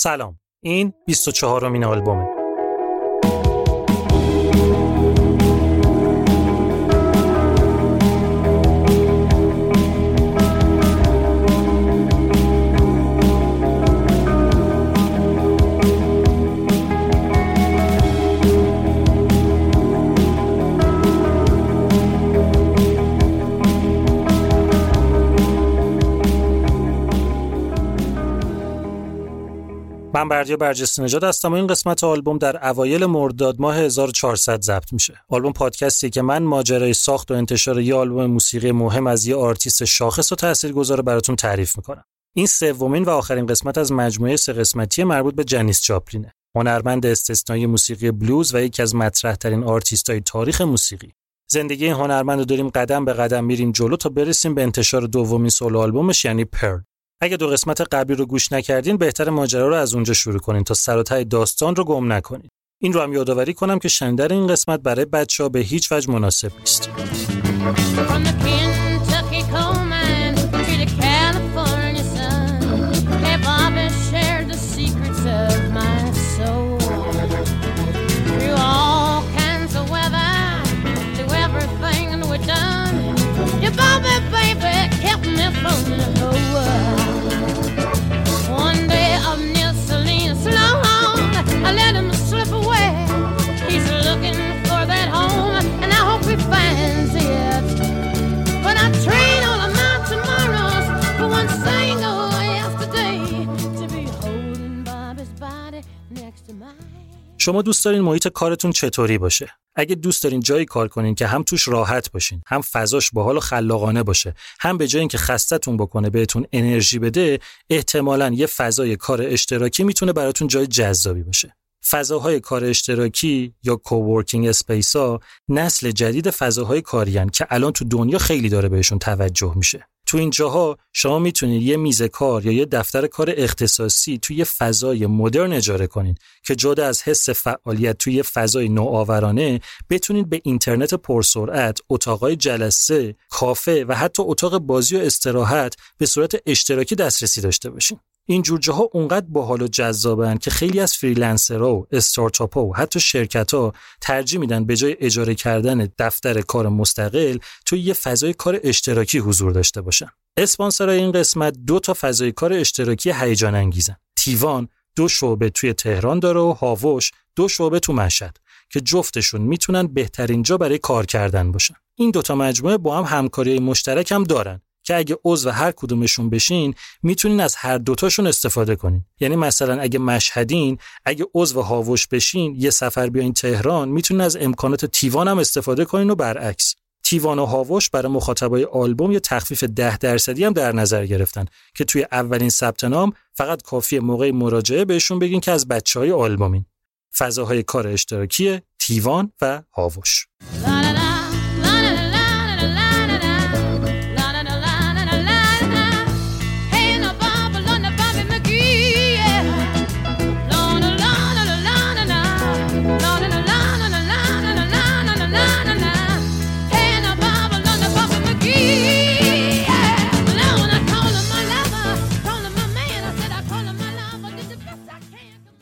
سلام. این 24 امین آلبومه. من بردیا برجسته نژاد هستم و این قسمت آلبوم در اوایل مرداد ماه 1400 ضبط میشه. آلبوم پادکستی که من ماجرای ساخت و انتشار یه آلبوم موسیقی مهم از یه آرتیست شاخص و تاثیرگذار براتون تعریف می‌کنم. این سومین و آخرین قسمت از مجموعه سه قسمتی مربوط به جنیس جاپلینه. هنرمند استثنایی موسیقی بلوز و یکی از مطرح ترین آرتیستای تاریخ موسیقی. زندگی این هنرمند رو داریم قدم به قدم میریم جلو تا برسیم به انتشار دومین سولو آلبومش یعنی Pearl. اگه دو قسمت قبلی رو گوش نکردین بهتر ماجرا رو از اونجا شروع کنین تا سر داستان رو گم نکنین. این رو هم یادآوری کنم که شنیدن این قسمت برای بچه ها به هیچ وجه مناسب نیست. شما دوست دارین محیط کارتون چطوری باشه؟ اگه دوست دارین جایی کار کنین که هم توش راحت باشین هم فضاش باحال و خلاقانه باشه هم به جای اینکه خستتون بکنه بهتون انرژی بده احتمالا یه فضای کار اشتراکی می‌تونه براتون جای جذابی باشه. فضاهای کار اشتراکی یا coworking space ها نسل جدید فضاهای کاریان که الان تو دنیا خیلی داره بهشون توجه میشه. تو این جاها شما می‌تونید یه میز کار یا یه دفتر کار اختصاصی توی یه فضای مدرن اجاره کنید که جدا از حس فعالیت توی یه فضای نوآورانه بتونید به اینترنت پرسرعت، اتاقای جلسه، کافه و حتی اتاق بازی و استراحت به صورت اشتراکی دسترسی داشته باشین. این جور جاها اونقدر باحال و جذابن که خیلی از freelancer ها و استارتاپ ها و حتی شرکت ها ترجیح میدن به جای اجاره کردن دفتر کار مستقل توی یه فضای کار اشتراکی حضور داشته باشن. اسپانسرای این قسمت دو تا فضای کار اشتراکی هیجان انگیزن. تیوان دو شعبه توی تهران داره و هاوش دو شعبه تو مشهد که جفتشون می‌تونن بهترین جا برای کار کردن باشن. این دوتا مجموعه با هم همکاری مشترک هم دارن که اگه عضو هر کدومشون بشین می‌تونین از هر دوتاشون استفاده کنین. یعنی مثلا اگه مشهدین اگه عضو هاوش بشین یه سفر بیاین تهران می‌تونین از امکانات تیوان هم استفاده کنین و برعکس. تیوان و هاوش برای مخاطبای آلبوم یه تخفیف ده درصدی هم در نظر گرفتن که توی اولین ثبت نام فقط کافی موقع مراجعه بهشون بگین که از بچه های آلبومین. فضاهای کار اشتراکی تیوان و هاوش.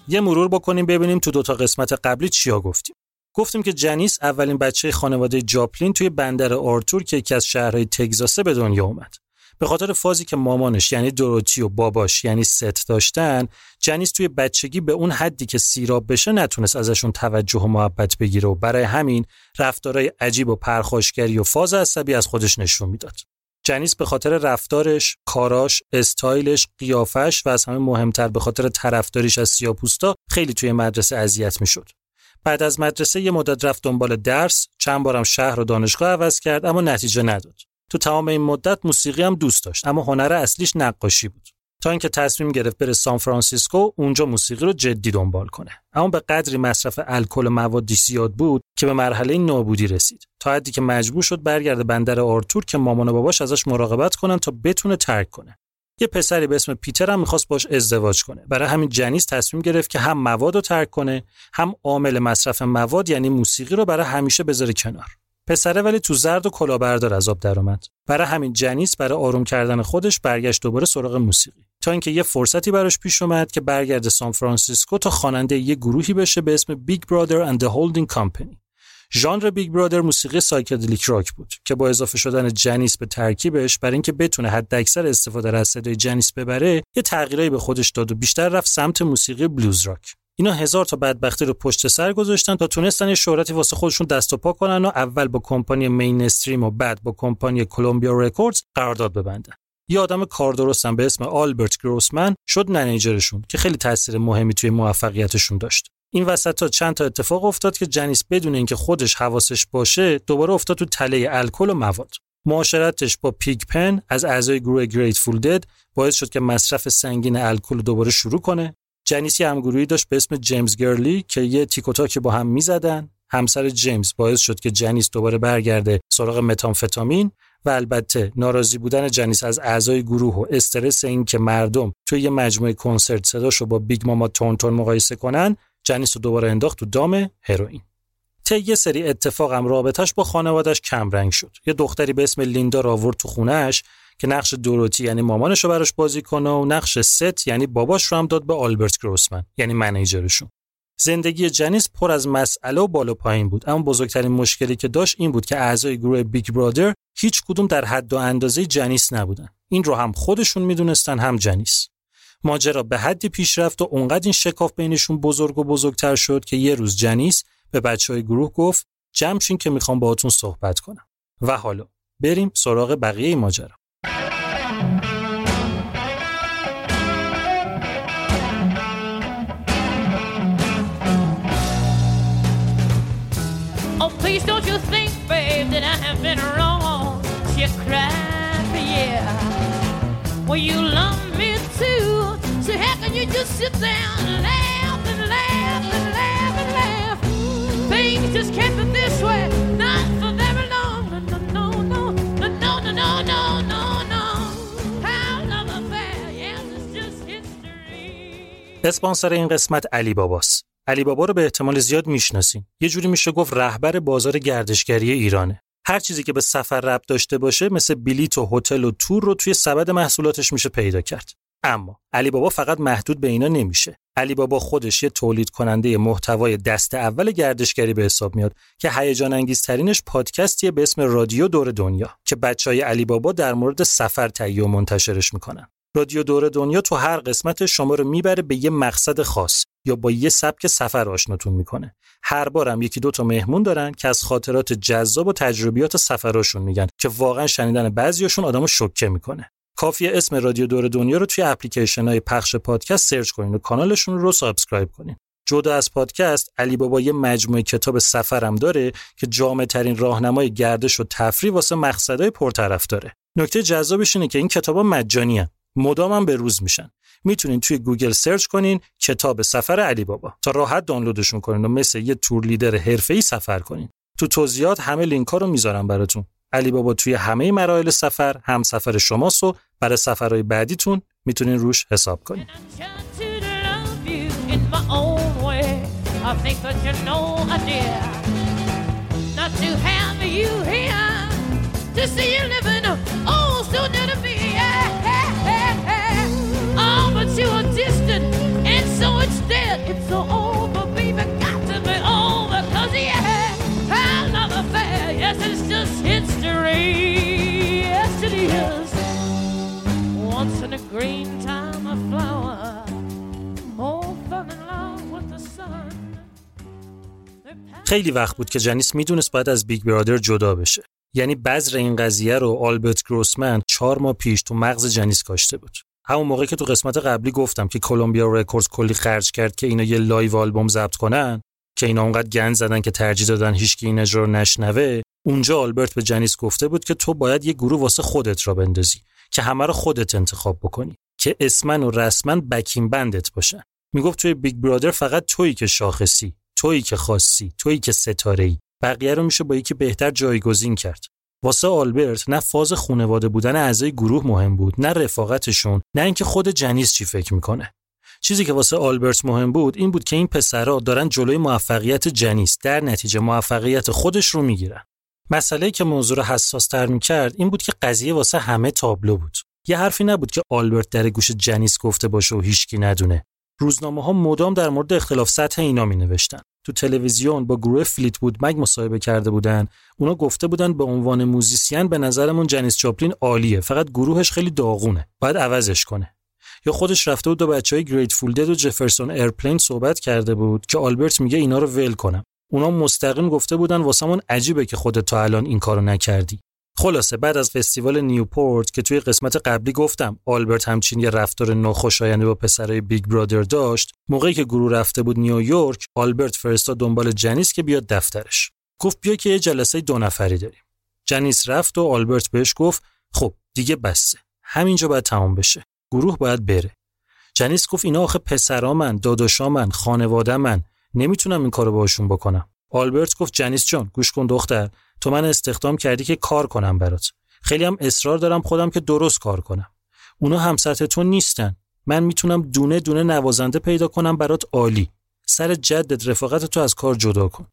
یه مرور بکنیم ببینیم تو دوتا قسمت قبلی چیا گفتیم. گفتیم که جنیس اولین بچه خانواده جاپلین توی بندر آرتور که یکی از شهرهای تگزاسه به دنیا اومد. به خاطر فازی که مامانش یعنی دروتی و باباش یعنی ست داشتن جنیس توی بچگی به اون حدی که سیراب بشه نتونست ازشون توجه و محبت بگیره و برای همین رفتارهای عجیب و پرخاشگری و فاز عصبی از خودش نشون می‌داد. جنیس به خاطر رفتارش، کاراش، استایلش، قیافش و از همه مهمتر به خاطر طرفداریش از سیاپوستا خیلی توی مدرسه اذیت می‌شد. بعد از مدرسه یه مدت رفت دنبال درس، چند بارم شهر و دانشگاه عوض کرد اما نتیجه نداد. تو تمام این مدت موسیقی هم دوست داشت اما هنر اصلیش نقاشی بود. تا اینکه تصمیم گرفت بره سان فرانسیسکو اونجا موسیقی رو جدی دنبال کنه. اما به قدری مصرف الکل و موادش زیاد بود که به مرحله نابودی رسید. تا حدی که مجبور شد برگرده بندر آرتور که مامان و باباش ازش مراقبت کنن تا بتونه ترک کنه. یه پسری به اسم پیتر هم می‌خواست باش ازدواج کنه. برای همین جنیس تصمیم گرفت که هم مواد رو ترک کنه هم عامل مصرف مواد یعنی موسیقی رو برای همیشه بذاره کنار. پسره ولی تو زرد و کلاهبردار از آب درآمد برای همین جنیس برای آروم کردن خودش برگشت دوباره سراغ موسیقی. تا اینکه یه فرصتی براش پیش اومد که برگرده سان فرانسیسکو تا خواننده یه گروهی بشه به اسم Big Brother and the Holding Company ژانر Big Brother موسیقی psychedelic rock بود که با اضافه شدن جنیس به ترکیبش برای اینکه بتونه حداکثر استفاده از صدای جنیس ببره یه تغییرایی به خودش داد و بیشتر رفت سمت موسیقی blues rock. اینا هزار تا بدبختی رو پشت سر گذاشتن تا تونستن یه شهرتی واسه خودشون دست و پا کنن و اول با کمپانی Mainstream و بعد با کمپانی Columbia Records قرارداد ببندن. یه آدم کار درستن به اسم آلبرت گروسمن شد منیجرشون که خیلی تاثیر مهمی توی موفقیتشون داشت. این وسط تا چند تا اتفاق افتاد که جنیس بدون اینکه خودش حواسش باشه دوباره افتاد تو تله الکل و مواد. معاشرتش با پیگ پن از اعضای گروه گریتفول دد باعث شد که مصرف سنگین الکل دوباره شروع کنه جنیس یه همگروهی داشت به اسم جیمز گرلی که یه تیکوتاکی با هم می‌زدن. همسر جیمز باعث شد که جنیس دوباره برگرده سراغ متامفتامین و البته ناراضی بودن جنیس از اعضای گروه و استرس این که مردم توی یه مجموعه کنسرت صداشو با Big Mama Thornton مقایسه کنن جنیس رو دوباره انداخت تو دام هروئین. طی یه سری اتفاقم رابطش با خانوادش کمرنگ شد. یه دختری به اسم لیندا را آورد تو خونه‌ش که نقش دوروتی یعنی مامانش رو براش بازی کنه و نقش سث یعنی باباش رو هم داد به آلبرت گروسمن یعنی manager شون. زندگی جنیس پر از مسئله و بالا پایین بود اما بزرگترین مشکلی که داشت این بود که اعضای گروه Big Brother هیچ کدوم در حد و اندازه جنیس نبودن. این رو هم خودشون می‌دونستن هم جنیس. ماجرا به حدی پیش رفت و اونقدر این شکاف بینشون بزرگ و بزرگتر شد که یه روز جنیس به بچه های گروه گفت جمع که می‌خوام باهاتون صحبت کنم. و حالا بریم سراغ بقیه ماجرا. Please don't you think, babe, that I have been wrong. She cried, yeah. Well, you love me too. So how can you just sit there and laugh and laugh and laugh and laugh? Things just can't be this way, not for very long. No, no, no, no, no, no, no, no, no, no. How love affair, yes, it's just history. اسپانسر این قسمت علی باباست. علی بابا رو به احتمال زیاد می‌شناسین. یه جوری میشه گفت رهبر بازار گردشگری ایرانه. هر چیزی که به سفر ربط داشته باشه مثل بلیت و هتل و تور رو توی سبد محصولاتش میشه پیدا کرد. اما علی بابا فقط محدود به اینا نمیشه. علی بابا خودش یه تولید کننده محتوای دست اول گردشگری به حساب میاد که هیجان انگیزترینش پادکستیه به اسم رادیو دور دنیا که بچهای علی بابا در مورد سفر تهیه و منتشرش می‌کنن. رادیو دور دنیا تو هر قسمت شما رو می‌بره به یه مقصد خاص یا با یه سبک سفر آشناتون می‌کنه. هر بارم یکی دو تا مهمون دارن که از خاطرات جذاب و تجربیات سفراشون میگن که واقعا شنیدن بعضیاشون آدمو شوکه می‌کنه. کافیه اسم رادیو دور دنیا رو توی اپلیکیشن های پخش پادکست سرچ کنین و کانالشون رو subscribe کنین. جدا از پادکست علی بابا یه مجموعه کتاب سفرم داره که جامع ترین راهنمای گردش و تفریح واسه مقصدهای پرطرفداره نکته جذابش اینه که این کتابا مجانین مدام به روز میشن. می‌تونین توی گوگل سرچ کنین کتاب سفر علی بابا تا راحت دانلودشون کنین و مثل یه tour leader حرفه‌ای سفر کنین. تو توضیحات همه لینک ها رو می‌ذارم براتون. علی بابا توی همه مراحل سفر هم سفر شماست و برای سفرهای بعدیتون می‌تونین روش حساب کنین. You you are distant, and so it's dead. It's so over, baby, got to be over. Cause yeah, I love affair. Yes, it's just history. Yes, it is. Once in a green time, a flower. More fun and with the sun. خیلی وقت بود که جنیس می‌دونست باید از بیگ برادر جدا بشه یعنی بذر این قضیه رو آلبرت گروسمن چهار ماه پیش تو مغز جنیس کاشته بود همون موقع که تو قسمت قبلی گفتم که کلمبیا رکوردز کلی خرج کرد که اینا یه لایو آلبوم ضبط کنن که اینا اونقدر گند زدن که ترجیح دادن هیچکی این اجرا نشنوه اونجا آلبرت به جنیس گفته بود که تو باید یه گروه واسه خودت را بندازی که همه رو خودت انتخاب بکنی که اسمن و رسمن backing band ت باشن. می‌گفت توی Big Brother فقط تویی که شاخصی تویی که خاصی تویی که ستاره ای بقیه رو میشه با یکی بهتر جایگزین کرد. واسه آلبرت نه فاز خونواده بودن اعضای گروه مهم بود نه رفاقتشون نه اینکه خود جنیس چی فکر می‌کنه. چیزی که واسه آلبرت مهم بود این بود که این پسرا دارن جلوی موفقیت جنیس در نتیجه موفقیت خودش رو می‌گیرن. مسئله‌ای که موضوع رو حساس تر می‌کرد این بود که قضیه واسه همه تابلو بود. یه حرفی نبود که آلبرت در گوش جنیس گفته باشه و هیچکی ندونه. روزنامه ها مدام در مورد اختلاف سطح اینا می نوشتن. تو تلویزیون با گروه Fleetwood Mac مصاحبه کرده بودن. اونا گفته بودن به عنوان musician به نظرمون جنیس جاپلین عالیه فقط گروهش خیلی داغونه باید عوضش کنه. یا خودش رفته بود با بچهای Grateful Dead و Jefferson Airplane صحبت کرده بود که آلبرت میگه اینا رو ول کنم. اونا مستقیم گفته بودن واسمون عجیبه که خودت تا الان این کارو نکردی. خلاصه بعد از فستیوال نیوپورت که توی قسمت قبلی گفتم آلبرت همچین یه رفتار ناخوشایند با پسرای Big Brother داشت موقعی که گروه رفته بود نیویورک آلبرت فرستاد دنبال جنیس که بیاد دفترش. گفت بیا که یه جلسه دو نفری داریم. جنیس رفت و آلبرت بهش گفت خب دیگه بسه. همینجا باید تمام بشه. گروه باید بره. جنیس گفت اینا آخه پسرامن داداشامن خانواده من. نمی‌تونم این کارو باشون بکنم. آلبرت گفت جنیس جان گوش کن دختر. تو من استخدام کردی که کار کنم برات. خیلی هم اصرار دارم خودم که درست کار کنم. اونا هم سطح تو نیستن. من می‌تونم دونه دونه نوازنده پیدا کنم برات عالی. سر جدت رفاقت تو از کار جدا کن.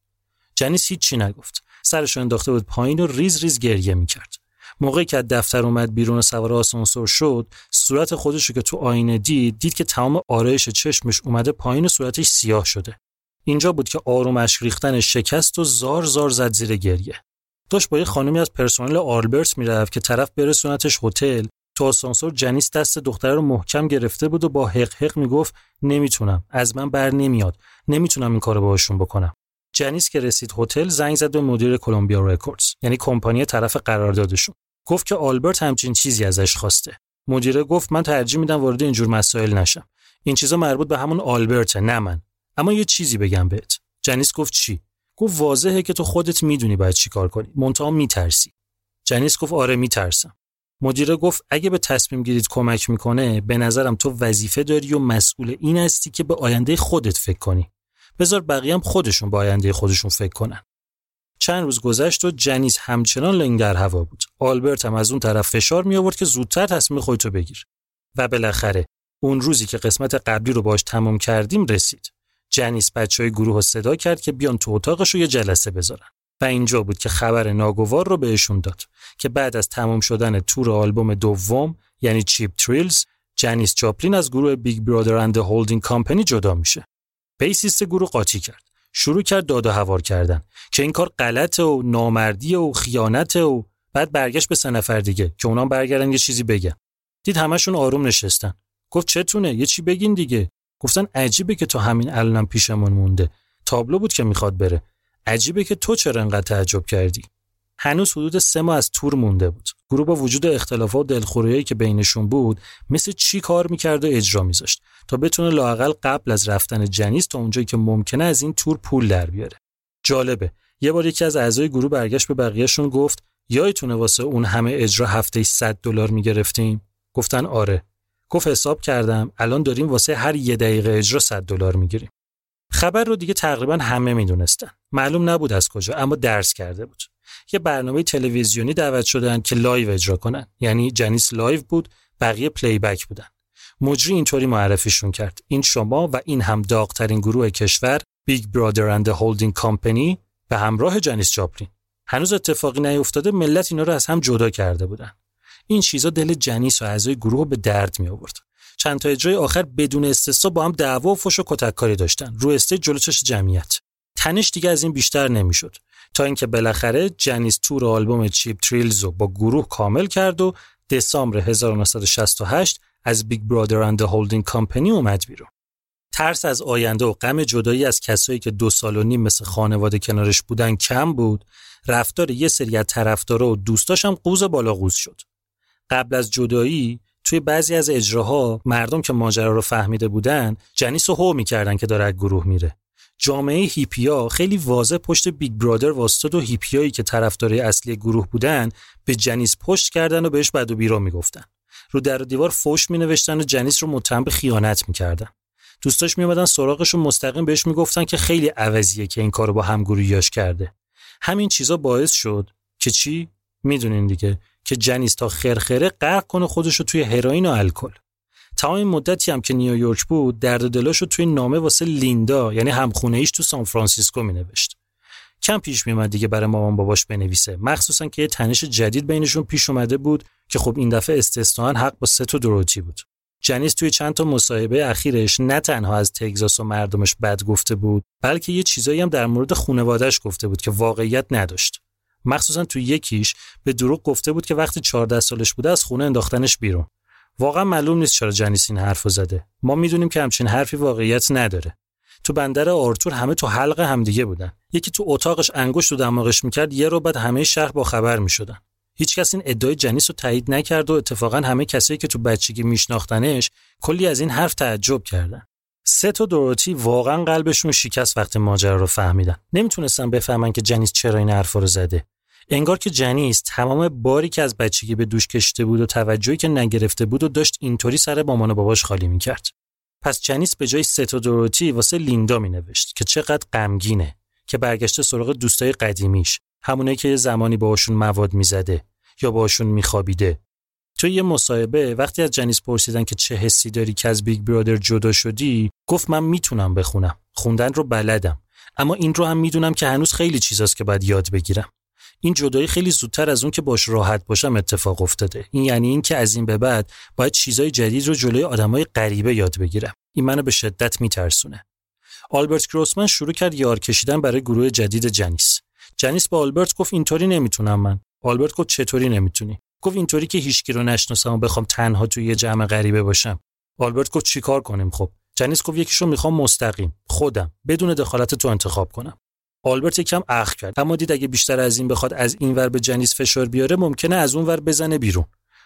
جنیس هیچی نگفت. سرش انداخته بود پایین و ریز ریز گریه می‌کرد. موقعی که از دفتر اومد بیرون سوار آسانسور شد صورت خودش رو که تو آینه دید دید که تمام آرایش چشمش اومده پایین و صورتش سیاه شده. اینجا بود که آروم اشک ریختنش شکست و زار زار زد زیر گریه. داشت با یه خانمی از پرسنل آلبرت می‌رفت که طرف برسونتش هتل. تو آسانسور جنیس دست دختره رو محکم گرفته بود و با هق هق می‌گفت نمی‌تونم از من بر نمیاد. نمی‌تونم این کارو باهاشون بکنم. جنیس که رسید هتل زنگ زد به مدیر Columbia Records یعنی کمپانی طرف قراردادشون. گفت که آلبرت همچین چیزی ازش خواسته. مدیره گفت من ترجیح میدم وارد اینجور مسائل نشم. این چیزا مربوط به همون آلبرت نه من. اما یه چیزی بگم بهت. جنیس گفت چی؟ گفت واضحه که تو خودت می‌دونی باید چی کار کنی. منتها میترسی. جنیس گفت آره میترسم. مدیره گفت اگه به تصمیم گیرید کمک می‌کنه به نظرم تو وظیفه داری و مسئول این هستی که به آینده خودت فکر کنی. بذار بقیه خودشون به آینده خودشون فکر کنن. چند روز گذشت و جنیس همچنان لنگ در هوا بود. آلبرت هم از اون طرف فشار می آورد که زودتر تصمیم خودتو بگیر. و بالاخره اون روزی که قسمت قبلی رو باش تمام کردیم رسید. جنیس بچه های گروه رو صدا کرد که بیان تو اتاقش رو یه جلسه بذارن. و اینجا بود که خبر ناگوار رو بهشون داد که بعد از تمام شدن تور آلبوم دوم یعنی Cheap Thrills جنیس جاپلین از گروه Big Brother and Holding Company جدا میشه. bassist گروه قاطی کرد. شروع کرد داد و هوار کردن که این کار غلطه و نامردی و خیانته و بعد برگشت به سه نفر دیگه که اونام برگردن یه چیزی بگن. دید همشون آروم نشستن. گفت چتونه؟ یه چی بگین دیگه. گفتن عجیبه که تو همین الانم پیشمون مونده. تابلو بود که می‌خواد بره. عجیبه که تو چرا انقدر تعجب کردی؟ هنوز حدود سه ماه از تور مونده بود. گروه با وجود اختلافات و دلخوریایی که بینشون بود مثل چی کار می‌کرد و اجرا میذاشت تا بتونه لاقل قبل از رفتن جنیس تا اونجایی که ممکنه از این تور پول در بیاره. جالبه. یه بار یکی از اعضای گروه برگشت به بقیهشون گفت یادتونه واسه اون همه اجرا هفته 100 دلار می‌گرفتیم؟ گفتن آره. گفت حساب کردم الان داریم واسه هر یه دقیقه اجرا 100 دلار می‌گیریم. خبر رو دیگه تقریبا همه می‌دونستن. معلوم نبود از کجا اما درز کرده بود. یه برنامه تلویزیونی دعوت شدن که live اجرا کنن. یعنی جنیس live بود بقیه playback بودن. مجری اینطوری معرفیشون کرد. این شما و این هم داغترین گروه کشور Big Brother and Holding Company به همراه جنیس جاپلین هنوز اتفاقی نیفتاده ملت اینا رو از هم جدا کرده بودن. این چیزا دل جنیس و اعضای گروه به درد می آورد. چند تا اجرای آخر بدون استثنا با هم دعوا و فش و کتککاری داشتن. رو stage جلو جمعیت. تنش دیگه از این بیشتر نمی‌شد. تا اینکه بالاخره جنیس تور آلبوم Cheap Thrills رو با گروه کامل کرد و دسامبر 1968 از Big Brother and Holding Company اومد بیرون. ترس از آینده و غم جدایی از کسایی که دو سال و نیم مثل خانواده کنارش بودن کم بود. رفتار یه سری از طرفدارا و دوستاش هم قوز بالا قوز شد. قبل از جدایی توی بعضی از اجراها مردم که ماجرا رو فهمیده بودن جنیس رو هو می‌کردن که داره گروه میره. جامعه هیپیا خیلی واضح پشت Big Brother واستاد و هیپیایی که طرفدارای اصلی گروه بودن به جنیس پشت کردن و بهش بد و بیراه می‌گفتن. رو در و دیوار فوش می نوشتن و جنیس رو متهم به خیانت می‌کردن. دوستاش میومدن سراغش و مستقیم بهش می‌گفتن که خیلی عوضیه که این کارو با همگروهیاش کرده. همین چیزا باعث شد که چی؟ می‌دونین دیگه. که جنیس تا خرخره غرق کنه خودش رو توی هروئین و الکل. تا این مدتی هم که نیویورک بود درد دلاش رو توی نامه واسه لیندا یعنی همخونه ایش تو سان فرانسیسکو می نوشت کم پیش میومد دیگه برای مامان باباش بنویسه. مخصوصا که یه تنش جدید بینشون پیش اومده بود که خب این دفعه استثنا حق با سه تا دروتی بود. جنیس توی چند تا مصاحبه اخیرش نه تنها از تگزاس و مردمش بد گفته بود بلکه یه چیزایی هم در مورد خانوادهش گفته بود که واقعیت نداشت. مخصوصا توی یکیش به دروغ گفته بود که وقتی 14 سالش بوده از خونه انداختنش بیرون. واقعا معلوم نیست چرا جنیس این حرفو زده. ما می‌دونیم که همچین حرفی واقعیت نداره. تو بندر آرتور همه تو حلق همدیگه بودن. یکی تو اتاقش انگشت و دماغش می‌کرد یه رو بعد همه شهر با خبر می‌شدن. هیچکس این ادعای جنیس رو تایید نکرد و اتفاقا همه کسایی که تو بچگی میشناختنش کلی از این حرف تعجب کردن. سه تا دوروتی واقعا قلبشون شکست وقتی ماجرا رو فهمیدن. نمی‌تونستن بفهمن که جنیس چرا این حرف رو زده. انگار که جنیس تمام باری که از بچگی به دوش کشته بود و توجهی که نگرفته بود و داشت اینطوری سر مامان و باباش خالی می‌کرد. پس جنیس به جای تا دوروتی واسه لیندا می نوشت که چقدر غمگینه که برگشته سراغ دوستای قدیمیش همونه که یه زمانی باهاشون مواد می‌زده یا باهاشون میخوابیده. تو یه مصاحبه وقتی از جنیس پرسیدن که چه حسی داری که از بیگ برادر جدا شدی گفت من می‌تونم بخونم. خوندن رو بلدم. اما این رو هم می‌دونم که هنوز خیلی چیزاست که باید یاد بگیرم. این جدایی خیلی زودتر از اون که باش راحت باشم اتفاق افتاده. این یعنی این که از این به بعد باید چیزای جدید رو جلوی آدمای غریبه یاد بگیرم. این منو به شدت میترسونه. آلبرت گروسمن شروع کرد یار کشیدن برای گروه جدید جنیس. جنیس به آلبرت گفت اینطوری نمی‌تونم من. آلبرت گفت چطوری نمی‌تونی؟ گفت اینطوری که هیچکی رو نشناسم و بخوام تنها توی یه جمع غریبه باشم. آلبرت گفت چیکار کنیم خب؟ جنیس گفت یکیشو می‌خوام مستقیم. خودم. بدون دخالت تو انتخاب کنم. آلبرت یکم اخم کرد. اما دید اگه بیشتر از این بخواد از این ور به جنیس فشار بیاره ممکنه از اون ور بزنه بیرون.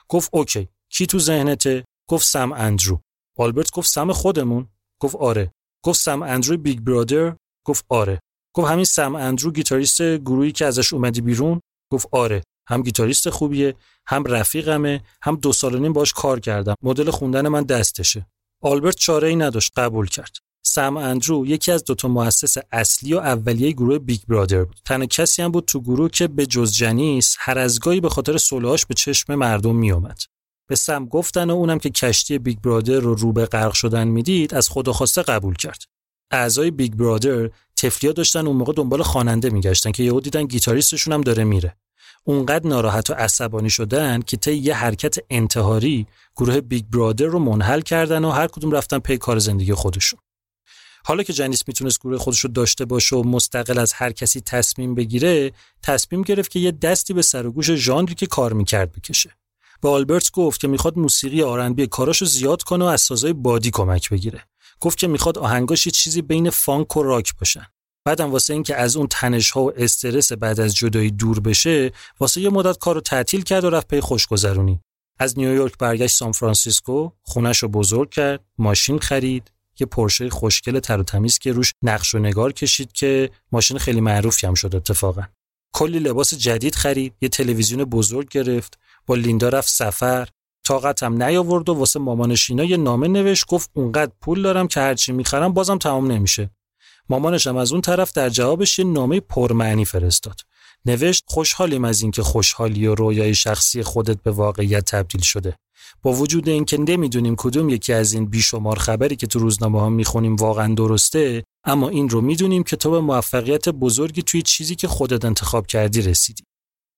گفت OK. کی تو ذهنته؟ گفت سم اندرو. آلبرت گفت سم خودمون؟ گفت آره. گفت سم اندرو Big Brother؟ گفت آره. گفت همین سم اندرو گیتاریست گروهی که ازش اومدی بیرون؟ گفت آره. هم گیتاریست خوبیه هم رفیقمه هم دو سال و نیم باش کار کردم. مدل خوندن من دستشه. آلبرت چاره ای نداشت قبول کرد. سم اندرو یکی از دوتا مؤسس اصلی و اولیه گروه Big Brother بود. تنها کسی هم بود تو گروه که به جز جنیس هر از گاهی به خاطر صلحش به چشم مردم میومد به سم گفتن و اونم که کشتی Big Brother رو رو به غرق شدن می‌دید از خدا خواسته قبول کرد. اعضای Big Brother طفلیا داشتن اون موقع دنبال خواننده میگشتن که یهو دیدن گیتاریستشون هم داره میره. اونقدر ناراحت و عصبانی شدن که طی یه حرکت انتحاری گروه Big Brother رو منحل کردن و هر کدوم رفتن پی کار زندگی خودشون. حالا که جنیس می‌تونست گروه خودش رو داشته باشه و مستقل از هر کسی تصمیم بگیره تصمیم گرفت که یه دستی به سر و گوش ژانری که کار می‌کرد بکشه. به آلبرت گفت که می‌خواد موسیقی R&B کاراشو زیاد کنه و از سازای بادی کمک بگیره. گفت که می‌خواد آهنگاش یه چیزی بین فانک و راک باشن. بعدم واسه اینکه از اون تنش ها و استرس بعد از جدایی دور بشه واسه یه مدت کارو تعطیل کرد و رفت پی خوشگذرونی. از نیویورک برگشت سان فرانسیسکو خونش رو بزرگ کرد ماشین خرید. یه پورشه خوشگل تر و تمیز که روش نقش و نگار کشید که ماشین خیلی معروفی هم شد اتفاقا. کلی لباس جدید خرید یه تلویزیون بزرگ گرفت با لیندا رفت سفر طاقتم نیاورد و واسه مامانش اینا یه نامه نوشت گفت اونقدر پول دارم که هرچی می‌خرم بازم تمام نمیشه. مامانش هم از اون طرف در جوابش یه نامه پرمعنی فرستاد. نوشت خوشحالیم از اینکه خوشحالی و رویای شخصی خودت به واقعیت تبدیل شده. با وجود اینکه نمی‌دونیم کدوم یکی از این بیشمار خبری که تو روزنامه ها می‌خونیم واقعا درسته اما این رو می‌دونیم که تو به موفقیت بزرگی توی چیزی که خودت انتخاب کردی رسیدی.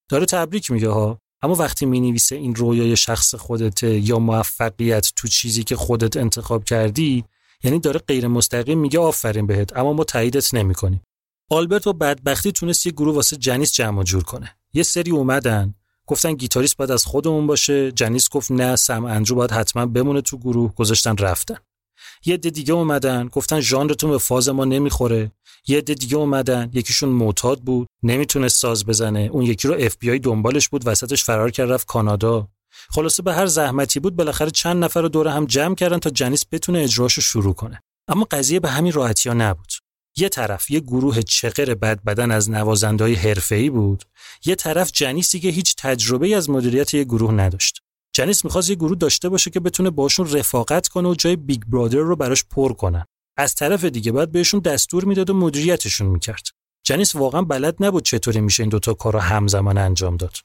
داره تبریک میگه ها. اما وقتی می نویسه این رویای شخص خودته یا موفقیت تو چیزی که خودت انتخاب کردی یعنی داره غیر مستقیم میگه آفرین بهت اما ما تاییدت نمی‌کنیم. آلبرت با بدبختی تونست یه گروه واسه جنیس جمع جور کنه. یه سری اومدن. گفتن گیتاریست باید از خودمون باشه. جنیس گفت نه سم اندرو باید حتما بمونه تو گروه. گذاشتن رفتن. یه عده دیگه اومدن. گفتن ژانرتون به فاز ما نمی‌خوره. یه عده دیگه اومدن. یکیشون معتاد بود. نمی‌تونست ساز بزنه. اون یکی رو اف بی آی دنبالش بود. وسطش فرار کرد رفت کانادا. خلاصه به هر زحمتی بود. بالاخره چند نفر رو دور هم جمع کردن تا جنیس بتونه اجراشو شروع کنه. اما قضیه به همین راحتی ها نبود. یه طرف یه گروه چقر بد بدن از نوازندهای حرفه‌ای بود یه طرف جنیسی که هیچ تجربه از مدیریت یه گروه نداشت. جنیس می‌خواست یه گروه داشته باشه که بتونه باشون رفاقت کنه و جای Big Brother رو براش پر کنن از طرف دیگه باید بهشون دستور می‌داد و مدیریتشون می‌کرد. جنیس واقعا بلد نبود چطوری میشه این دوتا کار رو همزمان انجام داد.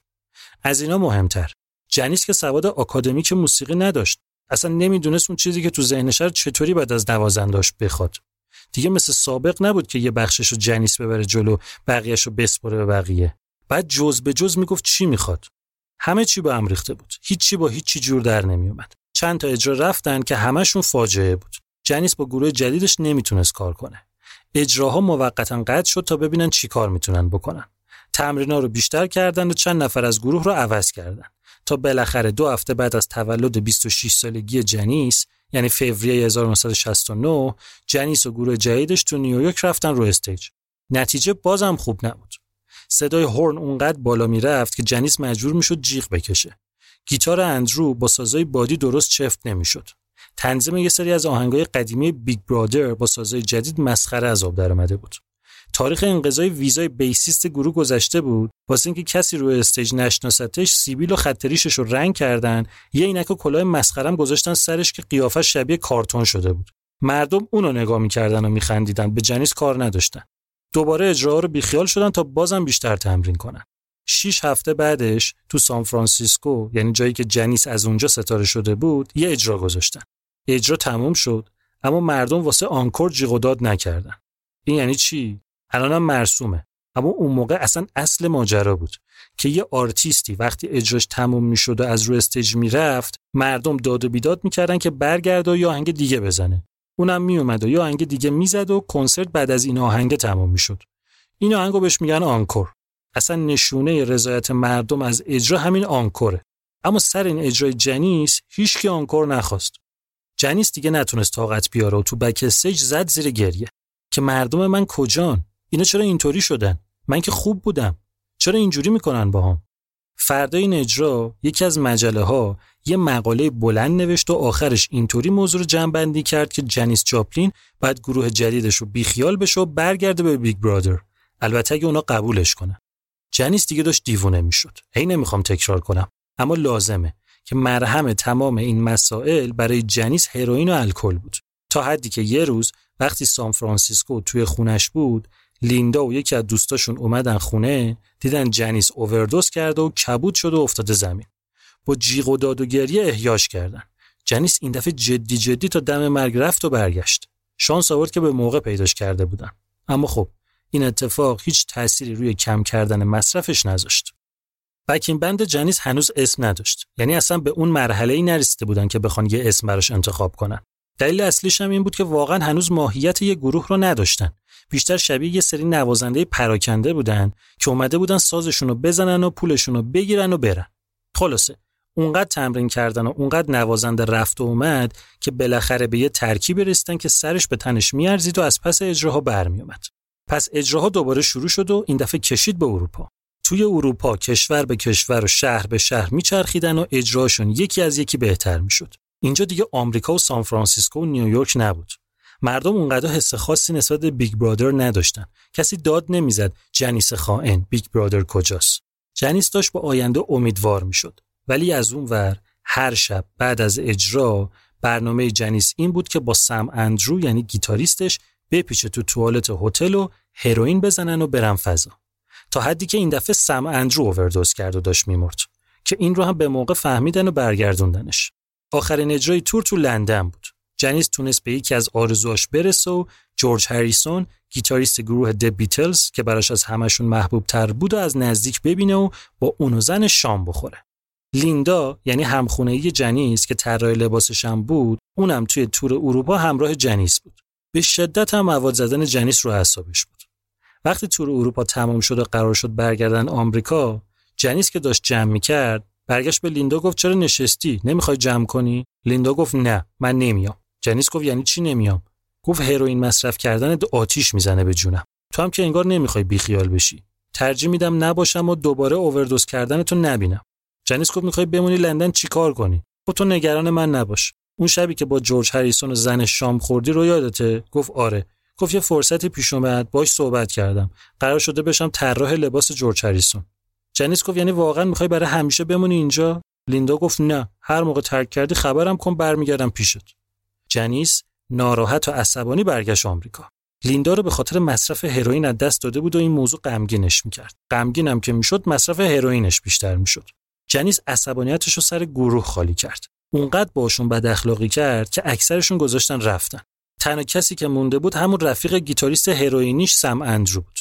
از اینا مهمتر جنیس که سواد آکادمیک موسیقی نداشت اصلا نمی‌دونست اون چیزی که تو ذهنش چطوری بعد از نوازنداش بخواد. دیگه مثل سابق نبود که یه بخشش رو جنیس ببره جلو بقیهش رو بسپره به بقیه. بعد جز به جز می‌گفت چی می‌خواد. همه چی با هم ریخته بود. هیچی با هیچی جور در نمیومد چند تا اجرا رفتن که همشون فاجعه بود. جنیس با گروه جدیدش نمی‌تونست کار کنه. اجراها موقتا قطع شد تا ببینن چی کار می‌تونن بکنن. تمرینا رو بیشتر کردن و چند نفر از گروه رو عوض کردن. تا بالاخره دو هفته بعد از تولد 26 سالگی جنیس یعنی فوریه 1969 جنیس و گروه جدیدش تو نیویورک رفتن رو استیج. نتیجه بازم خوب نبود. صدای هورن اونقدر بالا می‌رفت که جنیس مجبور می‌شد جیغ بکشه. گیتار اندرو با سازای بادی درست چفت نمی‌شد. تنظیم یه سری از آهنگای قدیمی Big Brother با سازای جدید مسخره از آب درآمده بود. تاریخ انقضای ویزای bassist گروه گذشته بود. واسه اینکه کسی روی stage نشناستش سیبیل و خط ریشش رو رنگ کردن یه عینک و کلاه مسخرم گذاشتن سرش که قیافش شبیه کارتون شده بود. مردم اونو نگاه می‌کردن و میخندیدن به جنیس کار نداشتن. دوباره اجرا رو بیخیال شدن تا بازم بیشتر تمرین کنن. شیش هفته بعدش تو سان فرانسیسکو یعنی جایی که جنیس از اونجا ستاره شده بود یه اجرا گذاشتن. اجرا تموم شد اما مردم واسه encore جیغ و داد نکردن. این یعنی چی؟ الانم مرسومه. اما اون موقع اصلا اصل ماجرا بود که یه آرتیستی وقتی اجراش تموم می‌شد و از رو stage می‌رفت مردم داد و بیداد می‌کردن که برگرده یه آهنگ دیگه بزنه. اونم میومد و یه آهنگ دیگه می‌زد و کنسرت بعد از این آهنگ تمام می‌شد. این آهنگو بهش میگن encore. اصلا نشونه رضایت مردم از اجرا همین encore ه. اما سر این اجرای جنیس هیچکی encore نخواست. جنیس دیگه نتونست طاقت بیاره و تو backstage زد زیر گریه. که مردم من کجان؟ اینا چرا اینطوری شدن؟ من که خوب بودم. چرا اینجوری می‌کنن باهام؟ فردا این اجرا یکی از مجله ها یه مقاله بلند نوشت و آخرش اینطوری موضوع رو جمع بندی کرد که جنیس جاپلین بعد گروه جدیدش رو بیخیال بشه و برگرده به Big Brother. البته اگه اونا قبولش کنن. جنیس دیگه داشت دیوونه می‌شد. هی نمی‌خوام تکرار کنم. اما لازمه که مرهم تمام این مسائل برای جنیس هروئین و الکل بود. تا حدی که یه روز وقتی سان فرانسیسکو توی خونش بود لیندا و یکی از دوستاشون اومدن خونه دیدن جنیس اووردوز کرده و کبود شده و افتاده زمین. با جیغ و داد و گریه احیاش کردن. جنیس این دفعه جدی جدی تا دم مرگ رفت و برگشت. شانس آورد که به موقع پیداش کرده بودن. اما خب این اتفاق هیچ تأثیری روی کم کردن مصرفش نذاشت. بکین بند جنیس هنوز اسم نداشت. یعنی اصلا به اون مرحله ای نرسیده بودن که بخوان یه اسم براش انتخاب کنن. دلیل اصلیش هم این بود که واقعا هنوز ماهیت یه گروه رو نداشتن. بیشتر شبیه یه سری نوازنده پراکنده بودن که اومده بودن سازشون رو بزنن و پولشون رو بگیرن و برن. خلاصه اونقدر تمرین کردن و اونقدر نوازنده رفت و اومد که بالاخره به یه ترکیب رسیدن که سرش به تنش میارزید و از پس اجراها برمیومد پس اجراها دوباره شروع شد و این دفعه کشید به اروپا. توی اروپا کشور به کشور و شهر به شهر میچرخیدن و اجراشون یکی از یکی بهتر می‌شد. اینجا دیگه آمریکا و سان فرانسیسکو و نیویورک نبود. مردم اونقدر حس خاصی نسبت به Big Brother نداشتن. کسی داد نمی‌زد جنیس خائن Big Brother کجاست. جنیس داشت به آینده امیدوار می‌شد. ولی از اون ور هر شب بعد از اجرا برنامه جنیس این بود که با سم اندرو یعنی گیتاریستش بپیچه تو توالت هتل و هروئین بزنن و برن فضا. تا حدی که این دفعه سم اندرو اووردوز کرد و داشت میمرد که این رو هم به موقع فهمیدن و برگردوندنش. آخرین اجرای تور تو لندن بود. جنیس تونست به یکی از آرزوهاش برسه و جورج هریسون گیتاریست گروه د بیتلز که براش از همشون محبوب تر بود و از نزدیک ببینه و با اون و زن شام بخوره. لیندا یعنی همخونه جنیس که طراح لباسش هم بود اونم توی تور اروپا همراه جنیس بود. به شدت هم مواد زدن جنیس رو حسابش بود. وقتی تور اروپا تمام شد و قرار شد برگردن آمریکا جنیس که داشت جمع می‌کرد برگشت به لیندا گفت چرا نشستی؟ نمی‌خوای جمع کنی؟ لیندا گفت نه من نمیام. جنیس گفت یعنی چی نمیام؟ گفت هروئین مصرف کردن آتیش می‌زنه به جونم. تو هم که انگار نمی‌خوای بیخیال بشی. ترجیح میدم نباشم و دوباره اووردوز کردن تو نبینم. جنیس گفت می‌خوای بمونی لندن چیکار کنی؟ خب تو نگران من نباش. اون شبی که با جورج هریسون و زن شام خوردی رو یادته؟ گفت آره. گفت یه فرصتی پیش اومد باش صحبت کردم. قرار شده بشم طراح لباس جورج هریسون. جنیس گفت یعنی واقعا می‌خوای برای همیشه بمونی اینجا؟ لیندا گفت نه. هر موقع ترک کردی خبرم کن برمیگردم پیشت. جنیس ناراحت و عصبانی برگشت آمریکا. لیندا رو به خاطر مصرف هروئین از دست داده بود و این موضوع غمگینش می‌کرد. غمگینم که می‌شد مصرف هروئینش بیشتر می‌شد. جنیس عصبانیتش رو سر گروه خالی کرد. اونقدر باشون بد اخلاقی کرد که اکثرشون گذاشتن رفتن. تنها کسی که مونده بود همون رفیق گیتاریست هروئینیش سم اندرو بود.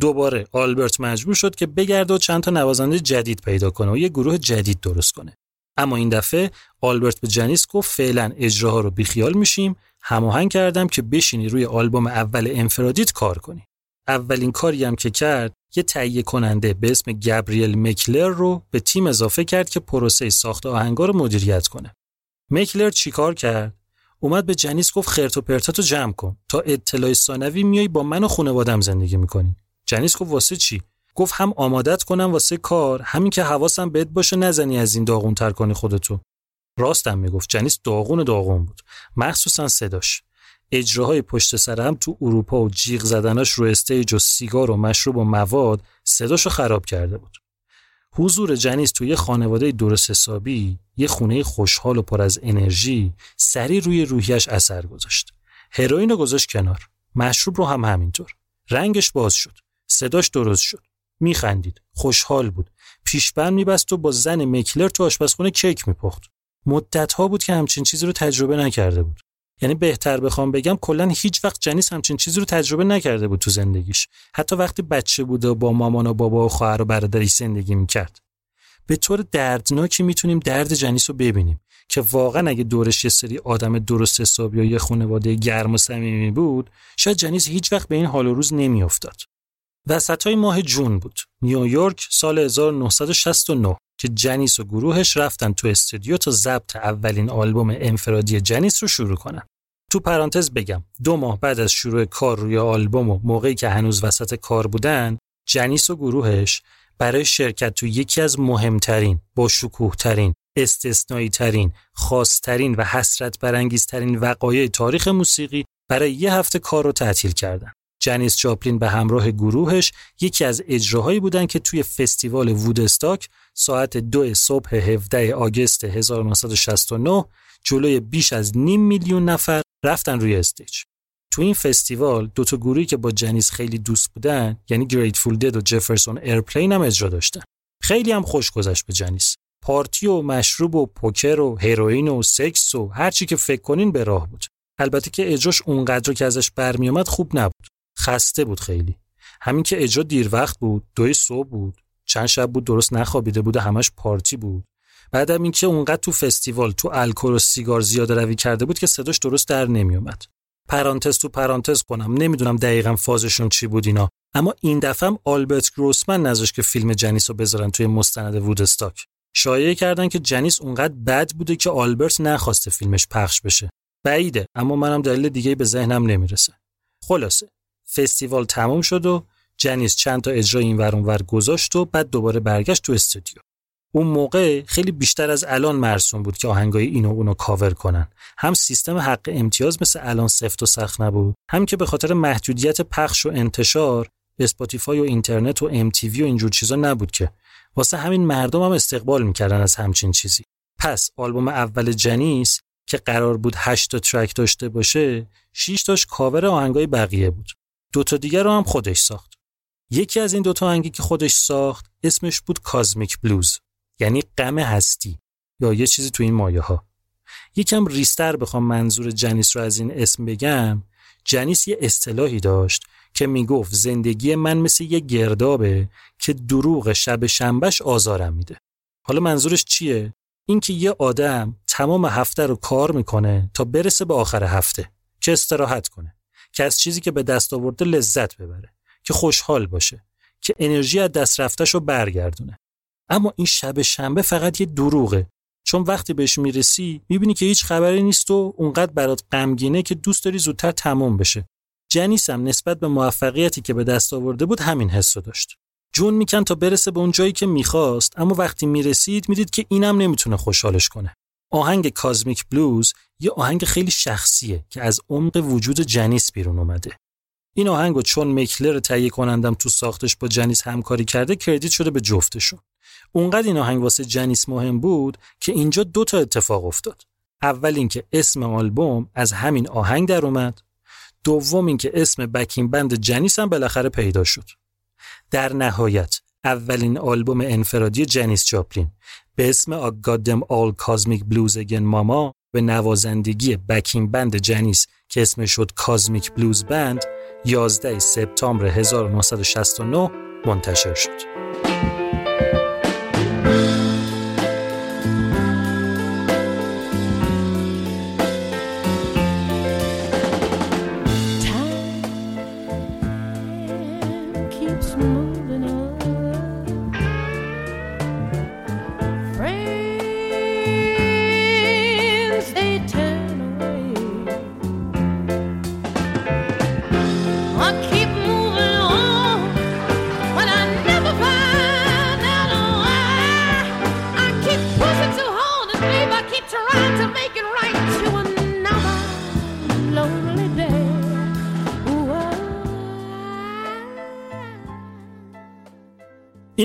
دوباره آلبرت مجبور شد که بگرده و چند تا نوازنده جدید پیدا کنه و یه گروه جدید درست کنه. اما این دفعه آلبرت به جنیس گفت فعلا اجراها رو بیخیال میشیم. هماهنگ کردم که بشینی روی آلبوم اول انفرادیت کار کنی. اولین کاری هم که کرد یه تهیه کننده به اسم گابریل مکلر رو به تیم اضافه کرد که پروسه ساخت آهنگا رو مدیریت کنه. مکلر چیکار کرد؟ اومد به جنیس گفت خرت و پرتاتو جمع کن. تا اطلاع ثانوی میای با من و خانوادم زندگی می‌کنی. جنیس گفت واسه چی؟ گفت هم آمادت کنم واسه کار همین که حواسم بهت باشه نزنی از این داغون تر کنی خودتو. راستم می‌گفت جنیس داغون داغون بود. مخصوصا صداش. اجراهای پشت سر هم تو اروپا و جیغ زدناش رو استیج و سیگار و مشروب و مواد صداشو خراب کرده بود. حضور جنیس توی خانواده درست حسابی یه خونه خوشحال و پر از انرژی سری روی روحیش اثر گذاشت. هروئین رو گذاشت کنار. مشروب رو هم همینطور. رنگش باز شد. صداش درست شد. میخندید. خوشحال بود. پیشبند میبست و با زن مکلر تو آشپزخونه کیک میپخت. مدت ها بود که همچین چیزی رو تجربه نکرده بود. یعنی بهتر بخوام بگم کلا هیچ وقت جنیس همچین چیزی رو تجربه نکرده بود تو زندگیش. حتی وقتی بچه بوده و با مامان و بابا و خواهر و برادری زندگی می‌کرد. به طور دردناکی می‌تونیم درد جنیس رو ببینیم که واقعا اگه دورش یه سری آدم درست حسابی یا یه خانواده گرم و صمیمی بود شاید جنیس هیچ وقت به این حال و روز نمیافتاد. وسطای ماه جون بود. نیویورک سال 1969 که جنیس و گروهش رفتن تو استودیو تا ضبط اولین آلبوم انفرادی جنیس رو شروع کنن. تو پرانتز بگم دو ماه بعد از شروع کار روی آلبوم و موقعی که هنوز وسط کار بودن جنیس و گروهش برای شرکت تو یکی از مهمترین با شکوه ترین استثنایی ترین خاصترین و حسرت برانگیزترین وقایع تاریخ موسیقی برای یه هفته کار رو تعطیل کردن. جنیس جاپلین به همراه گروهش یکی از اجراهایی بودن که توی فستیوال وودستاک ساعت دو صبح 17 August 1969 جلوی بیش از نیم میلیون نفر رفتن روی stage. تو این فستیوال دو تا گروهی که با جنیس خیلی دوست بودن یعنی Grateful Dead و Jefferson Airplane هم اجرا داشتن. خیلی هم خوش گذشت به جنیس. پارتی و مشروب و پوکر و هروئین و سکس و هر چی که فکر کنین به راه بود. البته که اجراش اونقدر که ازش برمیومد خوب نبود. خسته بود خیلی. همین که اجرا دیر وقت بود دوی صبح بود چند شب بود درست نخوابیده بود و همش پارتی بود. بعدم اینکه اونقدر تو فستیوال تو الکل و سیگار زیاده روی کرده بود که صداش درست در نمیومد. پرانتز تو پرانتز کنم نمی‌دونم دقیقا فازشون چی بود اینا. اما این دفعه هم آلبرت گروسمن نذاشت که فیلم جنیس رو بذارن توی مستند وودستاک. شایعه کردن که جنیس اونقدر بد بوده که آلبرت نخواسته فیلمش پخش بشه. بعیده اما منم دلیل دیگه به ذهنم نمی‌رسه. خلاصه فستیوال تموم شد و جنیس چند تا اجرا این ور ور گذاشت و بعد دوباره برگشت تو استودیو. اون موقع خیلی بیشتر از الان مرسوم بود که آهنگای اینو اونو کاور کنن. هم سیستم حق امتیاز مثل الان سفت و سخت نبود هم که به خاطر محدودیت پخش و انتشار Spotify و اینترنت و ام و اینجور چیزا نبود که. واسه همین مردم هم استقبال می‌کردن از همچین چیزی. پس آلبوم اول جنیس که قرار بود 8 تا ترک داشته باشه 6 تاش کاور آهنگای بقیه بود. دوتا دیگر رو هم خودش ساخت. یکی از این دوتا آهنگی که خودش ساخت اسمش بود کازمیک بلوز یعنی غم هستی یا یه چیزی تو این مایه ها. یکم ریستر بخوام منظور جنیس رو از این اسم بگم جنیس یه اصطلاحی داشت که می‌گفت زندگی من مثل یه گردابه که دروغ شب شنبش آزارم میده. حالا منظورش چیه؟ اینکه یه آدم تمام هفته رو کار می‌کنه تا برسه به آخر هفته که استراحت کنه. که از چیزی که به دست آورده لذت ببره که خوشحال باشه که انرژی از دست رفتش رو برگردونه. اما این شب شنبه فقط یه دروغه. چون وقتی بهش می‌رسی می‌بینی که هیچ خبری نیست و اونقدر برات غمگینه که دوست داری زودتر تموم بشه. جنیس هم نسبت به موفقیتی که به دست آورده بود همین حس داشت. جون میکن تا برسه به اون جایی که می‌خواست اما وقتی می‌رسید می‌دید که اینم نمی‌تونه خوشحالش کنه. آهنگ کازمیک بلوز یه آهنگ خیلی شخصیه که از عمق وجود جنیس بیرون اومده. این آهنگ چون مکلر تهیه کنندم تو ساختش با جنیس همکاری کرده کردیت شده به جفتشون. اونقدر این آهنگ واسه جنیس مهم بود که اینجا دو تا اتفاق افتاد. اول اینکه اسم آلبوم از همین آهنگ در اومد. دوم اینکه اسم بکین بند جنیس هم بالاخره پیدا شد. در نهایت اولین آلبوم انفرادی جنیس چاپلین به اسم آگادم آل کازمیک بلوز اگن ماما به نوازندگی بکین بند جنیس که اسمش شد کازمیک بلوز بند 11 سپتامبر 1969 منتشر شد.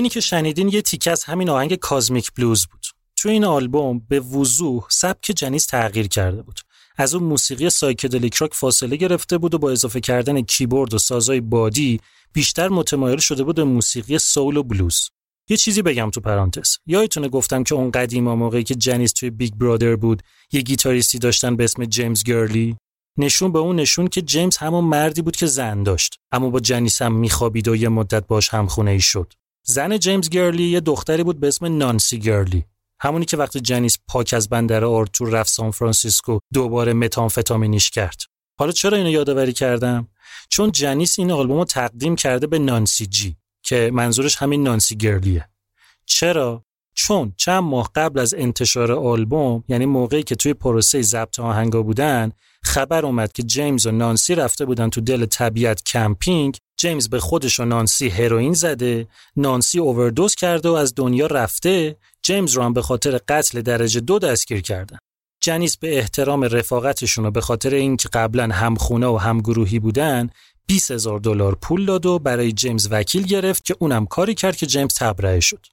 اینی که شنیدین یه تیکه از همین آهنگ Kozmic Blues بود. تو این آلبوم به وضوح سبک جنیس تغییر کرده بود. از اون موسیقی psychedelic rock فاصله گرفته بود و با اضافه کردن کیبورد و سازای بادی بیشتر متمایل شده بود به موسیقی soul و بلوز. یه چیزی بگم تو پرانتز. یادتونه گفتم که اون قدیما موقعی که جنیس توی Big Brother بود، یه گیتاریستی داشتن به اسم جیمز گرلی. نشون به اون نشون که جیمز همون مردی بود که زن داشت، اما با جنیس هم میخوابید و یه مدت باش همخونه ای شد. زن جیمز گرلی یه دختری بود به اسم نانسی گرلی. همونی که وقتی جنیس پاک از بندر آرتور رفت سان فرانسیسکو دوباره متامفتامینیش کرد. حالا چرا اینو یادآوری کردم؟ چون جنیس این آلبوم تقدیم کرده به نانسی جی که منظورش همین نانسی گرلیه. چرا؟ چون چند ماه قبل از انتشار آلبوم یعنی موقعی که توی پروسه ضبط آهنگا بودن خبر اومد که جیمز و نانسی رفته بودن تو دل طبیعت کمپینگ. جیمز به خودش و نانسی هروئین زده. نانسی اووردوز کرده و از دنیا رفته. جیمز رو هم به خاطر قتل درجه دو دستگیر کردن. جنیس به احترام رفاقتشون و به خاطر اینکه قبلا هم خونه و هم گروهی بودن 20 هزار دلار پول داد و برای جیمز وکیل گرفت که اونم کاری کرد که جیمز تبرئه شد.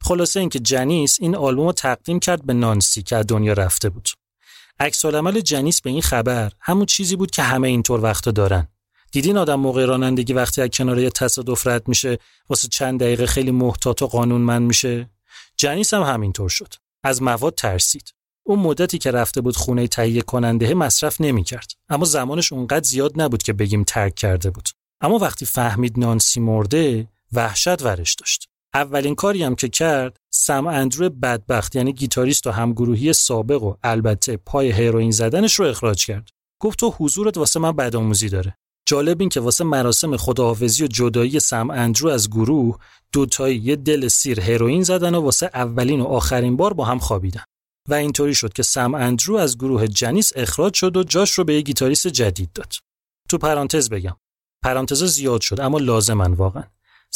خلاصه اینکه جنیس این آلبوم رو تقدیم کرد به نانسی که از دنیا رفته بود. عکس جنیس به این خبر همون چیزی بود که همه اینطور وقتا دارن. دیدین آدم موقع رانندگی وقتی از کنار یه تصادف رد میشه واسه چند دقیقه خیلی محتاط و قانونمند میشه؟ جنیس هم همینطور شد. از مواد ترسید. اون مدتی که رفته بود خونه تهیه کننده مصرف نمی‌کرد. اما زمانش اونقدر زیاد نبود که بگیم ترک کرده بود. اما وقتی فهمید نانسی مرده وحشت ورش داشت. اولین کاری هم که کرد سم اندرو بدبخت یعنی گیتاریست و همگروهی سابق و البته پای هیروین زدنش رو اخراج کرد. گفت تو حضورت واسه من بدآموزی داره. جالب این که واسه مراسم خداحافظی و جدایی سم اندرو از گروه دوتایی یه دل سیر هروئین زدن و واسه اولین و آخرین بار با هم خوابیدن. و اینطوری شد که سم اندرو از گروه جنیس اخراج شد و جاش رو به یه گیتاریست جدید داد. تو پرانتز بگم. پرانتز زیاد شد اما لازمن واقعا.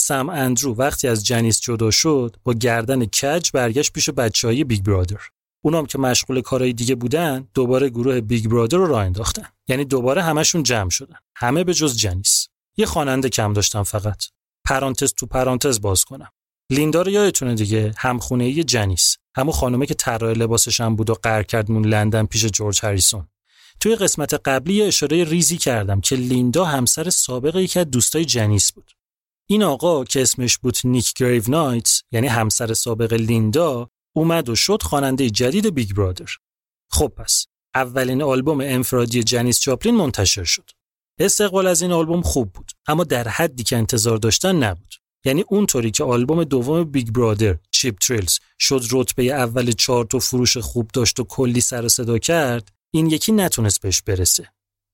سم اندرو وقتی از جنیس جدا شد با گردن کج برگشت پیش بچه های Big Brother. اونام که مشغول کارهای دیگه بودن دوباره گروه Big Brother رو راه انداختن. یعنی دوباره همشون جمع شدن. همه به جز جنیس. یه خواننده کم داشتن فقط. پرانتز تو پرانتز باز کنم. لیندا رو یادتونه دیگه؟ همخونه ای جنیس. همون خانومه که طراح لباسش هم بود و فرار کرد مون لندن پیش جورج هریسون. توی قسمت قبلی اشاره ریزی کردم که لیندا همسر سابق یکی از دوستای جنیس بود. این آقا که اسمش بود نیک گریونایتس یعنی همسر سابق لیندا اومد و شد خواننده جدید Big Brother. خب پس اولین آلبوم انفرادی جنیس جاپلین منتشر شد. استقبال از این آلبوم خوب بود اما در حدی که انتظار داشتن نبود. یعنی اونطوری که آلبوم دوم Big Brother Cheap Thrills شد رتبه اول چارت و فروش خوب داشت و کلی سر صدا کرد این یکی نتونست بهش برسه.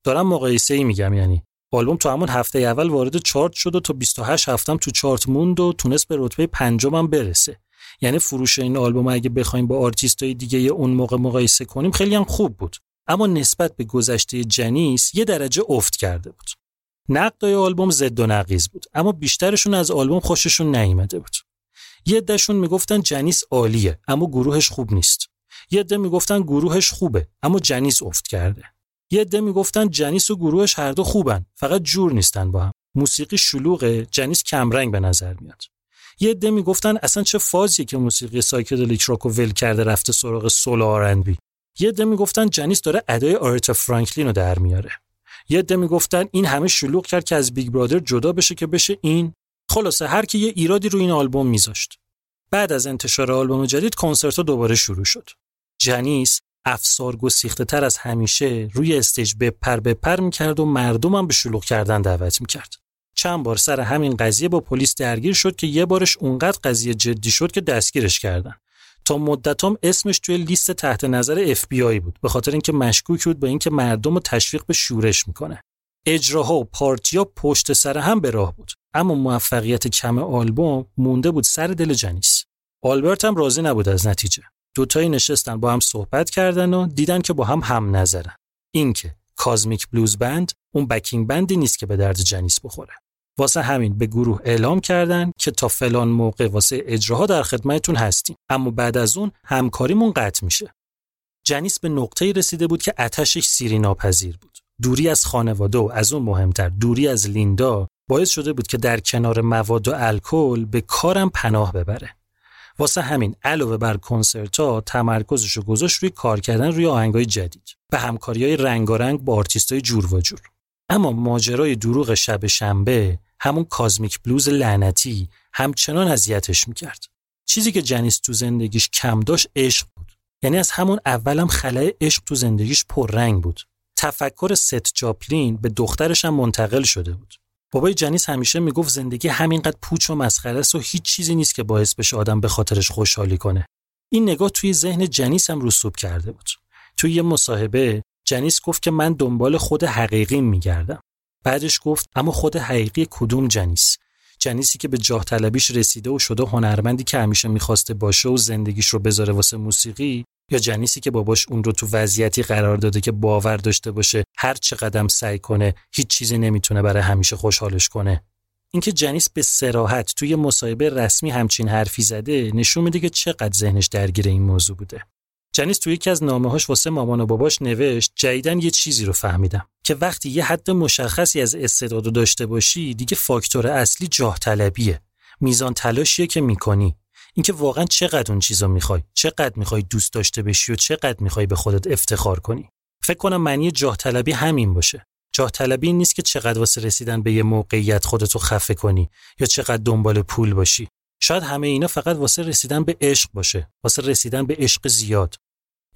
دارم مقایسه ای میگم یعنی آلبوم تو همون هفته اول وارد چارت شد و تا 28 هفته‌م تو چارت موند و تونست به رتبه پنجمم برسه. یعنی فروش این آلبوم اگه بخوایم با آرتیستای دیگه اون موقع مقایسه کنیم خیلی هم خوب بود. اما نسبت به گذشته جنیس یه درجه افت کرده بود. نقدای آلبوم ضد و نقیض بود اما بیشترشون از آلبوم خوششون نیامده بود. یه عدهشون می‌گفتن جنیس عالیه اما گروهش خوب نیست. یه عده می‌گفتن گروهش خوبه اما جنیس افت کرده. یه عده می‌گفتن جنیس و گروهش هر دو خوبن فقط جور نیستن با هم. موسیقی شلوغه جنیس کمرنگ به نظر میاد. یه عده می‌گفتن اصلا چه فازیه که موسیقی psychedelic rock و ول کرده رفته سراغ soul R&B. یه عده می‌گفتن جنیس داره ادای آرتا فرانکلین رو در میاره. یه عده می‌گفتن این همه شلوغ کرد که از Big Brother جدا بشه که بشه این. خلاصه هر کی یه ایرادی رو این آلبوم میذاشت. بعد از انتشار آلبوم جدید کنسرت دوباره شروع شد. جنیس افسار گسیخته تر از همیشه روی stage بپر بپر می‌کرد و مردمم به شلوغ کردن دعوت می‌کرد. چند بار سر همین قضیه با پلیس درگیر شد که یه بارش اونقدر قضیه جدی شد که دستگیرش کردن. تا مدتام اسمش توی لیست تحت نظر اف بی آی بود به خاطر اینکه مشکوک بود به اینکه مردم رو تشویق به شورش می‌کنه. اجراها و پارتیا پشت سر هم به راه بود اما موفقیت کم آلبوم مونده بود سر دل جنیس. آلبرت هم راضی نبود از نتیجه. دوتایی نشستن با هم صحبت کردن و دیدن که با هم هم نظرن اینکه Kozmic Blues Band اون backing band ی نیست که به درد جنیس بخوره. واسه همین به گروه اعلام کردن که تا فلان موقع واسه اجراها در خدمتتون هستیم. اما بعد از اون همکاریمون قطع میشه. جنیس به نقطه‌ای رسیده بود که عطشش سیری ناپذیر بود. دوری از خانواده و از اون مهمتر دوری از لیندا باعث شده بود که در کنار مواد و الکل به کارم پناه ببره. واسه همین علاوه بر کنسرت ها تمرکزش رو گذاشت روی کار کردن روی آهنگای جدید به همکاری های رنگارنگ با آرتیست جورواجور. اما ماجرای دروغ شب شنبه همون کازمیک بلوز لعنتی همچنان اذیتش می‌کرد. چیزی که جنیس تو زندگیش کم داشت عشق بود. یعنی از همون اولم خلای عشق تو زندگیش پررنگ بود. تفکر ست جاپلین به دخترش هم منتقل شده بود. بابای جنیس همیشه می‌گفت زندگی همینقدر پوچ و مسخره است و هیچ چیزی نیست که باعث بشه آدم به خاطرش خوشحالی کنه. این نگاه توی ذهن جنیس هم رسوب کرده بود. توی یه مصاحبه جنیس گفت که من دنبال خود حقیقی میگردم. بعدش گفت اما خود حقیقی کدوم جنیس؟ جنیسی که به جاه طلبیش رسیده و شده هنرمندی که همیشه می‌خواسته باشه و زندگیش رو بذاره واسه موسیقی یا جنیسی که باباش اون رو تو وضعیتی قرار داده که باور داشته باشه هر چه قدم سعی کنه هیچ چیزی نمی‌تونه برای همیشه خوشحالش کنه. اینکه جنیس به سراحت توی مصاحبه رسمی همچین حرفی زده نشون میده که چقدر ذهنش درگیر این موضوع بوده. جنیس توی یکی از نامه‌هاش واسه مامان و باباش نوشت جدیدن یه چیزی رو فهمیدم. که وقتی یه حد مشخصی از استعداد داشته باشی دیگه فاکتور اصلی جاه طلبیه. میزان تلاشیه که می‌کنی. اینکه واقعا چقدر اون چیزا می‌خوای چقدر می‌خوای دوست داشته بشی و چقدر می‌خوای به خودت افتخار کنی. فکر کنم معنی جاه طلبی همین باشه. جاه طلبی نیست که چقدر واسه رسیدن به یه موقعیت خودتو خفه کنی یا چقدر دنبال پول باشی. شاید همه اینا فقط واسه رسیدن به عشق باشه واسه رسیدن به عشق زیاد.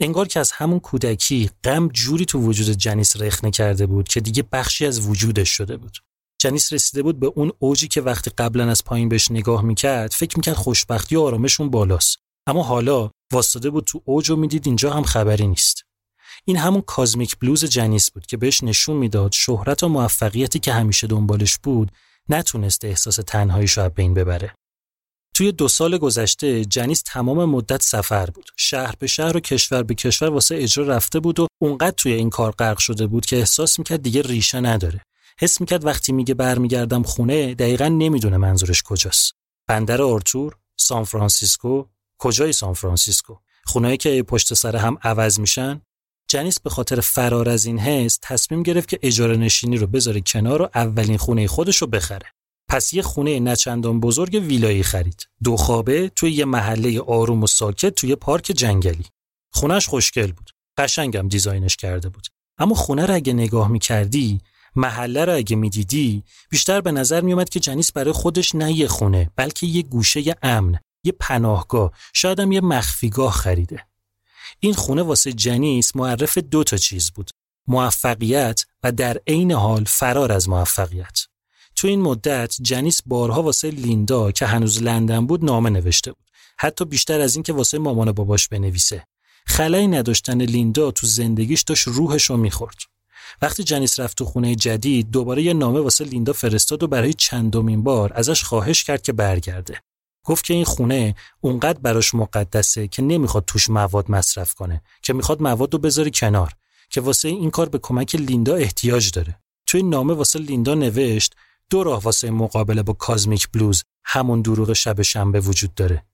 انگار که از همون کودکی غم جوری تو وجود جنیس رخنه کرده بود که دیگه بخشی از وجودش شده بود. جنیس رسیده بود به اون اوجی که وقتی قبلا از پایین بهش نگاه می‌کرد فکر می‌کرد خوشبختی و آرامشون بالاست. اما حالا واسطه بود تو اوج و می‌دید اینجا هم خبری نیست. این همون کازمیک بلوز جنیس بود که بهش نشون می‌داد شهرت و موفقیتی که همیشه دنبالش بود نتونسته احساس تنهاییش رو بین ببره. توی دو سال گذشته جنیس تمام مدت سفر بود. شهر به شهر و کشور به کشور واسه اجرا رفته بود و اونقدر توی این کار غرق شده بود که احساس می‌کرد دیگه ریشه نداره. حس می‌کرد وقتی میگه برمیگردم خونه دقیقا نمی‌دونه منظورش کجاست. بندر آرتور سان فرانسیسکو. کجای سان فرانسیسکو؟ خونه‌هایی که پشت سر هم عوض میشن؟ جنیس به خاطر فرار از این حس تصمیم گرفت که اجاره نشینی رو بذاره کنار و اولین خونه خودش رو بخره. پس یه خونه نچندان بزرگ ویلایی خرید. دو خوابه توی یه محله آروم و ساکت توی پارک جنگلی. خونش خوشگل بود. قشنگم دیزاینش کرده بود. اما خونه رو اگه نگاه می‌کردی محله رو اگه می‌دیدی بیشتر به نظر میومد که جنیس برای خودش نه یه خونه بلکه یه گوشه امن یه پناهگاه شاید هم یه مخفیگاه خریده. این خونه واسه جنیس معرف دو تا چیز بود. موفقیت و در عین حال فرار از موفقیت. تو این مدت جنیس بارها واسه لیندا که هنوز لندن بود نامه نوشته بود. حتی بیشتر از این که واسه مامان باباش بنویسه. خلایی نداشتن لیندا تو زندگیش داشت روحش رو می‌خورد. وقتی جنیس رفت تو خونه جدید دوباره یه نامه واسه لیندا فرستاد و برای چندمین بار ازش خواهش کرد که برگرده. گفت که این خونه اونقدر براش مقدسه که نمی‌خواد توش مواد مصرف کنه که می‌خواد مواد رو بذاری کنار که واسه این کار به کمک لیندا احتیاج داره. توی نامه واسه لیندا نوشت دو راه واسه مقابله با کازمیک بلوز همون دروغ شب شنبه وجود داره.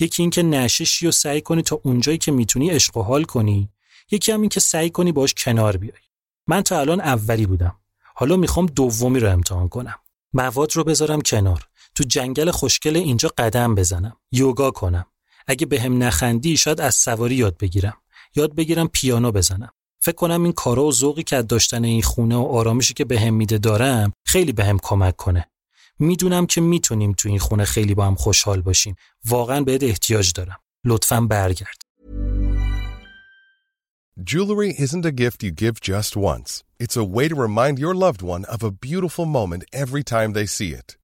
یکی اینکه نششی و سعی کنی تا اونجایی که می‌تونی عشق و حال کنی یکی هم این که سعی کنی باش کنار بیای. من تا الان اولی بودم. حالا می‌خوام دومی رو امتحان کنم. مواد رو بذارم کنار. تو جنگل خوشگل اینجا قدم بزنم یوگا کنم. اگه به هم نخندی شاید از سواری یاد بگیرم. یاد بگیرم پیانو بزنم. فکر کنم این کارا و ذوقی که از داشتن این خونه و آرامشی که به هم میده دارم خیلی به هم کمک کنه. می‌دونم که می‌تونیم تو این خونه خیلی با هم خوشحال باشیم. واقعا بهت احتیاج دارم. لطفا برگرد. Jewelry isn't a gift you give just once. It's a way to remind your loved one of a beautiful moment every time they see it.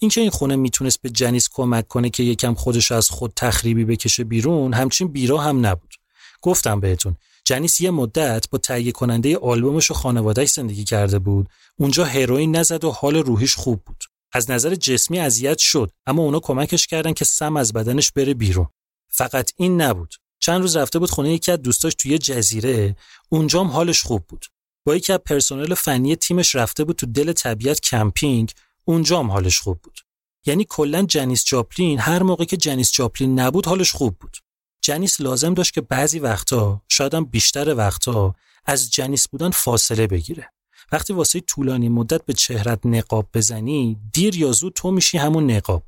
اینکه این خونه می‌تونست به جنیس کمک کنه که یکم خودش از خود تخریبی بکشه بیرون همچین بیرا هم نبود. گفتم بهتون جنیس یه مدت با تهیه کننده آلبومش و خانوادهش زندگی کرده بود. اونجا هروئین نزد و حال روحیش خوب بود. از نظر جسمی اذیت شد اما اونا کمکش کردن که سم از بدنش بره بیرون. فقط این نبود. چند روز رفته بود خونه یکی از دوستاش توی جزیره. اونجام حالش خوب بود. با یکی از پرسنل فنی تیمش رفته بود تو دل طبیعت کمپینگ. اونجام حالش خوب بود. یعنی کلا جنیس جاپلین هر موقع که جنیس جاپلین نبود حالش خوب بود. جنیس لازم داشت که بعضی وقتا شایدم بیشتر وقتا از جنیس بودن فاصله بگیره. وقتی واسه طولانی مدت به چهرت نقاب بزنی دیر یا زود تو میشی همون نقاب.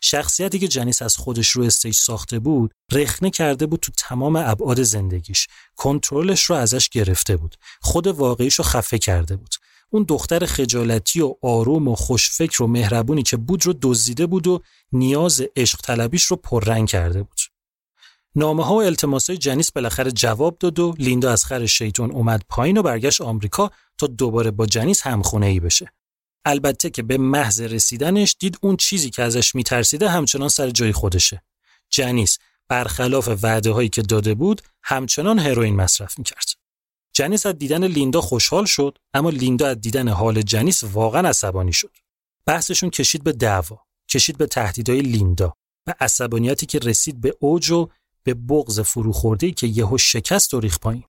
شخصیتی که جنیس از خودش رو استیج ساخته بود رخنه کرده بود تو تمام ابعاد زندگیش. کنترلش رو ازش گرفته بود. خود واقعیش رو خفه کرده بود. اون دختر خجالتی و آروم و خوشفکر و مهربونی که بود رو دزدیده بود و نیاز عشق طلبیش رو پررنگ کرده بود نامه ها و التماس جنیس بالاخره جواب داد و لیندا از خر شیطون اومد پایین و برگشت آمریکا تا دوباره با جنیس همخونه ای بشه. البته که به محض رسیدنش دید اون چیزی که ازش میترسیده همچنان سر جای خودشه. جنیس برخلاف وعده هایی که داده بود همچنان هروئین مصرف می‌کرد. جنیس از دیدن لیندا خوشحال شد اما لیندا از دیدن حال جنیس واقعا عصبانی شد. بحثشون کشید به دعوا، کشید به تهدیدهای لیندا و عصبانیتی که رسید به اوج و به بغض فروخورده که یهو شکست و ریخ پایین.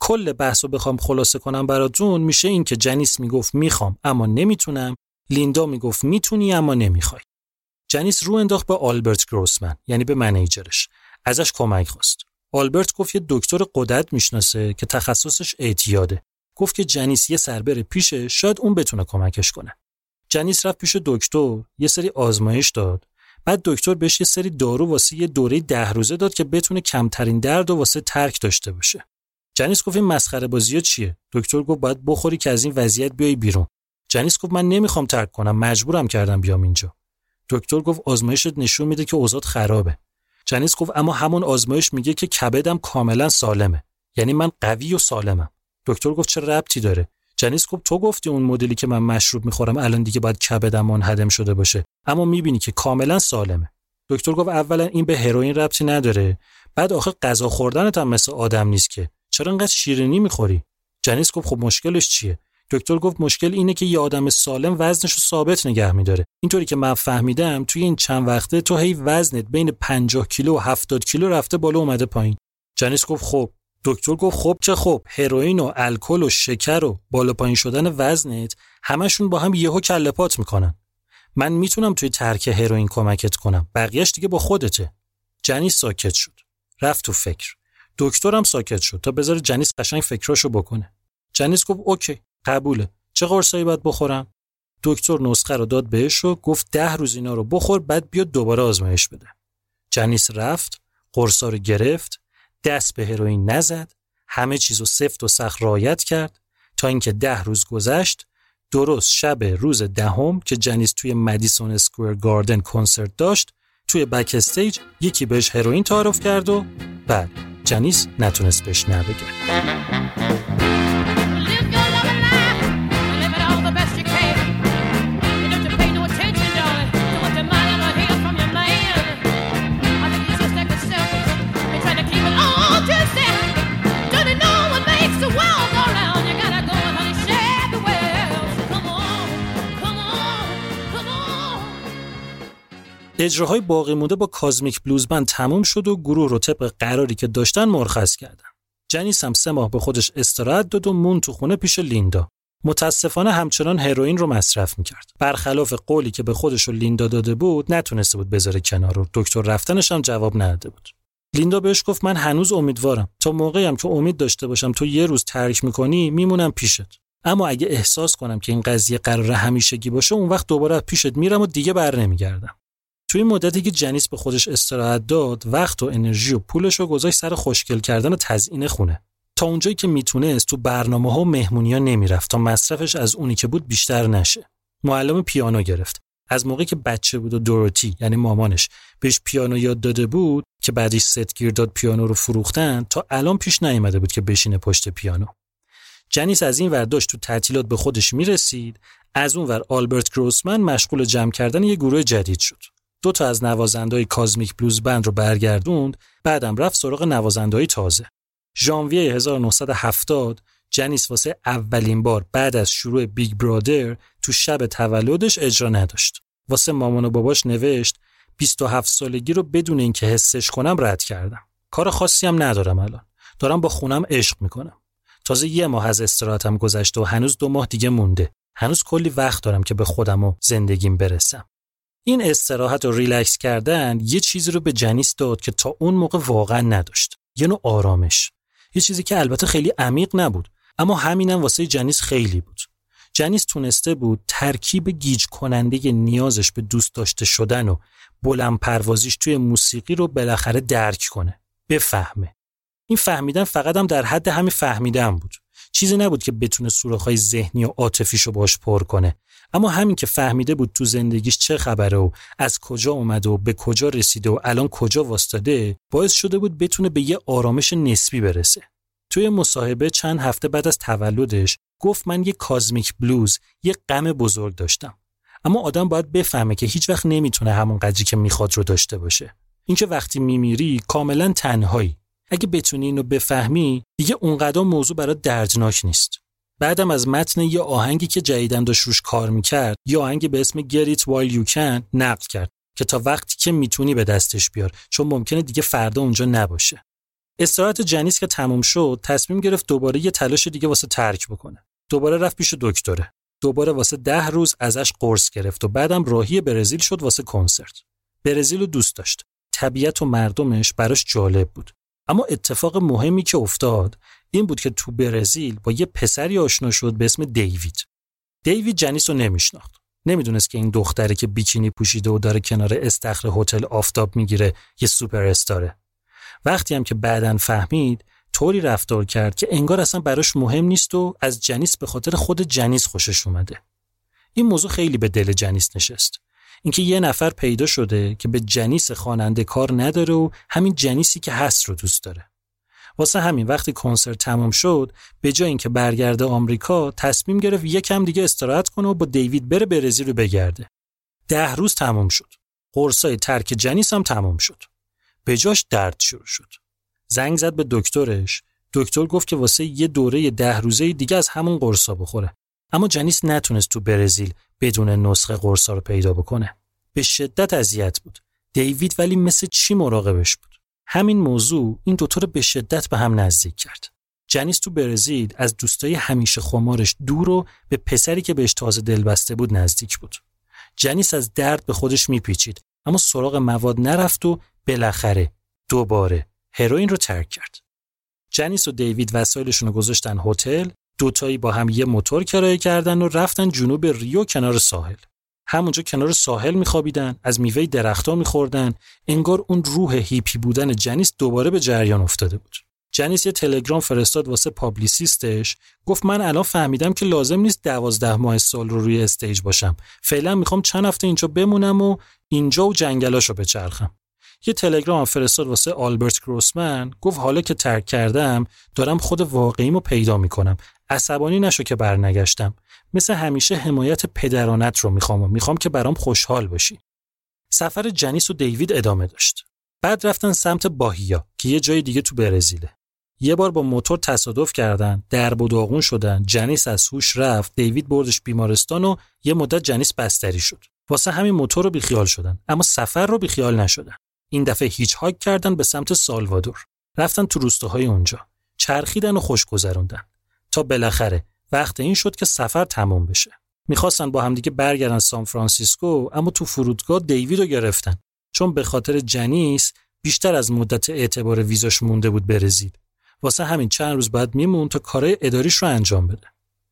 کل بحث رو بخوام خلاصه کنم براتون میشه این که جنیس می‌گفت می‌خوام اما نمی‌تونم لیندا می‌گفت می‌تونی اما نمی‌خوای جنیس رو انداخت به آلبرت گروسمن یعنی به منیجرش ازش کمک خواست آلبرت گفت یه دکتر قدرت می‌شناسه که تخصصش اعتیاده. گفت که جنیس یه سربر پیشه شاید اون بتونه کمکش کنه. جنیس رفت پیش دکتر یه سری آزمایش داد. بعد دکتر بهش یه سری دارو واسه یه دوره ده روزه داد که بتونه کمترین درد و واسه ترک داشته باشه. جنیس گفت این مسخره بازی چیه؟ دکتر گفت باید بخوری که از این وضعیت بیای بیرون. جنیس گفت من نمی‌خوام ترک کنم مجبورم کردم بیام اینجا. دکتر گفت آزمایشت نشون میده که اوضاع خرابه. جنیس گفت اما همون آزمایش میگه که کبدم کاملا سالمه. یعنی من قوی و سالمم. دکتر گفت چه ربطی داره؟ جنیس گفت تو گفتی اون مدلی که من مشروب می‌خورم الان دیگه باید کبدم منهدم شده باشه. اما می‌بینی که کاملا سالمه. دکتر گفت اولا این به هروئین ربطی نداره. بعد آخه غذا خوردنت هم مثل آدم نیست که. چرا انقدر شیرینی می‌خوری؟ جنیس گفت خب مشکلش چیه؟ دکتر گفت مشکل اینه که یه آدم سالم وزنش رو ثابت نگه میداره. اینطوری که من فهمیدم توی این چند وقته تو هی وزنت بین 50 کیلو و 70 کیلو رفته بالا اومده پایین. جنیس گفت خب. دکتر گفت خب چه خب. هروئین و الکل و شکر و بالا پایین شدن وزنت همشون با هم یهو کله پات می‌کنن. من می‌تونم توی ترک هروئین کمکت کنم. بقیهش دیگه با خودته. جنیس ساکت شد. رفت تو فکر. دکترم ساکت شد تا بذاره جنیس قشنگ فکراشو بکنه. جنیس گفت OK. قبوله. چه قرصایی باید بخورم؟ دکتر نسخه رو داد بهش و گفت ده روز اینا رو بخور بعد بیا دوباره آزمایش بده. جنیس رفت قرصا رو گرفت دست به هروئین نزد همه چیز رو سفت و سخت رعایت کرد. تا اینکه ده روز گذشت درست شب روز دهم که جنیس توی Madison Square Garden کنسرت داشت توی بک استیج یکی بهش هروئین تعارف کرد و بعد جنیس نتونست بهش نه اجراهای باقی مونده با کازمیک بلوز بند تموم شد و گروه رو طبق قراری که داشتن مرخص کردن. جنیس هم سه ماه به خودش استراحت داد و مون تو خونه پیش لیندا. متاسفانه همچنان هروئین رو مصرف می‌کرد. برخلاف قولی که به خودش و لیندا داده بود، نتونسته بود بذاره کنار رو. دکتر رفتنش هم جواب نداده بود. لیندا بهش گفت من هنوز امیدوارم. تا موقعی هم که امید داشته باشم تو یه روز ترک می‌کنی، میمونم پیشت. اما اگه احساس کنم که این قضیه قرار همیشگی باشه، اون وقت دوباره پیشت میرم و دیگه بر نمیگردم. توی مدتی که جنیس به خودش استراحت داد وقت و انرژی و پولش رو گذاشت سر خوشگل کردن و تزیین خونه. تا اونجایی که می‌تونست تو برنامه ها و مهمونی ها نمی‌رفت تا مصرفش از اونی که بود بیشتر نشه. معلم پیانو گرفت. از موقعی که بچه بود و دوروتی یعنی مامانش بهش پیانو یاد داده بود که بعدش ست گیر داد پیانو رو فروختن تا الان پیش نیامده بود که بشینه پشت پیانو. جنیس از این ور داشت تو تعطیلات به خودش می‌رسید. از اون ور آلبرت گروسمن مشغول جمع کردن یه گروه جدید شد. دو تا از نوازندهای Kozmic Blues Band رو برگردوند بعدم رفت سراغ نوازندهای تازه. ژانویه 1970 جنیس واسه اولین بار بعد از شروع Big Brother تو شب تولدش اجرا نداشت. واسه مامان و باباش نوشت 27 سالگی رو بدون اینکه حسش کنم رد کردم. کار خاصی هم ندارم الان. دارم با خونم عشق می‌کنم. تازه یه ماه از استراحتم گذشته و هنوز دو ماه دیگه مونده. هنوز کلی وقت دارم که به خودم و زندگیم برسم. این استراحت و ریلکس کردن یه چیزی رو به جنیس داد که تا اون موقع واقعا نداشت. یه نوع آرامش. یه چیزی که البته خیلی عمیق نبود اما همینم واسه جنیس خیلی بود. جنیس تونسته بود ترکیب گیج کننده نیازش به دوست داشته شدن و بلند پروازیش توی موسیقی رو بالاخره درک کنه. بفهمه. این فهمیدن فقط هم در حد همین فهمیدن بود. چیزی نبود که بتونه سوراخ‌های ذهنی و عاطفیشو باش پر کنه. اما همین که فهمیده بود تو زندگیش چه خبره و از کجا اومده و به کجا رسیده و الان کجا واستاده باعث شده بود بتونه به یه آرامش نسبی برسه. توی مصاحبه چند هفته بعد از تولدش گفت من یه کازمیک بلوز یه غم بزرگ داشتم. اما آدم باید بفهمه که هیچ وقت نمی‌تونه همون قدری که می‌خواد رو داشته باشه. اینکه وقتی میمیری کاملا تنهایی. اگه بتونی اینو بفهمی دیگه اونقدر موضوع برات دردناک نیست. بعدم از متن یه آهنگی که جدیدن داشت روش کار می‌کرد یه آهنگی به اسم It While You Can نقل کرد که تا وقتی که می‌تونی به دستش بیار چون ممکنه دیگه فردا اونجا نباشه. استراحت جنیس که تموم شد تصمیم گرفت دوباره یه تلاش دیگه واسه ترک بکنه. دوباره رفت پیش دکتره. دوباره واسه ده روز ازش قرص گرفت و بعدم راهی برزیل شد واسه کنسرت. برزیل رو دوست داشت. طبیعت و مردمش براش جالب بود. اما اتفاق مهمی که افتاد این بود که تو برزیل با یه پسری آشنا شد به اسم دیوید. دیوید جنیس رو نمیشناخت. نمی‌دونست که این دختری که بیکینی پوشیده و داره کنار استخر هتل آفتاب می‌گیره یه سوپر استاره. وقتی هم که بعدا فهمید طوری رفتار کرد که انگار اصلا براش مهم نیست و از جنیس به خاطر خود جنیس خوشش اومده. این موضوع خیلی به دل جنیس نشست. اینکه یه نفر پیدا شده که به جنیس خواننده کار نداره و همین جنیسی که هست رو دوست داره. واسه همین وقتی کنسرت تمام شد به جای اینکه برگرده آمریکا تصمیم گرفت یکم دیگه استراحت کنه و با دیوید بره برزیل رو بگرده. ده روز تمام شد. قرصای ترک جنیس هم تمام شد. به جاش درد شروع شد. زنگ زد به دکترش. دکتر گفت که واسه یه دوره ده روزه دیگه از همون قرصا بخوره. اما جنیس نتونست تو برزیل بدون نسخه قرصا رو پیدا بکنه. به شدت اذیت بود. دیوید ولی مثل چی مراقبش بود؟ همین موضوع این دوتا رو به شدت به هم نزدیک کرد. جنیس تو برزیل از دوستای همیشه خمارش دور و به پسری که بهش تازه دل بسته بود نزدیک بود. جنیس از درد به خودش میپیچید اما سراغ مواد نرفت و بالاخره دوباره هروئین رو ترک کرد. جنیس و دیوید وسایلشون رو گذاشتن هتل دوتایی با هم یه موتور کرایه کردن و رفتن جنوب ریو کنار ساحل همونجا کنار ساحل میخوابیدن از میوه درختها میخوردن. انگار اون روح هیپی بودن جنیس دوباره به جریان افتاده بود. جنیس یه تلگرام فرستاد واسه publicist ش. گفت من الان فهمیدم که لازم نیست دوازده ماه سال رو روی stage باشم. فعلا می‌خوام چند هفته اینجا بمونم و اینجا و جنگلاشو بچرخم. یه تلگرام فرستاد واسه آلبرت گروسمن. گفت حالا که ترک کردم دارم خود واقعیمو پیدا می‌کنم. عصبانی نشو که برنگشتم. مثل همیشه حمایت پدرانت رو می‌خوام و می‌خوام که برام خوشحال باشی. سفر جنیس و دیوید ادامه داشت. بعد رفتن سمت باهیا که یه جای دیگه تو برزیله. یه بار با موتور تصادف کردن درب و داغون شدن جنیس از هوش رفت دیوید بردش بیمارستان و یه مدت جنیس بستری شد. واسه همین موتور رو بیخیال شدن اما سفر رو بیخیال نشدن. این دفعه هیچ هاک کردن به سمت سالوادور. رفتن تو روستاهای اونجا. چرخیدن و خوش گذروندن. تا بالاخره وقت این شد که سفر تمام بشه. می‌خواستن با همدیگه برگردن سان فرانسیسکو اما تو فرودگاه دیوید رو گرفتن. چون به خاطر جنیس بیشتر از مدت اعتبار ویزاش مونده بود برزیل واسه همین چند روز بعد میمون تا کارهای اداریش رو انجام بده.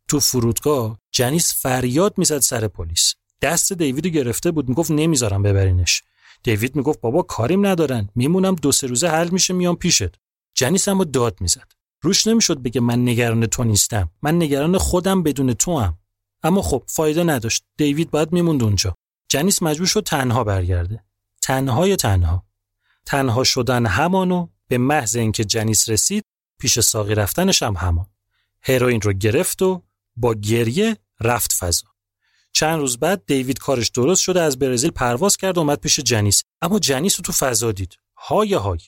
تو فرودگاه جنیس فریاد می‌زد سر پلیس. دست دیوید رو گرفته بود می‌گفت نمی‌ذارم ببرینش. دیوید می‌گفت بابا کاریم ندارن. میمونم دو سه روزه حل میشه میام پیشت. جنیس هم داد می‌زد. روش نمی‌شد بگه من نگران تو نیستم. من نگران خودم بدون تو هم. اما خب فایده نداشت. دیوید باید میموند اونجا. جنیس مجبور شد تنها برگرده. تنهای تنها. تنها شدن همانو به محض اینکه جنیس رسید پیش ساقی رفتنش هم همان. هروئین رو گرفت و با گریه رفت فضا. چند روز بعد دیوید کارش درست شده از برزیل پرواز کرد و اومد پیش جنیس. اما جنیس رو تو فضا دید. های های.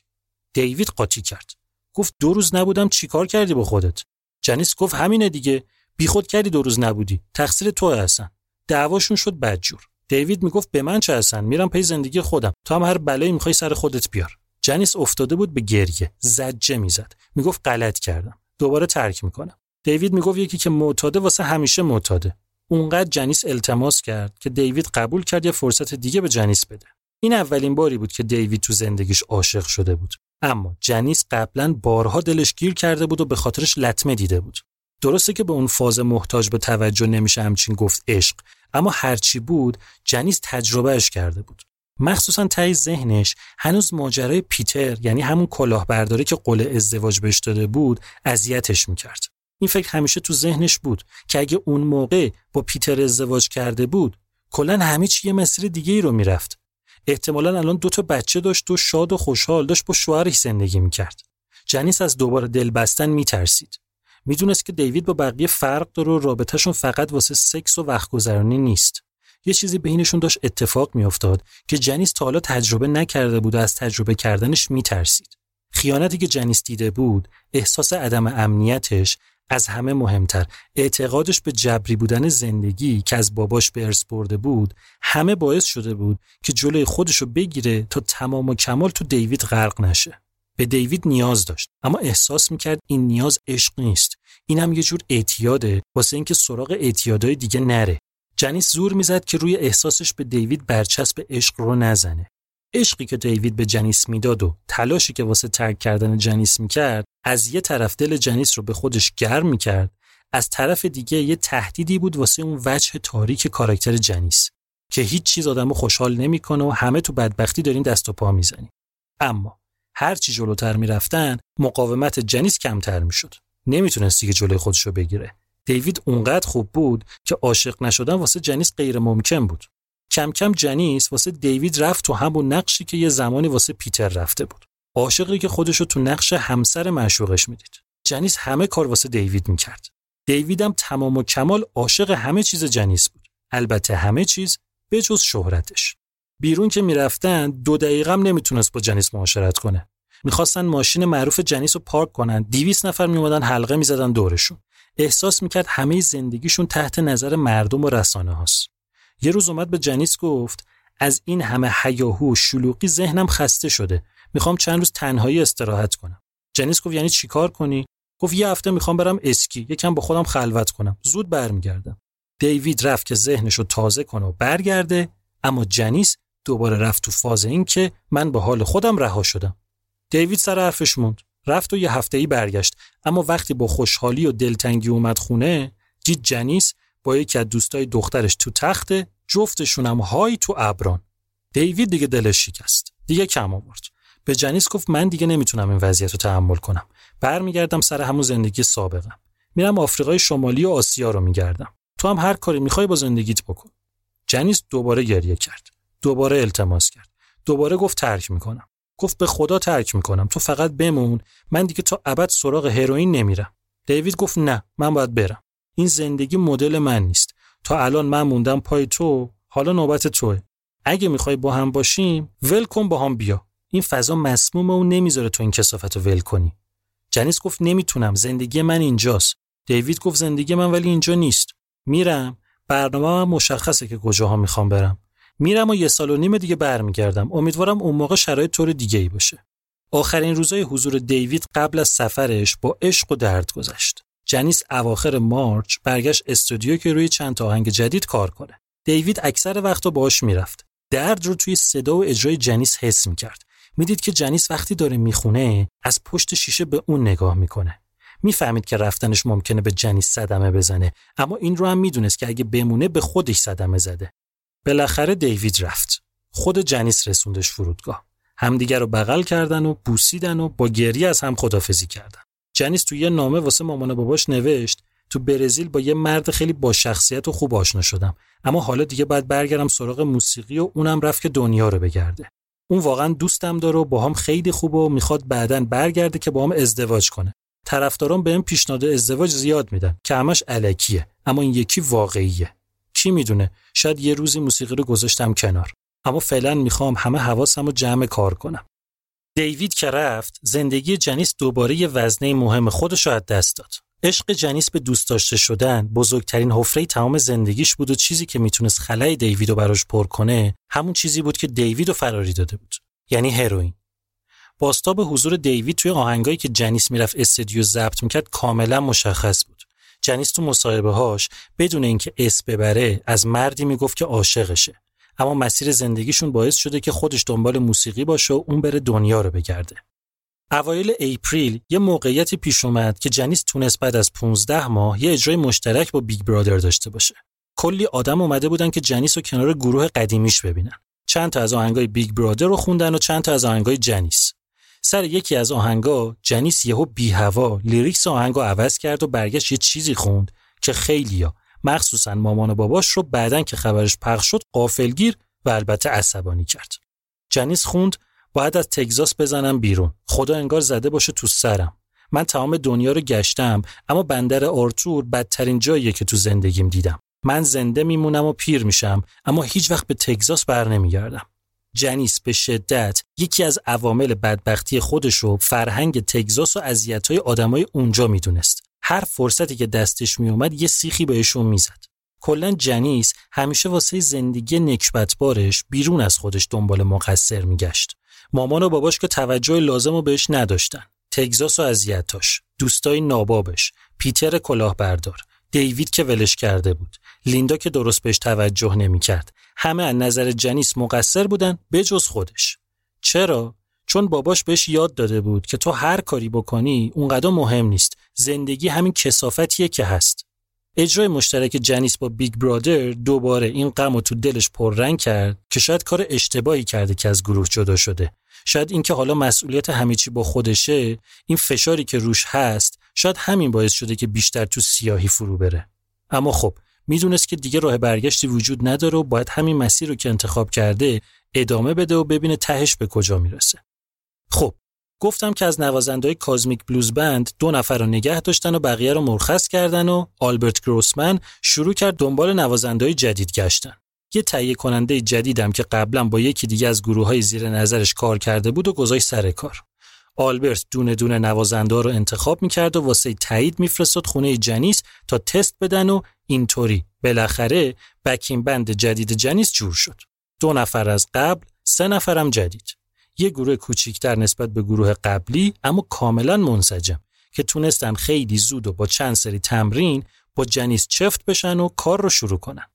دیوید قاطی کرد. گفت دو روز نبودم چیکار کردی با خودت؟ جنیس گفت همینه دیگه. بیخود کردی دو روز نبودی. تقصیر تو هستن. دعواشون شد بدجور. دیوید می‌گفت به من چه هستن؟ میرم پی زندگی خودم. تو هم هر بلایی می‌خوای سر خودت بیار. جنیس افتاده بود به گریه. زجه می‌زد. می‌گفت غلط کردم. دوباره ترک می‌کنم. دیوید می‌گفت یکی که معتاده واسه همیشه معتاده. اونقدر جنیس التماس کرد که دیوید قبول کرد یه فرصت دیگه به جنیس بده. این اولین باری بود که دیوید تو زندگیش عاشق شده بود. اما جنیس قبلا بارها دلش گیر کرده بود و به خاطرش لطمه دیده بود. درسته که به اون فاز محتاج به توجه نمیشه همچین گفت عشق اما هرچی بود جنیس تجربهش کرده بود. مخصوصا تای ذهنش هنوز ماجرای پیتر یعنی همون کلاهبرداری که قول ازدواج بهش داده بود اذیتش می‌کرد. این فکر همیشه تو ذهنش بود که اگه اون موقع با پیتر ازدواج کرده بود کلا همه چی یه مسیر دیگه ای رو می‌رفت. احتمالا الان دو تا بچه داشت و شاد و خوشحال داشت با شوهرش زندگی می‌کرد. جنیس از دوباره دل بستن میترسید. می‌دونست که دیوید با بقیه فرق داره و رابطهشون فقط واسه سکس و وقت گذرانی نیست. یه چیزی بینشون داشت اتفاق میافتاد که جنیس تا حالا تجربه نکرده بود و از تجربه کردنش میترسید. خیانتی که جنیس دیده بود احساس عدم امنیتش از همه مهمتر. اعتقادش به جبری بودن زندگی که از باباش به ارث برده بود همه باعث شده بود که جلوی خودشو بگیره تا تمام و کمال تو دیوید غرق نشه. به دیوید نیاز داشت اما احساس می‌کرد این نیاز عشق نیست. اینم یه جور اعتیاده واسه اینکه سراغ اعتیادهای دیگه نره. جنیس زور می‌زد که روی احساسش به دیوید برچسب عشق رو نزنه. عشقی که دیوید به جنیس می‌داد و تلاشی که واسه ترک کردن جنیس می‌کرد از یه طرف دل جنیس رو به خودش گرم می‌کرد. از طرف دیگه یه تهدیدی بود واسه اون وجه تاریک کاراکتر جنیس که هیچ چیز آدمو خوشحال نمی‌کنه و همه تو بدبختی دارین دست و پا می‌زنی اما هر چی جلوتر می‌رفتن مقاومت جنیس کمتر می‌شد. نمی‌تونست دیگه جلوی خودش رو بگیره. دیوید اونقدر خوب بود که عاشق نشدن واسه جنیس غیر ممکن بود. کم کم جنیس واسه دیوید رفت تو همون نقشی که یه زمانی واسه پیتر رفته بود. عاشقی که خودشو تو نقش همسر معشوقش می‌دید. جنیس همه کار واسه دیوید می‌کرد. دیویدم تمام و کمال عاشق همه چیز جنیس بود. البته همه چیز به جز شهرتش. بیرون که می‌رفتن دو دقیقه هم نمی‌تونست با جنیس معاشرت کنه. می‌خواستن ماشین معروف جنیس رو پارک کنن. دیویس نفر میومدن حلقه می‌زدن دورشون. احساس می‌کرد همه زندگیشون تحت نظر مردم و رسانه هاست یه روز اومد به جنیس گفت از این همه حیاهو و شلوغی ذهنم خسته شده. می‌خوام چند روز تنهایی استراحت کنم. جنیس گفت یعنی چیکار کنی؟ گفت یه هفته می‌خوام برم اسکی. یکم با خودم خلوت کنم. زود برمیگردم. دیوید رفت که ذهنش رو تازه کنه و برگرده اما جنیس دوباره رفت تو فاز این که من به حال خودم رها شدم. دیوید سر حرفش موند. رفت و یه هفته ای برگشت. اما وقتی با خوشحالی و دلتنگی اومد خونه دید جنیس با یکی از دوستای دخترش تو تخته جفتشون هم های تو ابران. دیوید دیگه دلش شکست. دیگه کم آورد. به جنیس گفت من دیگه نمی‌تونم این وضعیت رو تحمل کنم. برمیگردم سر همون زندگی سابقم. میرم آفریقای شمالی و آسیا رو میگردم. تو هم هر کاری می‌خوای با زندگیت بکن. جنیس دوباره گریه کرد. دوباره التماس کرد. دوباره گفت ترک می‌کنم. گفت به خدا ترک می‌کنم. تو فقط بمون. من دیگه تا ابد سراغ هروئین نمیرم. دیوید گفت نه من باید برم. این زندگی مدل من نیست. تا الان من موندم پای تو حالا نوبت توه. اگه می‌خوای با هم باشیم ول کن با هم بیا. این فضا مسمومه و نمی‌ذاره تو این کسافت رو ول کنی. جنیس گفت نمی‌تونم زندگی من اینجاست. دیوید گفت زندگی من ولی اینجا نیست. میرم برنامه من مشخصه که کجاها می‌خوام برم. میرم و یه سال و نیم دیگه برمیگردم. امیدوارم اون موقع شرایط طور دیگه ای باشه. آخرین روزای حضور دیوید قبل از سفرش با عشق و درد گذشت. جنیس اواخر مارچ برگشت استودیو که روی چند تا آهنگ جدید کار کنه. دیوید اکثر وقت باهاش می‌رفت. درد رو توی صدا و اجرای جنیس حس می‌کرد. می‌دید که جنیس وقتی داره می‌خونه از پشت شیشه به اون نگاه می‌کنه. می‌فهمید که رفتنش ممکنه به جنیس صدمه بزنه اما این رو هم می‌دونست که اگه بمونه به خودش صدمه زده. بالاخره دیوید رفت. خود جنیس رسوندش فرودگاه. همدیگر رو بغل کردن و بوسیدن و با گریه از هم خدافزی کردن. جنیس توی یه نامه واسه مامان باباش نوشت تو برزیل با یه مرد خیلی با شخصیت و خوب آشنا شدم. اما حالا دیگه باید برگردم سراغ موسیقی و اونم رفت که دنیا رو بگرده. اون واقعا دوستم داره و با هم خیلی خوبه و می‌خواد بعدا برگرده که با هم ازدواج کنه. طرفداران بهم پیشنهاد ازدواج زیاد میدن که همش علکیه اما این یکی واقعیه. کی می‌دونه؟ شاید یه روزی موسیقی رو گذاشتم کنار. اما فعلا می‌خوام همه حواسم رو جمع کار کنم. دیوید که رفت زندگی جنیس دوباره یه وزنه مهم خودش رو از دست داد. عشق جنیس به دوست داشته شدن بزرگترین حفره تمام زندگیش بود و چیزی که می‌تونست خلای دیوید رو براش پر کنه همون چیزی بود که دیوید رو فراری داده بود یعنی هروئین. باستاب حضور دیوید توی آهنگایی که جنیس می‌رفت استدیو ضبط می‌کرد کاملا مشخص بود. جنیس تو مصاحبه هاش بدون اینکه اسم ببره از مردی می‌گفت که عاشقشه. اما مسیر زندگیشون باعث شده که خودش دنبال موسیقی باشه و اون بره دنیا رو بگرده. اوایل April یه موقعیتی پیش اومد که جنیس تونست بعد از 15 ماه یه اجرای مشترک با Big Brother داشته باشه. کلی آدم اومده بودن که جنیس رو کنار گروه قدیمیش ببینن. چند تا از آهنگای Big Brother رو خوندن و چند تا از آهنگای جنیس. سر یکی از آهنگا جنیس یهو بی هوا lyrics آهنگو عوض کرد و برگشت یه چیزی خوند که خیلیا مخصوصا مامان و باباش رو بعدن که خبرش پخش شد قافلگیر و البته عصبانی کرد. جنیس خوند باید از تگزاس بزنم بیرون. خدا انگار زده باشه تو سرم. من تمام دنیا رو گشتم اما بندر آرتور بدترین جاییه که تو زندگیم دیدم. من زنده میمونم و پیر میشم اما هیچ وقت به تگزاس بر نمیگردم. جنیس به شدت یکی از عوامل بدبختی خودش رو فرهنگ تگزاس و اذیت‌های آدمای اونجا می‌دونست. هر فرصتی که دستش میومد یه سیخی بهشون می‌زد. کلا جنیس همیشه واسه زندگی نکبتبارش بیرون از خودش دنبال مقصر میگشت. مامان و باباش که توجه لازم رو بهش نداشتن. تگزاس و اذیتاش، دوستای نابابش، پیتر کلاهبردار، دیوید که ولش کرده بود، لیندا که درست بهش توجه نمی‌کرد، همه از نظر جنیس مقصر بودن بجز خودش چرا چون باباش بهش یاد داده بود که تو هر کاری بکنی اونقدر مهم نیست. زندگی همین کسافتیه که هست. اجرای مشترک جنیس با Big Brother دوباره این غم تو دلش پررنگ کرد که شاید کار اشتباهی کرده که از گروه جدا شده. شاید اینکه حالا مسئولیت همه چی با خودشه این فشاری که روش هست شاید همین باعث شده که بیشتر تو سیاهی فرو بره. اما خب می‌دونست که دیگه راه برگشتی وجود نداره و باید همین مسیر رو که انتخاب کرده ادامه بده و ببینه تهش به کجا می‌رسه. خب گفتم که از نوازندهای Kozmic Blues Band دو نفر رو نگه داشتن و بقیه رو مرخص کردن و آلبرت گروسمن شروع کرد دنبال نوازندهای جدید گشتن. یه تهیه کننده جدیدم که قبلا با یکی دیگه از گروه های زیر نظرش کار کرده بود و گذاشت سر کار. آلبرت دونه دونه نوازنده رو انتخاب می‌کرد و واسه تایید میفرستاد خونه جنیس تا تست بدن و اینطوری بالاخره بکین بند جدید جنیس جور شد. دو نفر از قبل، سه نفرم جدید. یه گروه کوچیکتر نسبت به گروه قبلی اما کاملا منسجم که تونستن خیلی زود و با چند سری تمرین با جنیس چفت بشن و کار رو شروع کنن.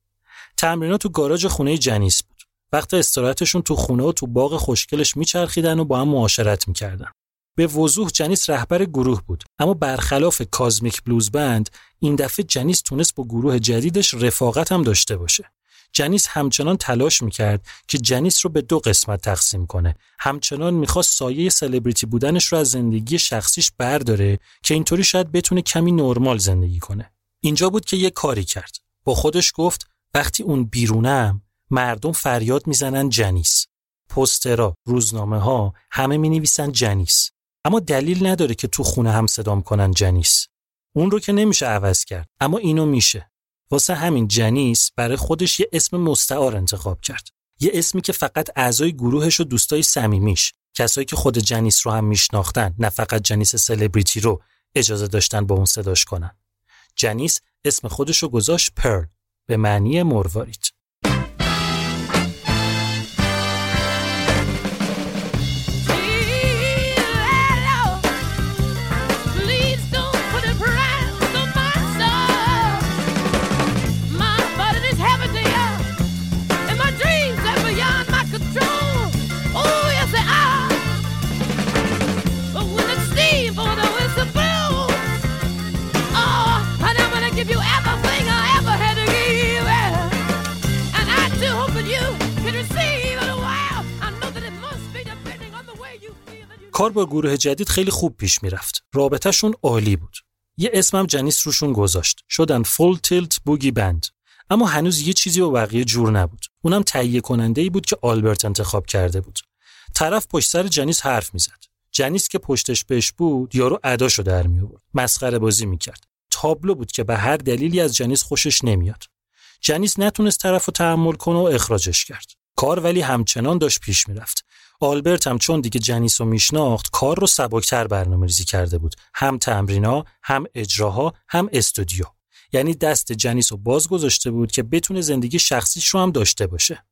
تمرینات تو گاراژ خونه جنیس بود. وقت استراحتشون تو خونه و تو باغ خوشگلش میچرخیدن و با هم معاشرت می‌کردن. به وضوح جنیس رهبر گروه بود اما برخلاف کازمیک بلوز بند این دفعه جنیس تونست با گروه جدیدش رفاقت هم داشته باشه جنیس همچنان تلاش می‌کرد که جنیس رو به دو قسمت تقسیم کنه. همچنان می‌خواست سایه سلبریتی بودنش رو از زندگی شخصیش برداره که اینطوری شاید بتونه کمی نرمال زندگی کنه. اینجا بود که یه کاری کرد. با خودش گفت وقتی اون بیرونم مردم فریاد می‌زنن جنیس. پسترا روزنامه ها همه می نویسن جنیس. اما دلیل نداره که تو خونه هم صدام کنن جنیس. اون رو که نمیشه عوض کرد اما اینو میشه. واسه همین جنیس برای خودش یه اسم مستعار انتخاب کرد. یه اسمی که فقط اعضای گروهش و دوستای صمیمیش کسایی که خود جنیس رو هم میشناختن نه فقط جنیس سلبریتی رو اجازه داشتن با اون صداش کنن. جنیس اسم خودش رو گذاشت پرل به معنی مروارید. کار با گروه جدید خیلی خوب پیش می‌رفت. رابطهشون عالی بود. یه اسمم جنیس روشون گذاشت. شدن فول تیلت بوگی بند. اما هنوز یه چیزی با بقیه جور نبود. اونم تهیه کننده ای بود که آلبرت انتخاب کرده بود. طرف پشت سر جنیس حرف می‌زد. جنیس که پشتش بهش بود یارو اداشو در می آورد. مسخره بازی می‌کرد. تابلو بود که به هر دلیلی از جنیس خوشش نمیاد. جنیس نتونست طرفو تحمل کنه و اخراجش کرد. کار ولی همچنان داشت پیش می‌رفت. آلبرت هم چون دیگه جنیس رو میشناخت کار رو سبکتر برنامه ریزی کرده بود. هم تمرینا هم اجراها هم استودیو. یعنی دست جنیس رو باز گذاشته بود که بتونه زندگی شخصیش رو هم داشته باشه.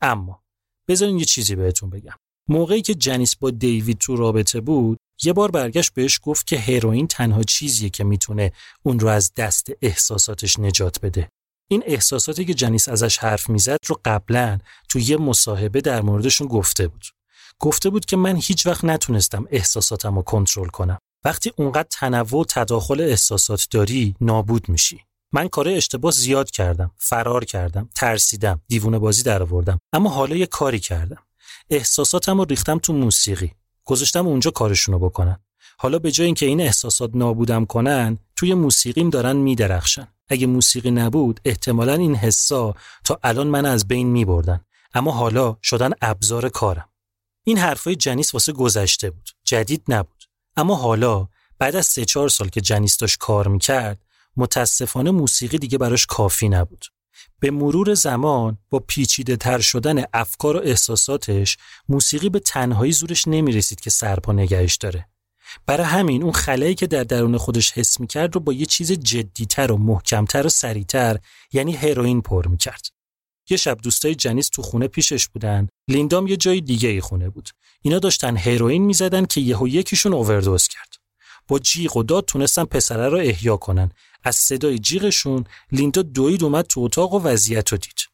اما بذارین یه چیزی بهتون بگم. موقعی که جنیس با دیوید تو رابطه بود یه بار برگشت بهش گفت که هروئین تنها چیزیه که می‌تونه اون رو از دست احساساتش نجات بده. این احساساتی که جنیس ازش حرف می‌زد رو قبلا تو یه مصاحبه در موردشون گفته بود. گفته بود که من هیچ وقت نتونستم احساساتم رو کنترل کنم. وقتی اونقدر تنوع و تداخل احساسات داری نابود میشی. من کار اشتباه زیاد کردم، فرار کردم، ترسیدم، دیوونه بازی در آوردم، اما حالا یه کاری کردم. احساساتم رو ریختم تو موسیقی. گذاشتم اونجا کارشونو بکنن. حالا به جای اینکه این احساسات نابودم کنن، توی موسیقیم دارن میدرخشن. اگه موسیقی نبود، احتمالا این حسا تا الان من از بین میبردن. اما حالا شدن ابزار کارم. این حرفای جنیس واسه گذشته بود. جدید نبود. اما حالا بعد از سه چهار سال که جنیس داشت کار می‌کرد متاسفانه موسیقی دیگه براش کافی نبود. به مرور زمان با پیچیده تر شدن افکار و احساساتش موسیقی به تنهایی زورش نمی‌رسید که سرپا نگهش داره. برای همین اون خلایی که در درون خودش حس می‌کرد رو با یه چیز جدیتر و محکمتر و سریعتر یعنی هروئین پر می‌کرد. یه شب دوستای جنیس تو خونه پیشش بودن. لیندام یه جای دیگه ای خونه بود. اینا داشتن هروئین می‌زدن که یهو یکیشون اووردوز کرد. با جیغ و داد تونستن پسره رو احیا کنن. از صدای جیغشون لیندا دوید اومد تو اتاق و وضعیت رو دید.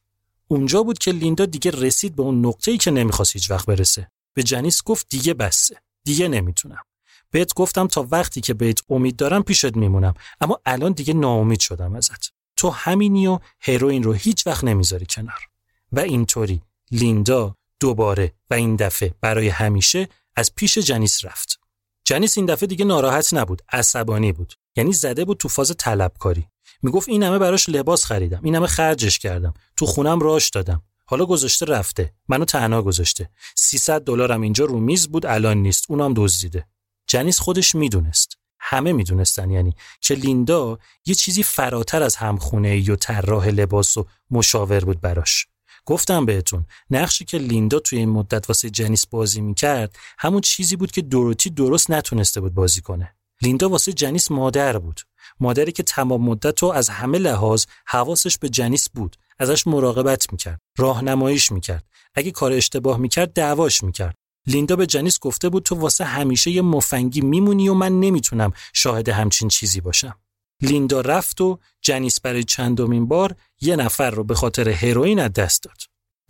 اونجا بود که لیندا دیگه رسید به اون نقطه‌ای که نمی‌خواست هیچ وقت برسه. به جنیس گفت دیگه بسه. دیگه نمی‌تونم. بهت گفتم تا وقتی که بهت امید دارم پیشت میمونم. اما الان دیگه ناامید شدم ازت. تو همینی و هروئین رو هیچ وقت نمی‌ذاری کنار. و اینطوری لیندا دوباره و این دفعه برای همیشه از پیش جنیس رفت. جنیس این دفعه دیگه ناراحت نبود عصبانی بود. یعنی زده بود تو فاز طلبکاری. می‌گفت این همه براش لباس خریدم این همه خرجش کردم تو خونم راش دادم. حالا گذاشته رفته منو تنها گذاشته. 300 دلارم اینجا رو میز بود الان نیست اونم دزدیده. جنیس خودش می‌دونست. همه می‌دونستن. یعنی که لیندا یه چیزی فراتر از همخونه یا طراح لباس و مشاور بود براش. گفتم بهتون نقشی که لیندا توی این مدت واسه جنیس بازی می‌کرد همون چیزی بود که دوروتی درست نتونسته بود بازی کنه. لیندا واسه جنیس مادر بود. مادری که تمام مدت رو از همه لحاظ حواسش به جنیس بود. ازش مراقبت می‌کرد. راهنماییش می‌کرد. اگه کار اشتباه می‌کرد دعواش می‌کرد. لیندا به جنیس گفته بود تو واسه همیشه یه مفنگی میمونی و من نمی‌تونم شاهد همچین چیزی باشم. لیندا رفت و جنیس برای چندمین بار یه نفر رو به خاطر هروئین از دست داد.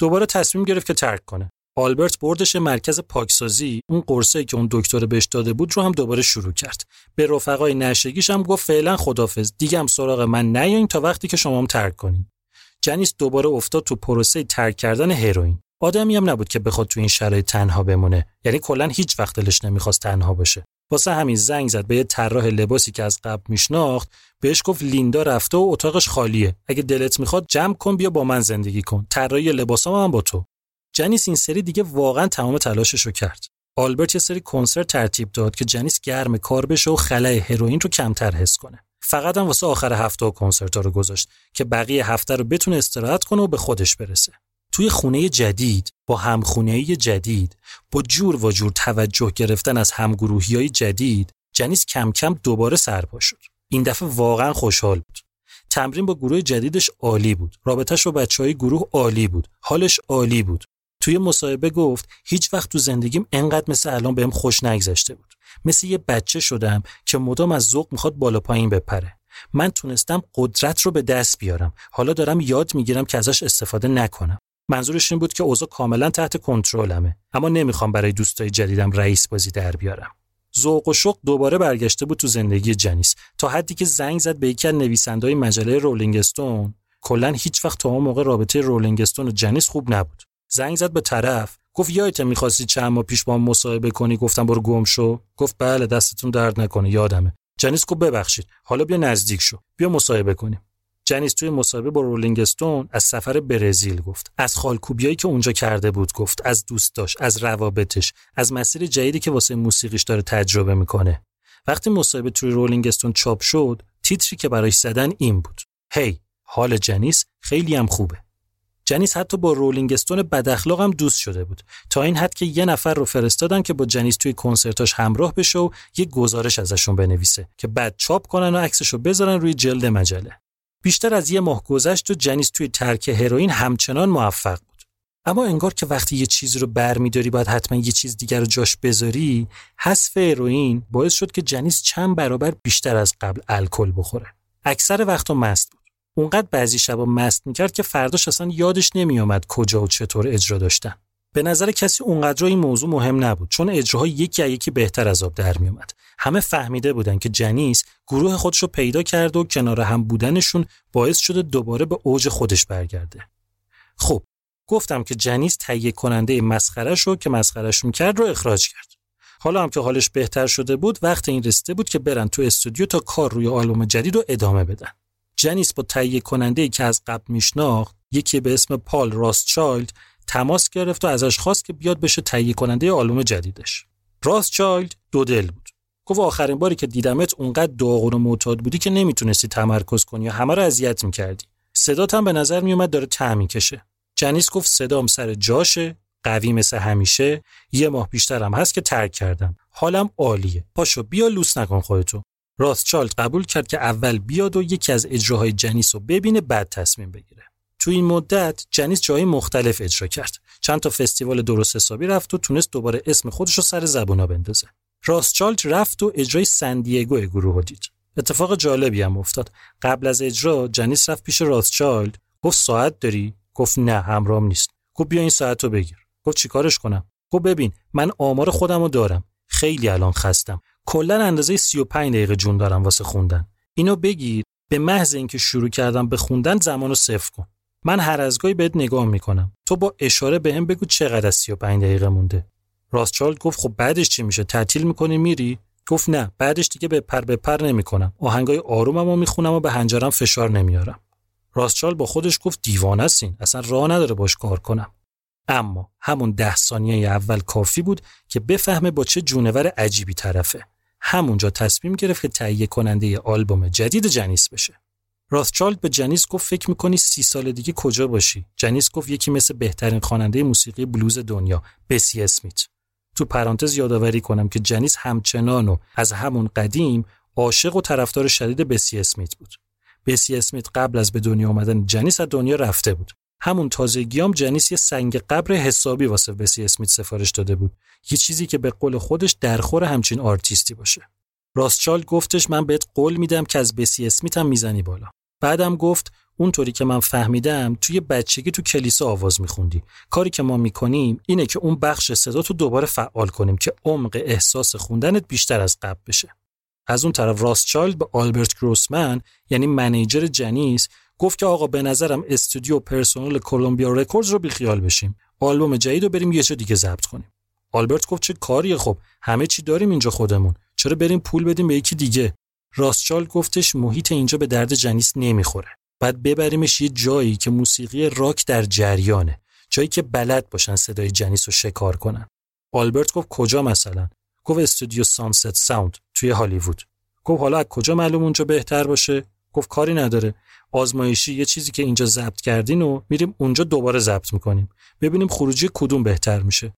دوباره تصمیم گرفت که ترک کنه. آلبرت بردش مرکز پاکسازی اون قرصه که اون دکتر بهش داده بود رو هم دوباره شروع کرد به رفقای نشگیش هم گفت فعلا خدافظ دیگه هم سراغ من نیاین تا وقتی که شما هم ترک کنین جنیس دوباره افتاد تو پروسه ترک کردن هروئین آدمی هم نبود که بخواد تو این شرایط تنها بمونه. یعنی کلا هیچ وقت دلش نمی‌خواست تنها باشه. واسه همین زنگ زد به یه طراح لباسی که از قبل میشناخت بهش گفت لیندا رفته و اتاقش خالیه. اگه دلت می‌خواد جمع کن بیا با من زندگی کن. طراحی لباسام هم با تو. جنیس این سری دیگه واقعا تمام تلاشش رو کرد. آلبرت یه سری کنسرت ترتیب داد که جنیس گرم کار بشه و خلای هروئین رو کمتر حس کنه. فقط هم واسه آخر هفته و کنسرت ها رو گذاشت که بقیه هفته رو بتونه استراحت کنه و به خودش برسه. توی خونه جدید با همخونه‌ای جدید با جور و جور توجه گرفتن از همگروهی های جدید جنیس کم کم دوباره سرپا شد. این دفعه واقعا خوشحال بود. تمرین با گروه جدیدش عالی بود. رابطش با بچه های گروه عالی بود. حالش عالی بود. توی مصاحبه گفت هیچ وقت تو زندگیم انقدر مثل الان بهم خوش نگذشته بود. مثل یه بچه شدم که مدام از ذوق می‌خواد بالا پایین بپره. من تونستم قدرت رو به دست بیارم. حالا دارم یاد می‌گیرم که ازش استفاده نکنم. منظورش این بود که اوضاع کاملا تحت کنترلمه. اما نمی‌خوام برای دوستای جدیدم رئیس بازی در بیارم. ذوق و شوق دوباره برگشته بود تو زندگی جنیس. تا حدی که زنگ زد به یکی از نویسندهای مجله رولینگ استون. کلا هیچ وقت تا اون موقع رابطه رولینگ استون و جنیس خوب نبود. زنگ زد به طرف. گفت یادت می‌خواستی چند ماه پیش با مصاحبه کنی؟ گفتم برو گم شو. گفت بله دستتون درد نکنه یادمه. جنیس گفت ببخشید. حالا بیا نزدیک شو. بیا مصاحبه کنیم. جنیس توی مصاحبه با Rolling Stone از سفر برزیل گفت. از خالکوبیایی که اونجا کرده بود گفت. از دوستاش از روابطش از مسیر جدیدی که واسه موسیقیش داره تجربه می‌کنه. وقتی مصاحبه توی Rolling Stone چاپ شد تیتری که برایش زدن این بود. hey hey, حال جنیس خیلی هم خوبه. جنیس حتی با Rolling Stone بد هم دوست شده بود. تا این حد که یه نفر رو فرستادن که با جنیس توی کنسرتاش همراه بشه و یه گزارش ازشون بنویسه که بعد چاپ کنن و عکسش رو بذارن روی جلد مجله. بیشتر از یه ماه گذشت و جنیس توی ترک هروئین همچنان موفق بود. اما انگار که وقتی یه چیزی رو برمیداری باید حتما یه چیز دیگر رو جاش بذاری حذف هروئین باعث شد که جنیس چند برابر بیشتر از قبل الکل بخوره. اکثر وقتا مست بود. اونقدر بعضی شبا مست می‌کرد که فرداش اصلا یادش نمیومد کجا و چطور اجرا داشتن. به نظر کسی اونقدر این موضوع مهم نبود چون اجراها یکی از یکی بهتر از آب در میومد همه فهمیده بودن که جنیس گروه خودش رو پیدا کرد و کنار هم بودنشون باعث شده دوباره به اوج خودش برگرده. خب گفتم که جنیس تهیه کننده مسخرش رو که مسخرش می‌کرد رو اخراج کرد. حالا هم که حالش بهتر شده بود وقت این رسیده بود که برن تو استودیو تا کار روی آلبوم جدید رو ادامه بدن. جنیس با تهیه کننده که از قبل میشناخت یکی به اسم پال راستچایلد تماس گرفت و ازش خواست که بیاد بشه تهیه کننده آلبوم جدیدش. راستچایلد دو دل بود. گفت آخرین باری که دیدمت اونقدر داغون و معتاد بودی که نمی‌تونستی تمرکز کنی یا همه رو اذیت می‌کردی. صدات هم به نظر میومد داره ته کشه جنیس گفت صدام سر جاشه قوی مثل همیشه. یه ماه بیشترم هست که ترک کردم. حالم عالیه. پاشو بیا لوس نکن خودتو. راستچالد قبول کرد که اول بیاد و یکی از اجراهای جنیس رو ببینه بعد تصمیم بگیره. تو این مدت جنیس جای مختلف اجرا کرد. چند تا فستیوال درست حسابی رفت و تونست دوباره اسم خودش رو سر زبونا بندازه. راستچالد رفت و اجرای سندیگو گروه دید. اتفاق جالبی هم افتاد. قبل از اجرا جنیس رفت پیش راستچالد گفت ساعت داری؟ گفت نه همراهم نیست. گفت بیا این ساعت رو بگیر. گفت چیکارش کنم؟ گفت ببین من آمار خودم رو دارم. خیلی الان خستم. کلا اندازه 35 دقیقه جون دارم واسه خوندن. اینو بگیر به محض اینکه شروع کردم به خوندن زمانو صفر کن. من هر از گاهی بهت نگاه می‌کنم. تو با اشاره به هم بگو چقدر از 35 دقیقه مونده. راستچالد گفت خب بعدش چی میشه؟ تعطیل می‌کنی میری؟ گفت نه بعدش دیگه به پر به پر نمی‌کنم. آهنگای آروممو می‌خونم و به هنجرم فشار نمیارم. راستچال با خودش گفت دیوانه است اصلا راه نداره باش کار کنم. اما همون ده ثانیه اول کافی بود که بفهمه با چه جونور عجیبی طرفه. همونجا تصمیم گرفت که تهیه کننده آلبوم جدید جنیس بشه. راستچالد به جنیس گفت فکر می‌کنی سی سال دیگه کجا باشی؟ جنیس گفت یکی مثل بهترین خواننده موسیقی بلوز دنیا بسی اسمیت. تو پرانتز یادآوری کنم که جنیس همچنان و از همون قدیم عاشق و طرفدار شدید بسی اسمیت بود. بسی اسمیت قبل از به دنیا آمدن جنیس از دنیا رفته بود. همون تازگیام جنیس یه سنگ قبر حسابی واسه بسی اسمیت سفارش داده بود. یه چیزی که به قول خودش درخور همچین آرتیستی باشه. راتچایلد گفتش من بهت قول میدم که از بسی اسمیت هم می‌زنی بالا. بعدم گفت اونطوری که من فهمیدم توی بچگی تو کلیسا آواز میخوندی. کاری که ما می‌کنیم اینه که اون بخش صدا تو دوباره فعال کنیم که عمق احساس خوندنت بیشتر از قبل بشه. از اون طرف راتچایلد به آلبرت گروسمن یعنی manager جنیس گفت که آقا به نظرم استودیو personal Columbia Records رو بیخیال بشیم. آلبوم جدید رو بریم یه جا دیگه ضبط کنیم. آلبرت گفت چه کاریه خب همه چی داریم اینجا خودمون. چرا بریم پول بدیم به یکی دیگه؟ راستچالد گفتش محیط اینجا به درد جنیس نمی‌خوره. بعد ببریمش یه جایی که موسیقی راک در جریانه. جایی که بلد باشن صدای جنیس رو شکار کنن. آلبرت گفت کجا مثلا؟ گفت استودیو سانست ساوند توی هالیوود. گفت حالا از کجا معلوم اونجا بهتر باشه؟ گفت کاری نداره. آزمایشی یه چیزی که اینجا ضبط کردین و میریم اونجا دوباره ضبط می‌کنیم. ببینیم خروجی کدوم بهتر میشه.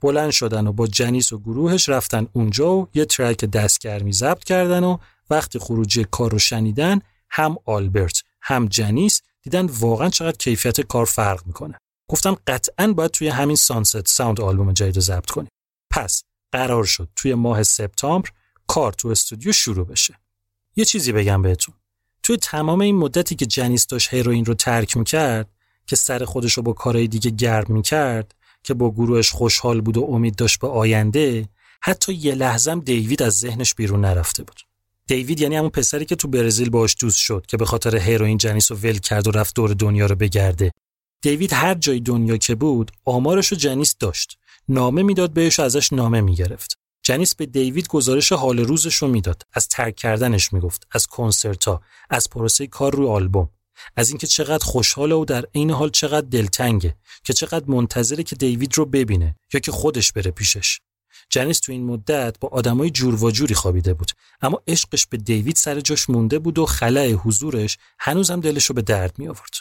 بلند شدن و با جنیس و گروهش رفتن اونجا و یه track دستگرمی ضبط کردن و وقتی خروجی کار رو شنیدن هم آلبرت هم جنیس دیدن واقعا چقدر کیفیت کار فرق می‌کنه. گفتم قطعا باید توی همین Sunset Sound آلبوم جدید ضبط کنیم. پس قرار شد توی ماه سپتامبر کار تو استودیو شروع بشه. یه چیزی بگم بهتون. توی تمام این مدتی که جنیس داشت هیروین رو ترک می‌کرد که سر خودش رو با کارهای دیگه گرم می‌کرد که با گروهش خوشحال بود و امید داشت به آینده حتی یه لحظم دیوید از ذهنش بیرون نرفته بود. دیوید یعنی همون پسری که تو برزیل باش دوست شد که به خاطر هیروین جنیس رو ول کرد و رفت دور دنیا رو بگرده. دیوید هر جای دنیا که بود آمارش رو جنیس داشت. نامه می‌داد بهش و ازش نامه می‌گرفت. جنیس به دیوید گزارش حال روزش رو می‌داد. از ترک کردنش می‌گفت از کنسرتا از پروسه کار روی آلبوم. از اینکه چقدر خوشحاله و در عین حال چقدر دلتنگه که چقدر منتظره که دیوید رو ببینه یا که خودش بره پیشش. جنیس تو این مدت با آدمای جور و جوری خوابیده بود اما عشقش به دیوید سر جاش مونده بود و خلع حضورش هنوزم دلش رو به درد می آورد.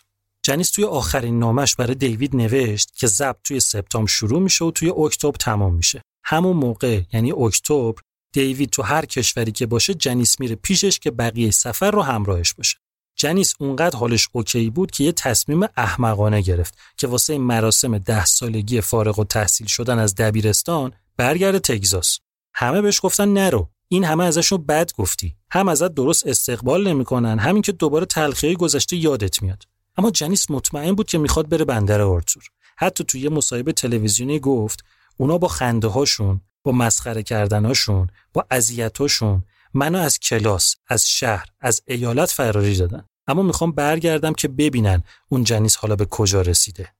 جنیس توی آخرین نامش برای دیوید نوشت که ضبط توی سپتامبر شروع میشه و توی اکتبر تمام میشه. همون موقع یعنی اکتبر دیوید تو هر کشوری که باشه جنیس میره پیشش که بقیه سفر رو همراهش باشه. جنیس اونقدر حالش اوکی بود که یه تصمیم احمقانه گرفت که واسه مراسم ده سالگی فارغ و تحصیل شدن از دبیرستان برگرده تگزاس. همه بهش گفتن نرو. این همه ازشون بد گفتی. هم ازت درست استقبال نمی‌کنن همین که دوباره تلخیه گذشته یادت میاد. اما جنیس مطمئن بود که می‌خواد بره بندر آرتور. حتی توی یه مصاحبه تلویزیونی گفت اونا با خنده هاشون با مسخره کردناشون با اذیتاشون منو از کلاس از شهر از ایالت فراری دادن. اما می‌خوام برگردم که ببینن اون جنیس حالا به کجا رسیده.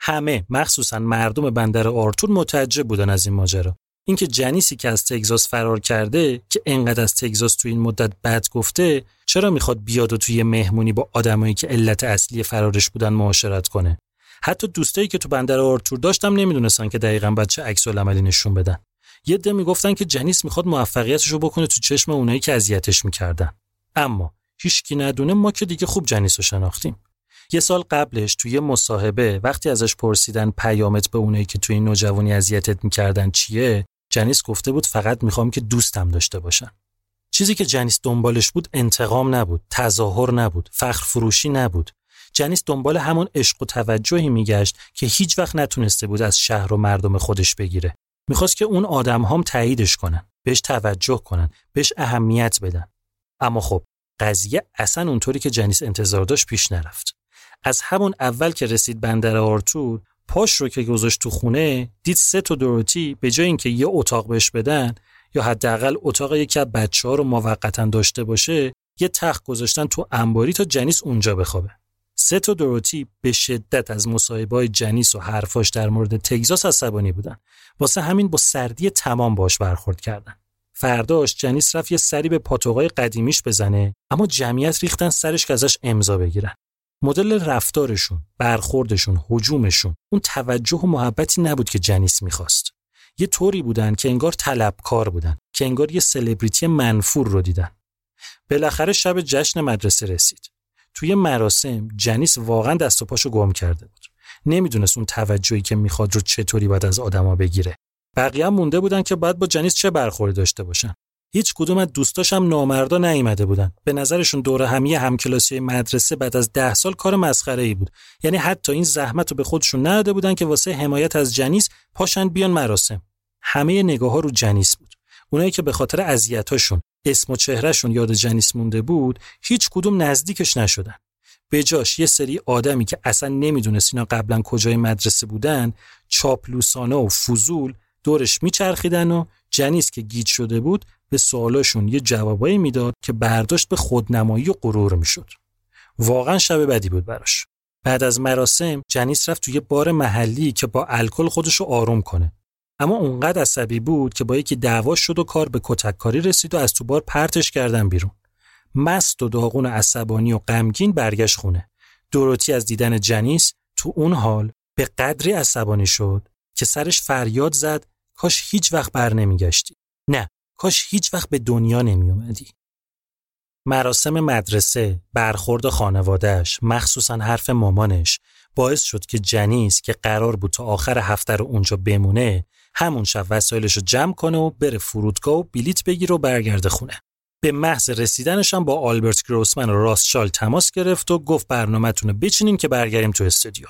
همه مخصوصا مردم بندر آرتور متعجب بودن از این ماجرا. اینکه جنیسی که از تگزاس فرار کرده که انقدر از تگزاس تو این مدت بد گفته چرا می‌خواد بیاد و توی مهمونی با آدمایی که علت اصلی فرارش بودن معاشرت کنه؟ حتی دوستایی که تو بندر آرتور داشتم نمی‌دونستن که دقیقا بعد چه عکس عملی نشون بدن. یه ده می‌گفتن که جنیس می‌خواد موفقیتش رو بکنه تو چشم اونایی که اذیتش می‌کردن. اما هیچکی ندونه ما که دیگه خوب جنیس رو شناختیم. یه سال قبلش توی مصاحبه وقتی ازش پرسیدن پیامت به اونایی که توی نوجوانی اذیتت می‌کردن چیه جنیس گفته بود فقط می‌خوام که دوستم داشته باشن چیزی که جنیس دنبالش بود انتقام نبود تظاهر نبود فخر فروشی نبود. جنیس دنبال همون عشق و توجهی میگشت که هیچ وقت نتونسته بود از شهر و مردم خودش بگیره. می‌خواست که اون آدم هم تاییدش کنن بهش توجه کنن بهش اهمیت بدن. اما خب قضیه اصلا اونطوری که جنیس انتظار داشت پیش نرفت. از همون اول که رسید بندر آرتور پاش رو که گذاشت تو خونه دید سه تا دروتی به جای اینکه یه اتاق بهش بدن یا حداقل اتاق یکی از بچه ها رو موقتا داشته باشه یه تخت گذاشتن تو انباری تا جنیس اونجا بخوابه. سه تا دروتی به شدت از مصاحبه جنیس و حرفاش در مورد تگزاس عصبانی بودن. واسه همین با سردی تمام باش برخورد کردن. فرداش جنیس رفت یه سری به پاتوقای قدیمیش بزنه اما جمعیت ریختن سرش که ازش امضا بگیرن. مدل رفتارشون، برخوردشون، حجومشون اون توجه و محبتی نبود که جنیس می‌خواست. یه طوری بودن که انگار طلبکار بودن، که انگار یه سلبریتی منفور رو دیدن. بالاخره شب جشن مدرسه رسید. توی مراسم جنیس واقعا دست و پاشو گم کرده بود. نمی‌دونست اون توجهی که می‌خواد رو چطوری باید از آدما بگیره. بقیه هم مونده بودن که باید با جنیس چه برخوردی داشته باشن. هیچ کدوم از دوستاش هم نامردا نیومده بودن. به نظرشون دور همی همکلاسی مدرسه بعد از ده سال کار مسخره ای بود. یعنی حتی این زحمت رو به خودشون نداده بودن که واسه حمایت از جنیس پاشن بیان مراسم. همه نگاه ها رو جنیس بود. اونایی که به خاطر اذیتاشون اسم و چهرهشون یاد جنیس مونده بود هیچ کدوم نزدیکش نشدن. به جاش یه سری آدمی که اصلا نمی‌دونست اینا قبلا کجای مدرسه بودن چاپلوسانه و فضول دورش میچرخیدن و جنیس که گیج شده بود به سوالاشون یه جوابایی می‌داد که برداشت به خودنمایی و غرور می‌شد. واقعا شب بدی بود براش. بعد از مراسم جنیس رفت توی بار محلی که با الکل خودشو آروم کنه. اما اونقدر عصبی بود که با یکی دعوا شد و کار به کتککاری رسید و از تو بار پرتش کردن بیرون. مست و داغون و عصبانی و غمگین برگشت خونه. دوروتی از دیدن جنیس تو اون حال به قدری عصبانی شد که سرش فریاد زد کاش هیچ وقت بر نمیگشتی. نه کاش هیچ وقت به دنیا نمی اومدی. مراسم مدرسه، برخورد خانوادهش، مخصوصا حرف مامانش باعث شد که جنیس که قرار بود تا آخر هفته رو اونجا بمونه همون شب وسایلش رو جمع کنه و بره فرودگاه و بلیت بگیره و برگرده خونه. به محض رسیدنش هم با آلبرت گروسمن و راستشال تماس گرفت و گفت برنامهتون رو بچینیم که برگردیم تو استودیو.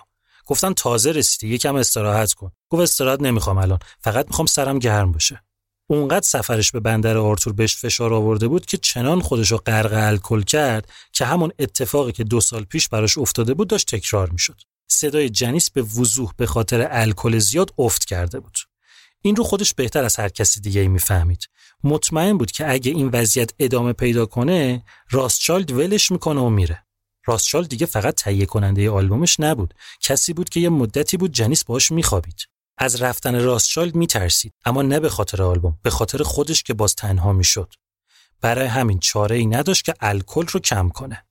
گفتن تازه رسیدی یکم استراحت کن. گفت استراحت نمی‌خوام الان فقط می‌خوام سرم گرم باشه. اونقدر سفرش به بندر آرتور بهش فشار آورده بود که چنان خودشو غرق الکل کرد که همون اتفاقی که دو سال پیش براش افتاده بود داشت تکرار می‌شد. صدای جنیس به وضوح به خاطر الکل زیاد افت کرده بود. این رو خودش بهتر از هر کسی دیگه می‌فهمید. مطمئن بود که اگه این وضعیت ادامه پیدا کنه راستچالد ولش می‌کنه و میره. راستچالد دیگه فقط تهیه کننده آلبومش نبود. کسی بود که یه مدتی بود جنیس باش میخوابید. از رفتن راستچالد میترسید اما نه به خاطر آلبوم به خاطر خودش که باز تنها می‌شد. برای همین چاره ای نداشت که الکل رو کم کنه.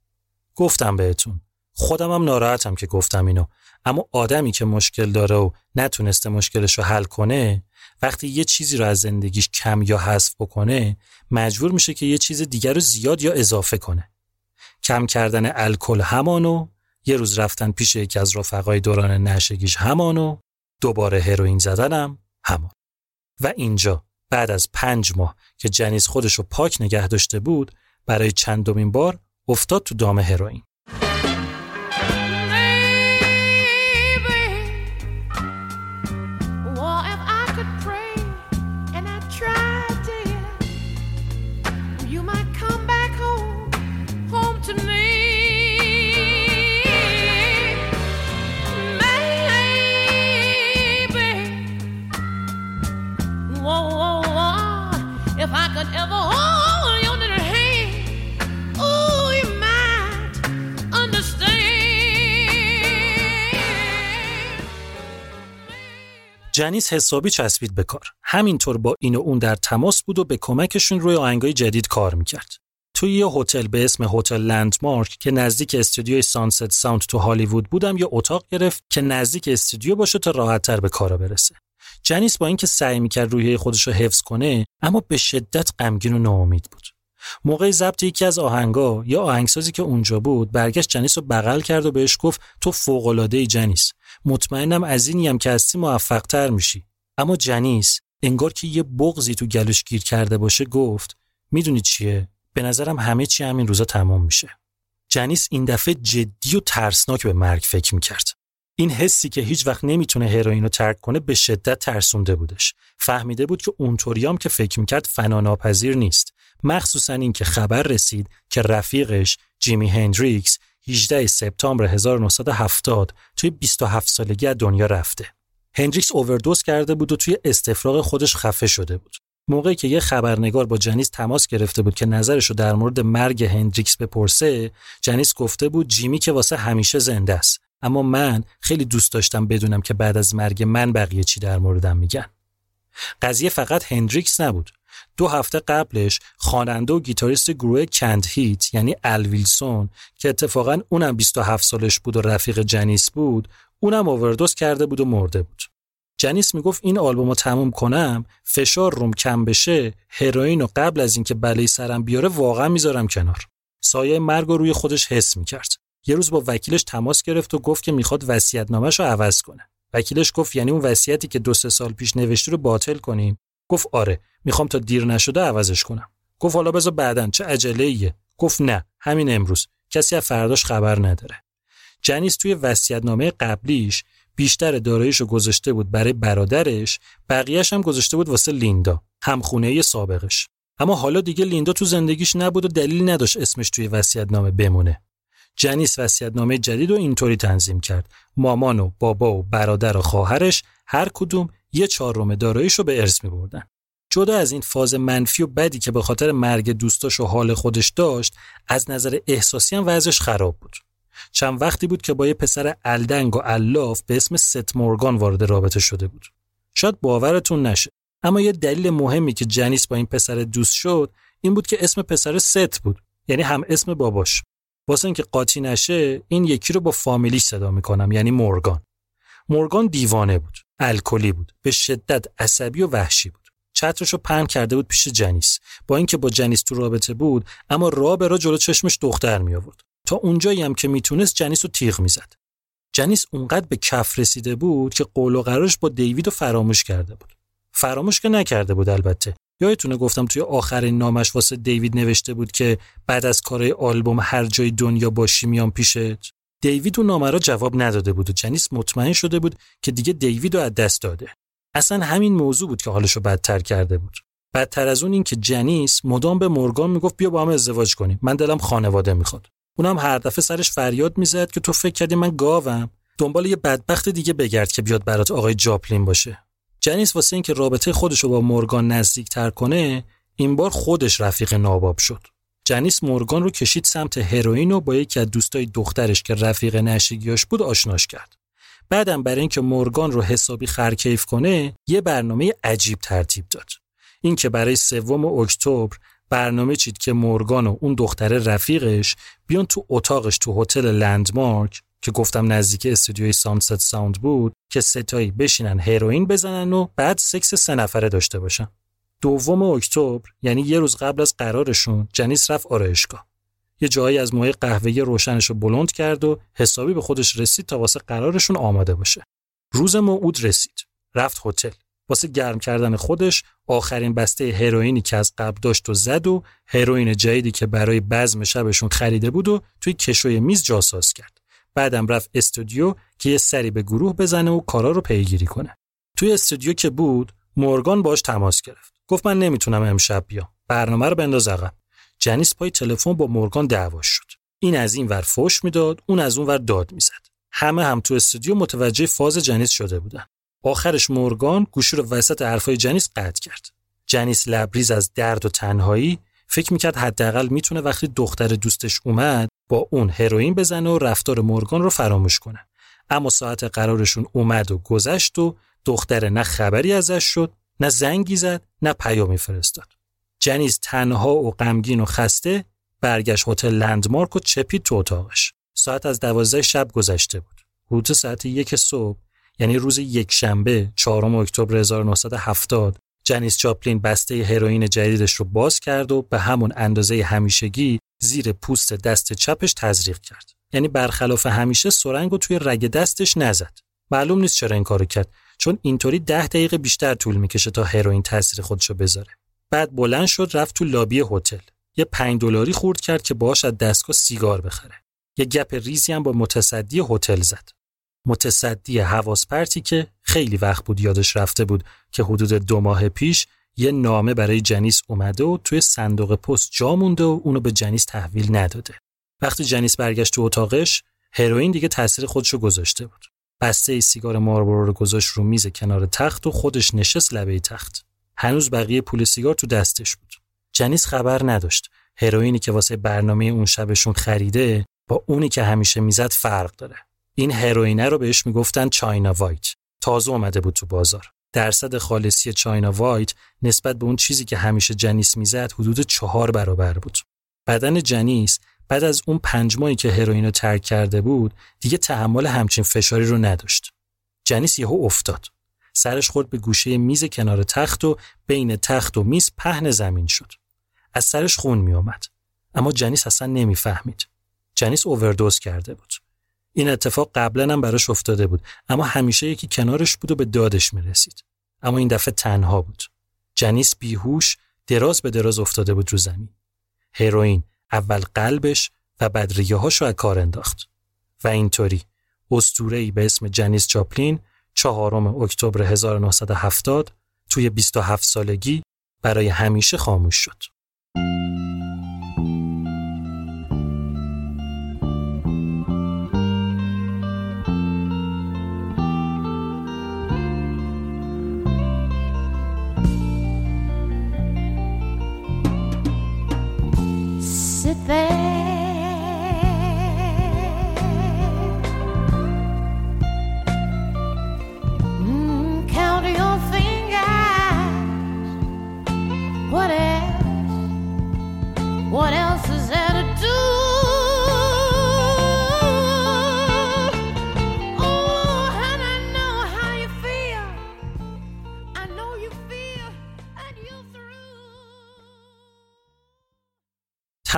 گفتم بهتون خودم هم ناراحتم که گفتم اینو اما آدمی که مشکل داره و نتونسته مشکلش رو حل کنه وقتی یه چیزی رو از زندگیش کم یا حذف بکنه مجبور میشه که یه چیز دیگر رو زیاد یا اضافه کنه. کم کردن الکل همانو یه روز رفتن پیش یکی از رفقای دوران نشگیش همانو دوباره هروئین زدنم همان. و اینجا بعد از پنج ماه که جنیس خودش رو پاک نگه داشته بود برای چندمین بار افتاد تو دام هروئین. جنیس حسابی چسبید به کار. همینطور با این و اون در تماس بود و به کمکشون روی آهنگای جدید کار می‌کرد. توی یه هتل به اسم هتل Landmark که نزدیک استودیوی Sunset Sound تو هالیوود بود یه اتاق گرفت که نزدیک استودیو باشه تا راحتتر به کارا برسه. جنیس با اینکه سعی می‌کرد روحیه خودش رو حفظ کنه اما به شدت غمگین و ناامید بود. موقع ضبط یکی از آهنگا یه آهنگسازی که اونجا بود برگشت جنیس رو بغل کرد و بهش گفت تو فوق العاده جنیس مطمئنم از اینی هم که هستی موفق تر میشی. اما جنیس انگار که یه بغزی تو گلوش گیر کرده باشه گفت می‌دونی چیه؟ به نظرم همه چی همین روزا تمام میشه. جنیس این دفعه جدی و ترسناک به مرگ فکر می‌کرد. این حسی که هیچ وقت نمی‌تونه هروئین رو ترک کنه به شدت ترسونده بودش فهمیده بود که اونطوریام که فکر می‌کرد فناناپذیر نیست مخصوصا اینکه خبر رسید که رفیقش جیمی هندریکس 18 سپتامبر 1970 توی 27 سالگی از دنیا رفته. هندریکس اووردوز کرده بود و توی استفراغ خودش خفه شده بود. موقعی که یه خبرنگار با جنیس تماس گرفته بود که نظرش رو در مورد مرگ هندریکس بپرسه، جنیس گفته بود جیمی که واسه همیشه زنده است. اما من خیلی دوست داشتم بدونم که بعد از مرگ من بقیه چی در موردم میگن. قضیه فقط هندریکس نبود. دو هفته قبلش خواننده و گیتاریست گروه Canned Heat یعنی ال ویلسون که اتفاقا اونم 27 سالش بود و رفیق جنیس بود اونم اووردوز کرده بود و مرده بود جنیس می‌گفت این آلبوم رو تموم کنم فشار روم کم بشه هروئین و قبل از اینکه بلای سرم بیاره واقعا می‌ذارم کنار سایه مرگ رو روی خودش حس می‌کرد یه روز با وکیلش تماس گرفت و گفت که می‌خواد وصیت‌نامه‌ش رو عوض کنه. وکیلش گفت یعنی اون وصیتی که دو سه سال پیش نوشته رو باطل کنیم. گفت آره می‌خوام تا دیر نشده عوضش کنم. گفت حالا بذار بعدن چه عجله گفت نه همین امروز. کسی از فرداش خبر نداره. جنیس توی نامه قبلیش بیشتر داراییشو گذاشته بود برای برادرش بقیهش هم گذاشته بود واسه لیندا همخونه سابقش. اما حالا دیگه لیندا تو زندگیش نبود و دلیل نداشت اسمش توی نامه بمونه. جنیس وصیت‌نامه جدید رو اینطوری تنظیم کرد. مامان و بابا و برادر و خواهرش هر کدوم یه چهارم داراییش رو به ارث می‌بردن. جدا از این فاز منفی و بدی که به خاطر مرگ دوستاش و حال خودش داشت از نظر احساسی هم وضعش خراب بود. چند وقتی بود که با یه پسر الدنگ و الاف به اسم ست مورگان وارد رابطه شده بود. شاید باورتون نشه اما یه دلیل مهمی که جنیس با این پسر دوست شد این بود که اسم پسر ست بود یعنی هم اسم باباش. واسه اینکه قاطی نشه این یکی رو با فامیلیش صدا می‌کنم یعنی مورگان. مورگان دیوانه بود الکلی بود به شدت عصبی و وحشی بود. چترش رو پهن کرده بود پیش جنیس. با اینکه با جنیس تو رابطه بود اما را به را جلو چشمش دختر می آورد تا اونجایی هم که می‌تونست جنیس رو تیغ می‌زد. جنیس اونقدر به کف رسیده بود که قول و قرارش با دیوید رو فراموش کرده بود. فراموش که نکرده بود البته. یادتونه گفتم توی آخرین نامش واسه دیوید نوشته بود که بعد از کارهای آلبوم هر جای دنیا باشی میام پیشت دیوید اون نامه را جواب نداده بود و جنیس مطمئن شده بود که دیگه دیوید رو از دست داده. اصلا همین موضوع بود که حالش رو بدتر کرده بود. بدتر از اون این که جنیس مدام به مورگان می‌گفت بیا با هم ازدواج کنیم من دلم خانواده می‌خواد. اونم هر دفعه سرش فریاد می‌زد که تو فکر کردی من گاوم؟ دنبال یه بدبخت دیگه بگرد که بیاد برات آقای جاپلین باشه. جنیس واسه اینکه رابطه خودش رو با مورگان نزدیک تر کنه این بار خودش رفیق ناباب شد. جنیس مورگان رو کشید سمت هروئین و با یکی از دوستای دخترش که رفیق نشئگیاش بود آشناش کرد. بعدم برای اینکه مورگان رو حسابی خرکیف کنه یه برنامه عجیب ترتیب داد. اینکه برای سوم اکتبر برنامه چید که مورگان و اون دختر رفیقش بیان تو اتاقش تو هتل Landmark که گفتم نزدیک استودیوی Sunset Sound بود که سه‌تایی بشینن هروئین بزنن و بعد سکس سه نفره داشته باشن. دوم اکتبر یعنی یه روز قبل از قرارشون جنیس رفت آرایشگاه. یه جایی از موهای قهوه‌ای روشنش رو بلند کرد و حسابی به خودش رسید تا واسه قرارشون آماده باشه. روز موعود رسید. رفت هتل. واسه گرم کردن خودش آخرین بسته هروئینی که از قبل داشت و زد و هروئین جدیدی که برای بزم شبشون خریده بود و توی کشوی میز جاساز کرد. بعدم رفت استودیو که یه سری به گروه بزنه و کارا رو پیگیری کنه. توی استودیو که بود مورگان باش تماس گرفت. گفت من نمی‌تونم امشب بیام. برنامه رو بنداز عقب. جنیس پای تلفن با مورگان دعوا شد. این از این ور فوش می‌داد، اون از اون ور داد می‌زد. همه هم تو استودیو متوجه فاز جنیس شده بودن. آخرش مورگان گوشی رو وسط حرفای جنیس قطع کرد. جنیس لبریز از درد و تنهایی فکر می‌کرد حداقل می‌تونه وقتی دختر دوستش اومد با اون هروئین بزنه و رفتار مورگان رو فراموش کنه. اما ساعت قرارشون اومد و گذشت و دختر نه خبری ازش شد نه زنگی زد نه پیامی فرستاد. جنیس تنها و غمگین و خسته برگشت هتل لندمارک و چپید تو اتاقش. ساعت از دوازده شب گذشته بود. حدود ساعت یک صبح یعنی روز یک شنبه چهارم اکتبر 1970 جنیس چاپلین بسته هروئین جدیدش رو باز کرد و به همون اندازه همیشگی زیر پوست دست چپش تزریق کرد. یعنی برخلاف همیشه سرنگ توی رگ دستش نزد. معلوم نیست چرا این کارو کرد چون اینطوری ده دقیقه بیشتر طول می‌کشه تا هروئین تاثیر خودشو بذاره. بعد بلند شد رفت تو لابی هتل. یه پنج دلاری خورد کرد که باهاش از دستگاه سیگار بخره. یه گپ ریزی هم با متصدی هتل زد. متصدی حواس پرتی که خیلی وقت بود یادش رفته بود که حدود دو ماه پیش یه نامه برای جنیس اومده و توی صندوق پست جا مونده و اونو به جنیس تحویل نداده. وقتی جنیس برگشت تو اتاقش، هروئین دیگه تاثیر خودشو گذاشته بود. بسته سیگار ماربورو رو گذاشت رو میز کنار تخت و خودش نشست لبه تخت. هنوز بقیه پول سیگار تو دستش بود. جنیس خبر نداشت. هروئینی که واسه برنامه اون شبشون خریده با اونی که همیشه می‌زد فرق داره. این هروئینه رو بهش می‌گفتن چاینا وایت. تازه اومده بود تو بازار. درصد خالصی چاینا وایت نسبت به اون چیزی که همیشه جنیس می‌زد حدود چهار برابر بود. بدن جنیس بعد از اون پنج ماهی که هروئین رو ترک کرده بود دیگه تحمل همچین فشاری رو نداشت. جنیس یهو افتاد. سرش خورد به گوشه میز کنار تخت و بین تخت و میز پهن زمین شد. از سرش خون می اومد. اما جنیس اصلا نمی‌فهمید. جنیس اووردوز کرده بود. این اتفاق قبلا هم براش افتاده بود اما همیشه یکی کنارش بود و به دادش می رسید. اما این دفعه تنها بود. جنیس بیهوش دراز به دراز افتاده بود رو زمین. هروئین اول قلبش و بعد ریه رو از کار انداخت. و اینطوری ای به اسم جنیس چاپلین چهارم اکتبر 1970 توی 27 سالگی برای همیشه خاموش شد.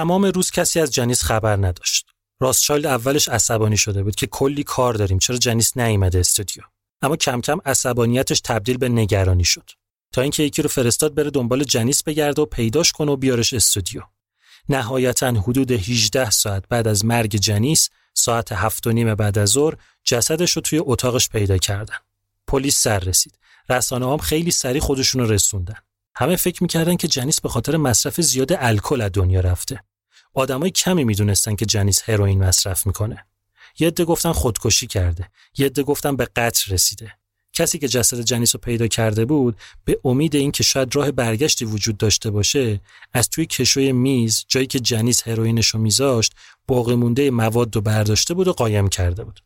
تمام روز کسی از جنیس خبر نداشت. راستچایلد اولش عصبانی شده بود که کلی کار داریم چرا جنیس نیومده استودیو. اما کم کم عصبانیتش تبدیل به نگرانی شد. تا اینکه یکی رو فرستاد بره دنبال جنیس بگرده و پیداش کنه و بیارش استودیو. نهایتا حدود 18 ساعت بعد از مرگ جنیس ساعت هفت و نیم بعد از ظهر جسدش رو توی اتاقش پیدا کردن. پلیس سر رسید. رسانه هم خیلی سریع خودشون رو رسوندن. همه فکر می‌کردن که جنیس به خاطر مصرف زیاد الکل از دنیا رفته. آدمای کمی می‌دونستن که جنیس هروئین مصرف می‌کنه. یه عده گفتن خودکشی کرده. یه عده گفتن به قتل رسیده. کسی که جسد جنیس رو پیدا کرده بود به امید اینکه شاید راه برگشتی وجود داشته باشه از توی کشوی میز جایی که جنیس هروئینش رو میذاشت باقی مونده مواد رو برداشته بود و قایم کرده بود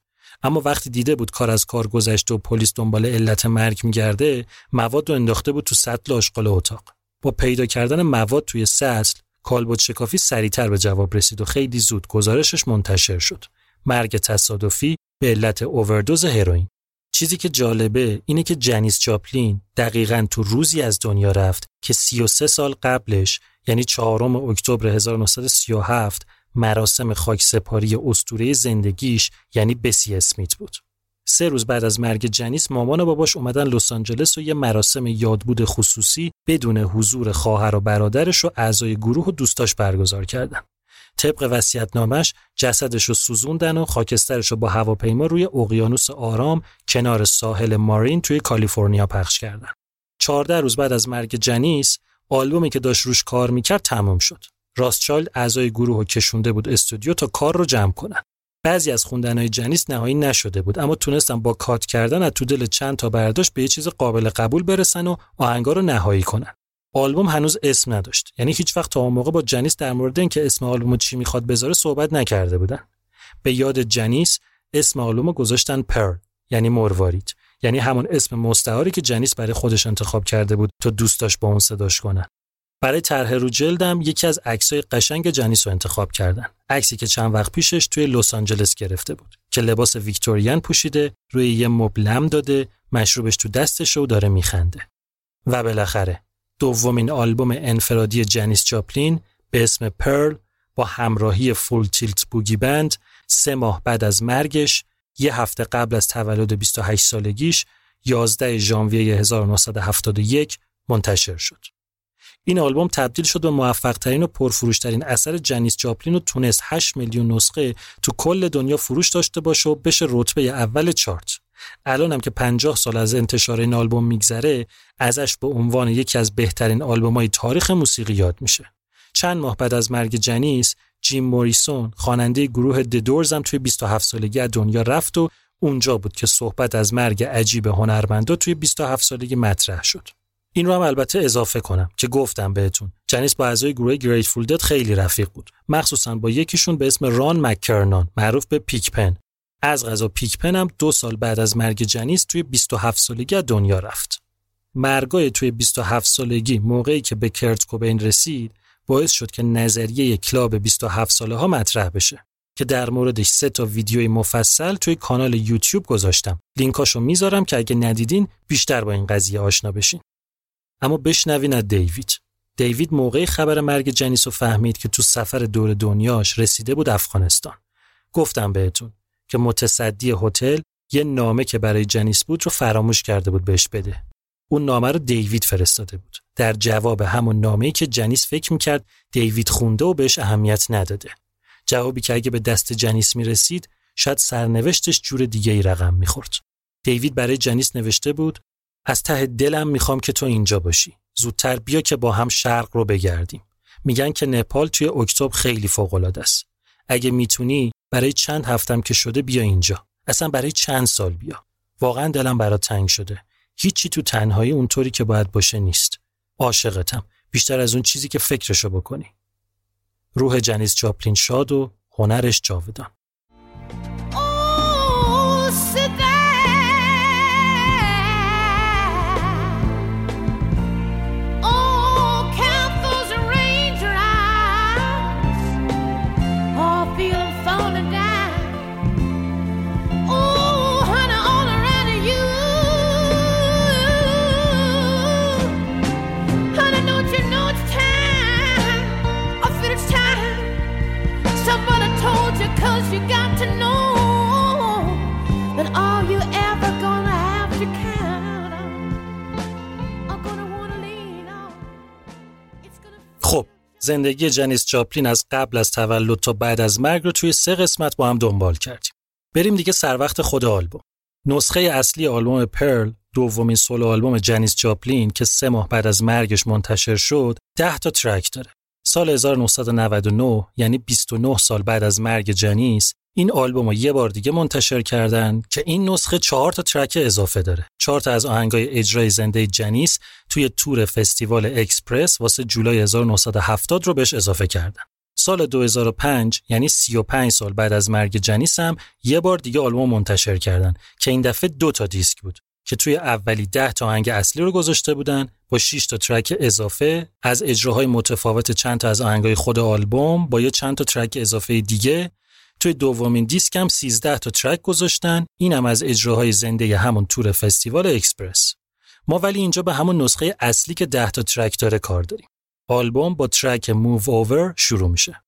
اما وقتی دیده بود کار از کار گذشته و پلیس دنبال علت مرگ میگرده مواد رو انداخته بود تو سطل آشغال اتاق با پیدا کردن مواد توی سطل کالبد شکافی سریعتر به جواب رسید و خیلی زود گزارشش منتشر شد مرگ تصادفی به علت اووردوز هروئین چیزی که جالبه اینه که جنیس جاپلین دقیقا تو روزی از دنیا رفت که 33 سال قبلش یعنی 4 اکتبر 1937 مراسم خاک سپاری استوره زندگیش یعنی بسی اسمیت بود. سه روز بعد از مرگ جنیس مامان و باباش اومدن لس آنجلس و یه مراسم یادبود خصوصی بدون حضور خواهر و برادرش و اعضای گروه و دوستاش برگزار کردن. طبق وصیت‌نامش جسدش رو سوزوندن و خاکسترش رو با هواپیما روی اقیانوس آرام کنار ساحل مارین توی کالیفرنیا پخش کردن. 14 روز بعد از مرگ جنیس آلبومی که داشت روش کار می‌کرد تمام شد. راستچالد اعضای گروه رو کشونده بود استودیو تا کار رو جمع کنن. بعضی از خوندنهای جنیس نهایی نشده بود اما تونستن با کات کردن از تو دل چند تا برداشت به یه چیز قابل قبول برسن و آهنگا رو نهایی کنن. آلبوم هنوز اسم نداشت یعنی هیچ وقت تا اون موقع با جنیس در مورد اینکه اسم آلبوم چی می‌خواد بذاره صحبت نکرده بودن به یاد جنیس اسم آلبوم گذاشتن پر یعنی مروارید یعنی همون اسم مستعاری که جنیس برای خودش انتخاب کرده بود تا دوست داشت با اون صداش کنن برای طرح رو جلدم یکی از عکسای قشنگ جنیس رو انتخاب کردن. عکسی که چند وقت پیشش توی لس آنجلس گرفته بود. که لباس ویکتوریان پوشیده روی یه مبلم داده مشروبش تو دستش و داره میخنده. و بالاخره دومین آلبوم انفرادی جنیس جاپلین به اسم پرل با همراهی فول تیلت بوگی بند سه ماه بعد از مرگش یه هفته قبل از تولد 28 سالگیش 11 ژانویه 1971 منتشر شد. این آلبوم تبدیل شد به موفق ترین و پرفروشترین اثر جنیس جاپلین و تونست 8 میلیون نسخه تو کل دنیا فروش داشته باشه و بشه رتبه اول چارت. الانم که 50 سال از انتشار این آلبوم میگذره ازش به عنوان یکی از بهترین های تاریخ موسیقی یاد میشه چند ماه بعد از مرگ جنیس جیم موریسون خواننده گروه ددورز هم توی 27 سالگی از دنیا رفت و اونجا بود که صحبت از مرگ عجیب هنرمندا توی 27 سالگی مطرح شد این رو هم البته اضافه کنم که گفتم بهتون جنیس با اعضای گروه گریتفول دد خیلی رفیق بود مخصوصا با یکیشون به اسم ران مککرنان معروف به پیکپن از غذا پیکپن هم دو سال بعد از مرگ جنیس توی 27 سالگی دنیا رفت. مرگای توی 27 سالگی موقعی که به کرت کوبین رسید باعث شد که نظریه کلاب 27 ساله ها مطرح بشه که در موردش سه تا ویدیوی مفصل توی کانال یوتیوب گذاشتم. لینکاشو می‌ذارم که اگه ندیدین بیشتر با این قضیه آشنا بشین. اما بشنوین از دیوید. دیوید موقع خبر مرگ جنیس رو فهمید که تو سفر دور دنیاش رسیده بود افغانستان. گفتم بهتون که متصدی هتل یه نامه که برای جنیس بود رو فراموش کرده بود بهش بده. اون نامه رو دیوید فرستاده بود. در جواب همون نامه‌ای که جنیس فکر می‌کرد دیوید خونده و بهش اهمیت نداده. جوابی که اگه به دست جنیس می‌رسید شاید سرنوشتش جور دیگه ای رقم می‌خورد. دیوید برای جنیس نوشته بود از ته دلم می‌خوام که تو اینجا باشی. زودتر بیا که با هم شرق رو بگردیم. میگن که نپال توی اکتبر خیلی فوق است. اگه می‌تونی برای چند هفتم که شده بیا اینجا. اصلا برای چند سال بیا. واقعا دلم برات تنگ شده. هیچی تو تنهایی اونطوری که باید باشه نیست. عاشقتم. بیشتر از اون چیزی که فکرشو بکنی. روح جنیس چاپلین شاد و هنرش جاودان. زندگی جنیس جاپلین از قبل از تولد تا بعد از مرگ رو توی سه قسمت با هم دنبال کردیم. بریم دیگه سر وقت خود آلبوم. نسخه اصلی آلبوم پرل دومین سولو آلبوم جنیس جاپلین که سه ماه بعد از مرگش منتشر شد 10 تا ترک داره. سال 1999 یعنی 29 سال بعد از مرگ جنیس این آلبوم رو یه بار دیگه منتشر کردن که این نسخه چهار تا ترک اضافه داره. چهار تا از آهنگای اجرای زنده جنیس توی تور Festival Express واسه جولای 1970 رو بهش اضافه کردن. سال 2005 یعنی 35 سال بعد از مرگ جنیس هم یه بار دیگه آلبوم منتشر کردن که این دفعه دو تا دیسک بود که توی اولی 10 تا آهنگ اصلی رو گذاشته بودن با 6 تا track اضافه از اجراهای متفاوت چند تا از آهنگای خود آلبوم با یه چند تا track اضافه دیگه توی دومین دیسک هم 13 تا track گذاشتن. اینم از اجراهای زنده همون تور Festival Express. ما ولی اینجا به همون نسخه اصلی که 10 تا ترک داره کار داریم. آلبوم با ترک Move Over شروع میشه.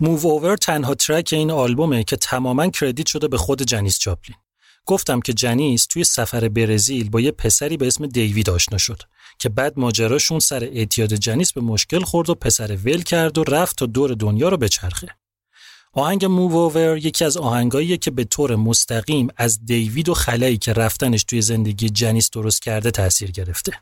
موو اوور تنها ترک این آلبومه که تماما کردیت شده به خود جنیس جاپلین. گفتم که جنیس توی سفر برزیل با یه پسری به اسم دیوید آشنا شد که بعد ماجراشون سر اعتیاد جنیس به مشکل خورد و پسر ول کرد و رفت تا دور دنیا رو بچرخه. آهنگ موو اوور یکی از آهنگاییه که به طور مستقیم از دیوید و خلایی که رفتنش توی زندگی جنیس درست کرده تاثیر گرفته.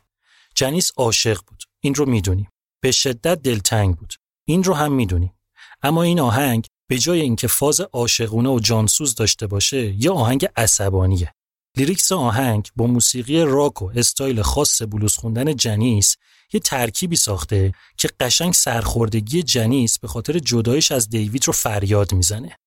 جنیس عاشق بود. این رو می‌دونیم. به شدت دلتنگ بود. این رو هم می‌دونیم. اما این آهنگ به جای اینکه فاز عاشقونه و جانسوز داشته باشه یه آهنگ عصبانیه lyrics آهنگ با موسیقی راک و استایل خاص بلوز خوندن جنیس یه ترکیبی ساخته که قشنگ سرخوردگی جنیس به خاطر جدایش از دیوید رو فریاد می‌زنه.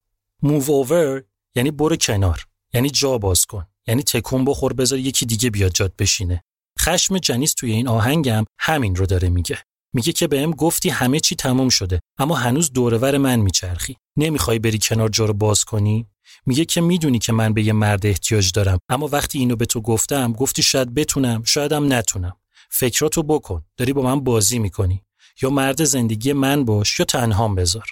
Move Over یعنی برو کنار، یعنی جا باز کن، یعنی تکون بخور بذار یکی دیگه بیاد جات بشینه. خشم جنیس توی این آهنگم همین رو داره میگه. میگه که بهم گفتی همه چی تموم شده اما هنوز دورور من میچرخی. نمی‌خوای بری کنار جا رو باز کنی؟ میگه که می‌دونی که من به یه مرد احتیاج دارم اما وقتی اینو به تو گفتم گفتی شاید بتونم شایدم نتونم. فکراتو بکن داری با من بازی می‌کنی. یا مرد زندگی من باش یا تنهام بذار.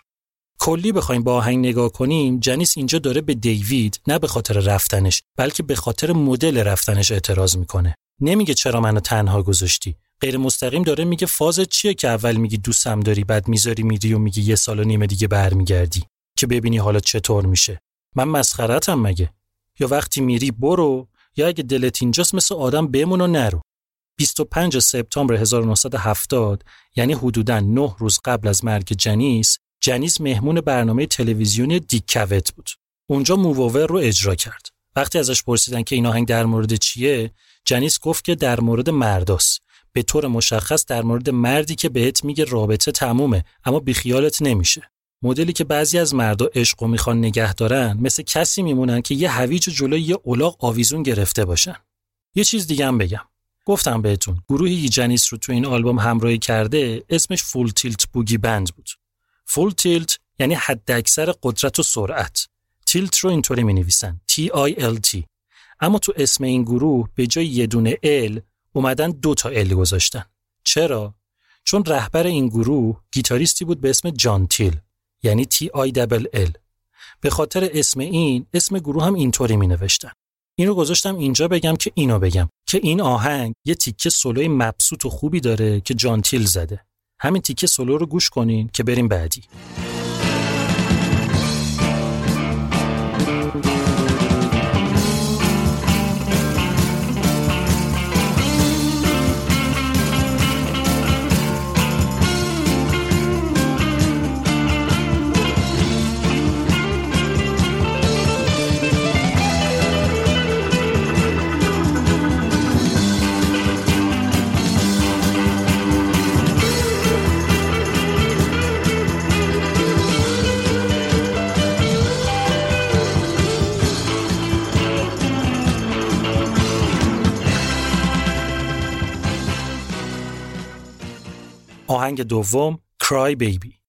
کلی بخوایم با آهنگ نگاه کنیم جنیس اینجا داره به دیوید نه به خاطر رفتنش بلکه به خاطر مدل رفتنش اعتراض می‌کنه. نمیگه چرا منو تنها گذاشتی. غیر مستقیم داره میگه فاز چیه که اول میگی دوستم داری بعد می‌ذاری میری و میگی یه سال و نیمه دیگه برمیگردی که ببینی حالا چطور میشه. من مسخرتم مگه؟ یا وقتی میری برو یا اگه دلت اینجاست مثل آدم بمون و نرو. 25 سپتامبر 1970 یعنی حدوداً 9 روز قبل از مرگ جنیس جنیس مهمون برنامه تلویزیونی دیکوت بود. اونجا مووور رو اجرا کرد. وقتی ازش پرسیدن که این آهنگ در مورد چیه جنیس گفت که در مورد مرداست به طور مشخص در مورد مردی که بهت میگه رابطه تمومه اما بیخیالت نمیشه. مدلی که بعضی از مردا عشق و می‌خوان نگه دارن مثل کسی میمونن که یه هویج جلوی یه الاغ آویزون گرفته باشن. یه چیز دیگه هم بگم. گفتم بهتون گروهی جنیس رو تو این آلبوم همراهی کرده اسمش فول تیلت بوگی بند بود. فول تیلت یعنی حداکثر قدرت و سرعت. تیلت رو اینطوری می نویسن T I L T. اما تو اسم این گروه به جای یه دونه L اومدن دو تا ال گذاشتن. چرا؟ چون رهبر این گروه گیتاریستی بود به اسم جان تیل یعنی تی آی دبل ال. به خاطر اسم این اسم گروه هم اینطوری می نوشتن این رو گذاشتم اینجا بگم که اینو بگم. که این آهنگ یه تیکه سولوی مبسوط و خوبی داره که جان تیل زده. همین تیکه سولو رو گوش کنین که بریم بعدی. آهنگ دوم Cry Baby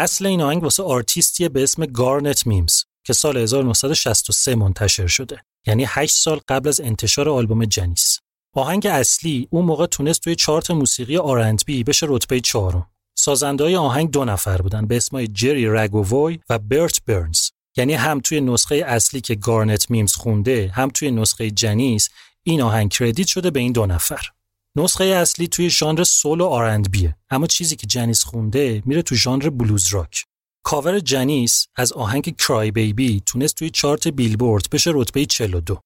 اصل این آهنگ واسه آرتیستیه به اسم گارنت میمز که سال 1963 منتشر شده. یعنی 8 سال قبل از انتشار آلبوم جنیس. آهنگ اصلی اون موقع تونست توی چارت موسیقی R&B بشه رتبه چهارم. سازنده های آهنگ دو نفر بودن به اسمای جری رگووی و برت برنز. یعنی هم توی نسخه اصلی که گارنت میمز خونده هم توی نسخه جنیس این آهنگ credit شده به این دو نفر. نسخه اصلی توی ژانر soul و R&B ه اما چیزی که جنیس خونده میره تو ژانر بلوز راک. کاور جنیس از آهنگ کرای بیبی تونست توی چارت بیلبورد بشه رتبه 42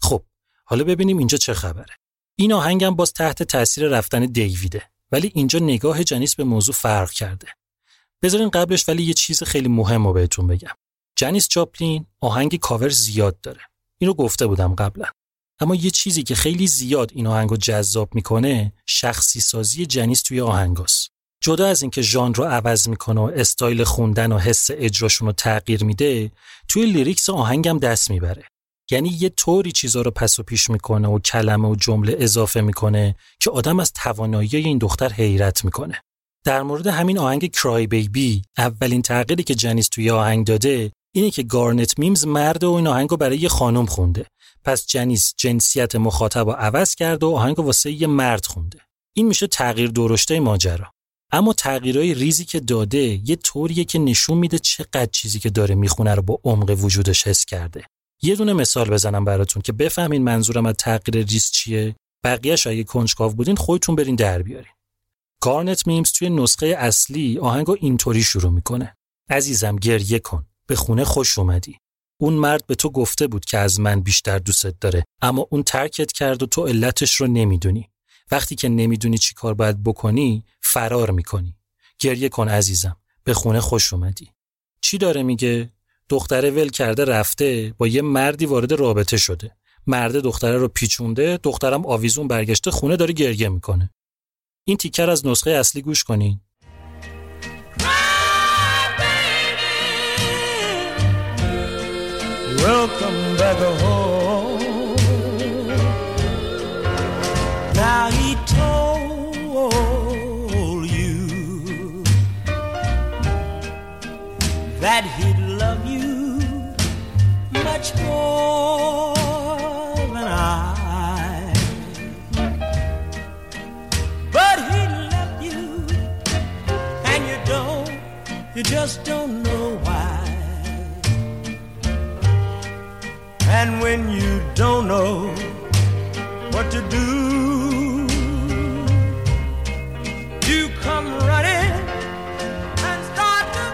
خب حالا ببینیم اینجا چه خبره. این آهنگم باز تحت تاثیر رفتن دیویده ولی اینجا نگاه جنیس به موضوع فرق کرده. بذارین قبلش ولی یه چیز خیلی مهم رو بهتون بگم. جنیس جاپلین آهنگ کاور زیاد داره. اینو گفته بودم قبلا. اما یه چیزی که خیلی زیاد این آهنگو جذاب می‌کنه شخصی سازی جنیس توی آهنگاست. جدا از اینکه ژانر رو عوض می‌کنه و استایل خوندن و حس اجراشون رو تغییر میده توی lyrics آهنگم دست می‌بره. یعنی یه طوری چیزا رو پس و پیش می‌کنه و کلمه و جمله اضافه می‌کنه که آدم از توانایی این دختر حیرت می‌کنه. در مورد همین آهنگ Cry Baby اولین تغییری که جنیس توی آهنگ داده اینه که گارنت میمز مرد و این آهنگو برای یه خانم خونده. پس جنیس جنسیت مخاطب رو عوض کرد و آهنگ واسه یه مرد خونده. این میشه تغییر درشته ماجرا. اما تغییرهای ریزی که داده یه طوریه که نشون میده چقدر چیزی که داره می‌خونه رو با عمق وجودش حس کرده. یه دونه مثال بزنم براتون که بفهمین منظورم از تغییر ریز چیه. بقیه‌اش اگه کنجکاو بودین خودتون برین در بیارین. گارنت میمز توی نسخه اصلی آهنگو اینطوری شروع می‌کنه. عزیزم گریه کن. به خونه خوش اومدی. اون مرد به تو گفته بود که از من بیشتر دوستت داره اما اون ترکت کرد و تو علتش رو نمی‌دونی. وقتی که نمی‌دونی چی کار باید بکنی فرار می‌کنی. گریه کن عزیزم. به خونه خوش اومدی. چی داره میگه؟ دختره ول کرده رفته با یه مردی وارد رابطه شده. مرد دختره رو پیچونده دخترم آویزون برگشته خونه داره گریه می‌کنه. این تیکر از نسخه اصلی گوش کنین. Welcome back home. Now he told you that he'd love you much more than I. But he left you, and you don't, you just don't know why. And when you don't know what to do, you come running and start to.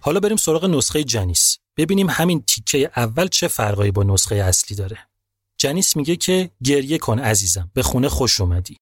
حالا بریم سراغ نسخه جنیس. ببینیم همین تیکه اول چه فرقایی با نسخه اصلی داره. جنیس میگه که گریه کن عزیزم به خونه خوش اومدی.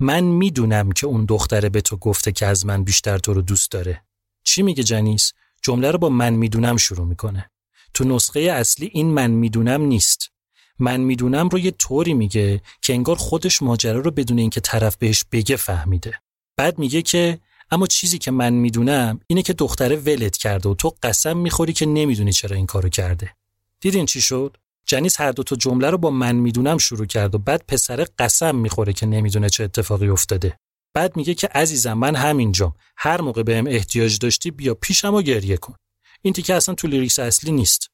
من می‌دونم که اون دختره به تو گفته که از من بیشتر تو رو دوست داره. چی میگه جنیس؟ جمله رو با من می‌دونم شروع می‌کنه. تو نسخه اصلی این من می‌دونم نیست. من می‌دونم رو یه طوری میگه که انگار خودش ماجرا رو بدون اینکه طرف بهش بگه فهمیده. بعد میگه که اما چیزی که من می‌دونم اینه که دختره ولت کرده و تو قسم می‌خوری که نمی‌دونی چرا این کارو کرده. دیدین چی شد؟ جنیس هر دو تا جمله رو با من می‌دونم شروع کرد و بعد پسر قسم می‌خوره که نمی‌دونه چه اتفاقی افتاده. بعد میگه که عزیزم من همینجام. هر موقع بهم احتیاج داشتی بیا پیشم و گریه کن. این تیکه اصلا تو lyrics اصلی نیست.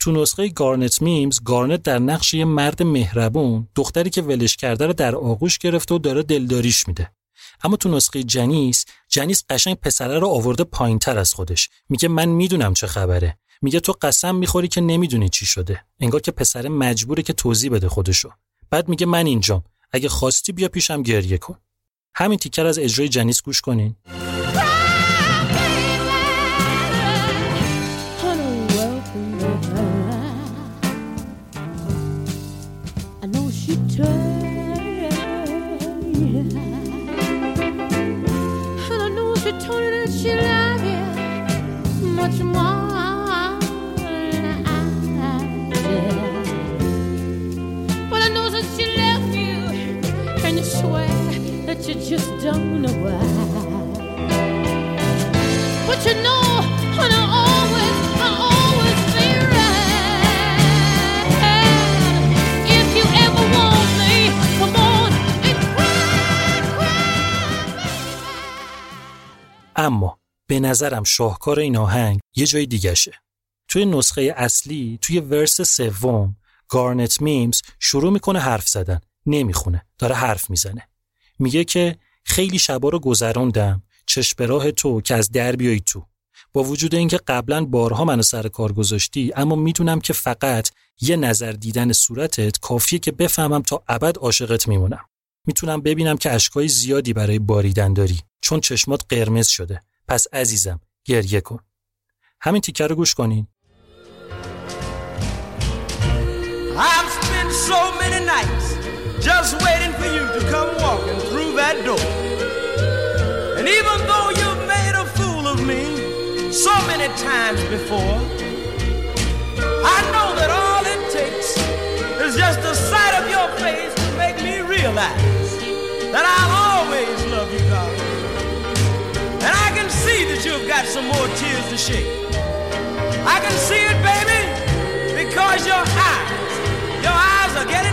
تو نسخه گارنت میمز گارنت در نقش یه مرد مهربون دختری که ولش کرده رو در آغوش گرفته و داره دلداریش میده. اما تو نسخه جنیس جنیس قشنگ پسره رو آورده پایینتر از خودش. میگه من می‌دونم چه خبره. میگه تو قسم می‌خوری که نمی‌دونی چی شده. انگار که پسر مجبوره که توضیح بده خودشو. بعد میگه من اینجام. اگه خواستی بیا پیشم گریه کن. همین تیکر از اجرای جنیس گوش کنین. You just don't know why. But you know, and I always, I always be right. If you ever want me, come on and cry, cry, اما به نظرم شاهکار این آهنگ یه جای دیگشه. توی نسخه اصلی توی ورس سوم گارنت میمز شروع می‌کنه حرف زدن نمی‌خونه داره حرف می‌زنه میگه که خیلی شبا رو گذروندم چشم راه تو که از در بیای تو. با وجود اینکه قبلا بارها منو سر کار گذاشتی اما می‌دونم که فقط یه نظر دیدن صورتت کافیه که بفهمم تا ابد عاشقت میمونم. می‌تونم ببینم که اشکای زیادی برای باریدن داری. چون چشمات قرمز شده. پس عزیزم گریه کن. همین تیکه رو گوش کنین. I've spent so many nights just waiting for you to come walking through that door. And even though you've made a fool of me so many times before, I know that all it takes is just the sight of your face to make me realize that I'll always love you, darling. And I can see that you've got some more tears to shed. I can see it, baby, because your eyes, your eyes are getting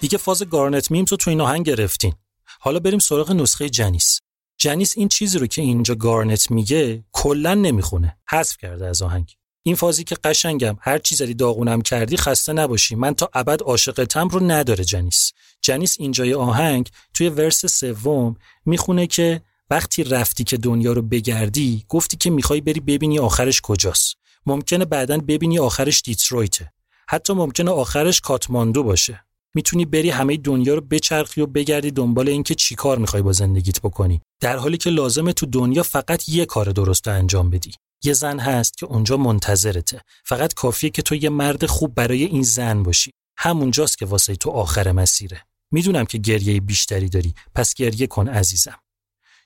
دیگه فاز گارنت میمز رو تو این آهنگ گرفتین. حالا بریم سراغ نسخه جنیس. جنیس این چیزی رو که اینجا گارنت میگه کلا نمی‌خونه. حذف کرده از آهنگ. این فازی که قشنگم هر چیزی داغونم کردی خسته نباشی. من تا ابد عاشقتم رو نداره جنیس. جنیس اینجای آهنگ توی ورس سوم می‌خونه که وقتی رفتی که دنیا رو بگردی گفتی که می‌خوای بری ببینی آخرش کجاست. ممکنه بعدا ببینی آخرش دیترویته. حتی ممکنه آخرش کاتماندو باشه. می‌تونی بری همه دنیا رو بچرخی و بگردی دنبال اینکه چی کار می‌خوای با زندگیت بکنی. در حالی که لازمه تو دنیا فقط یه کار درست انجام بدی. یه زن هست که اونجا منتظرته. فقط کافیه که تو یه مرد خوب برای این زن باشی. همونجاست که واسه تو آخر مسیره. می‌دونم که گریه بیشتری داری. پس گریه کن عزیزم.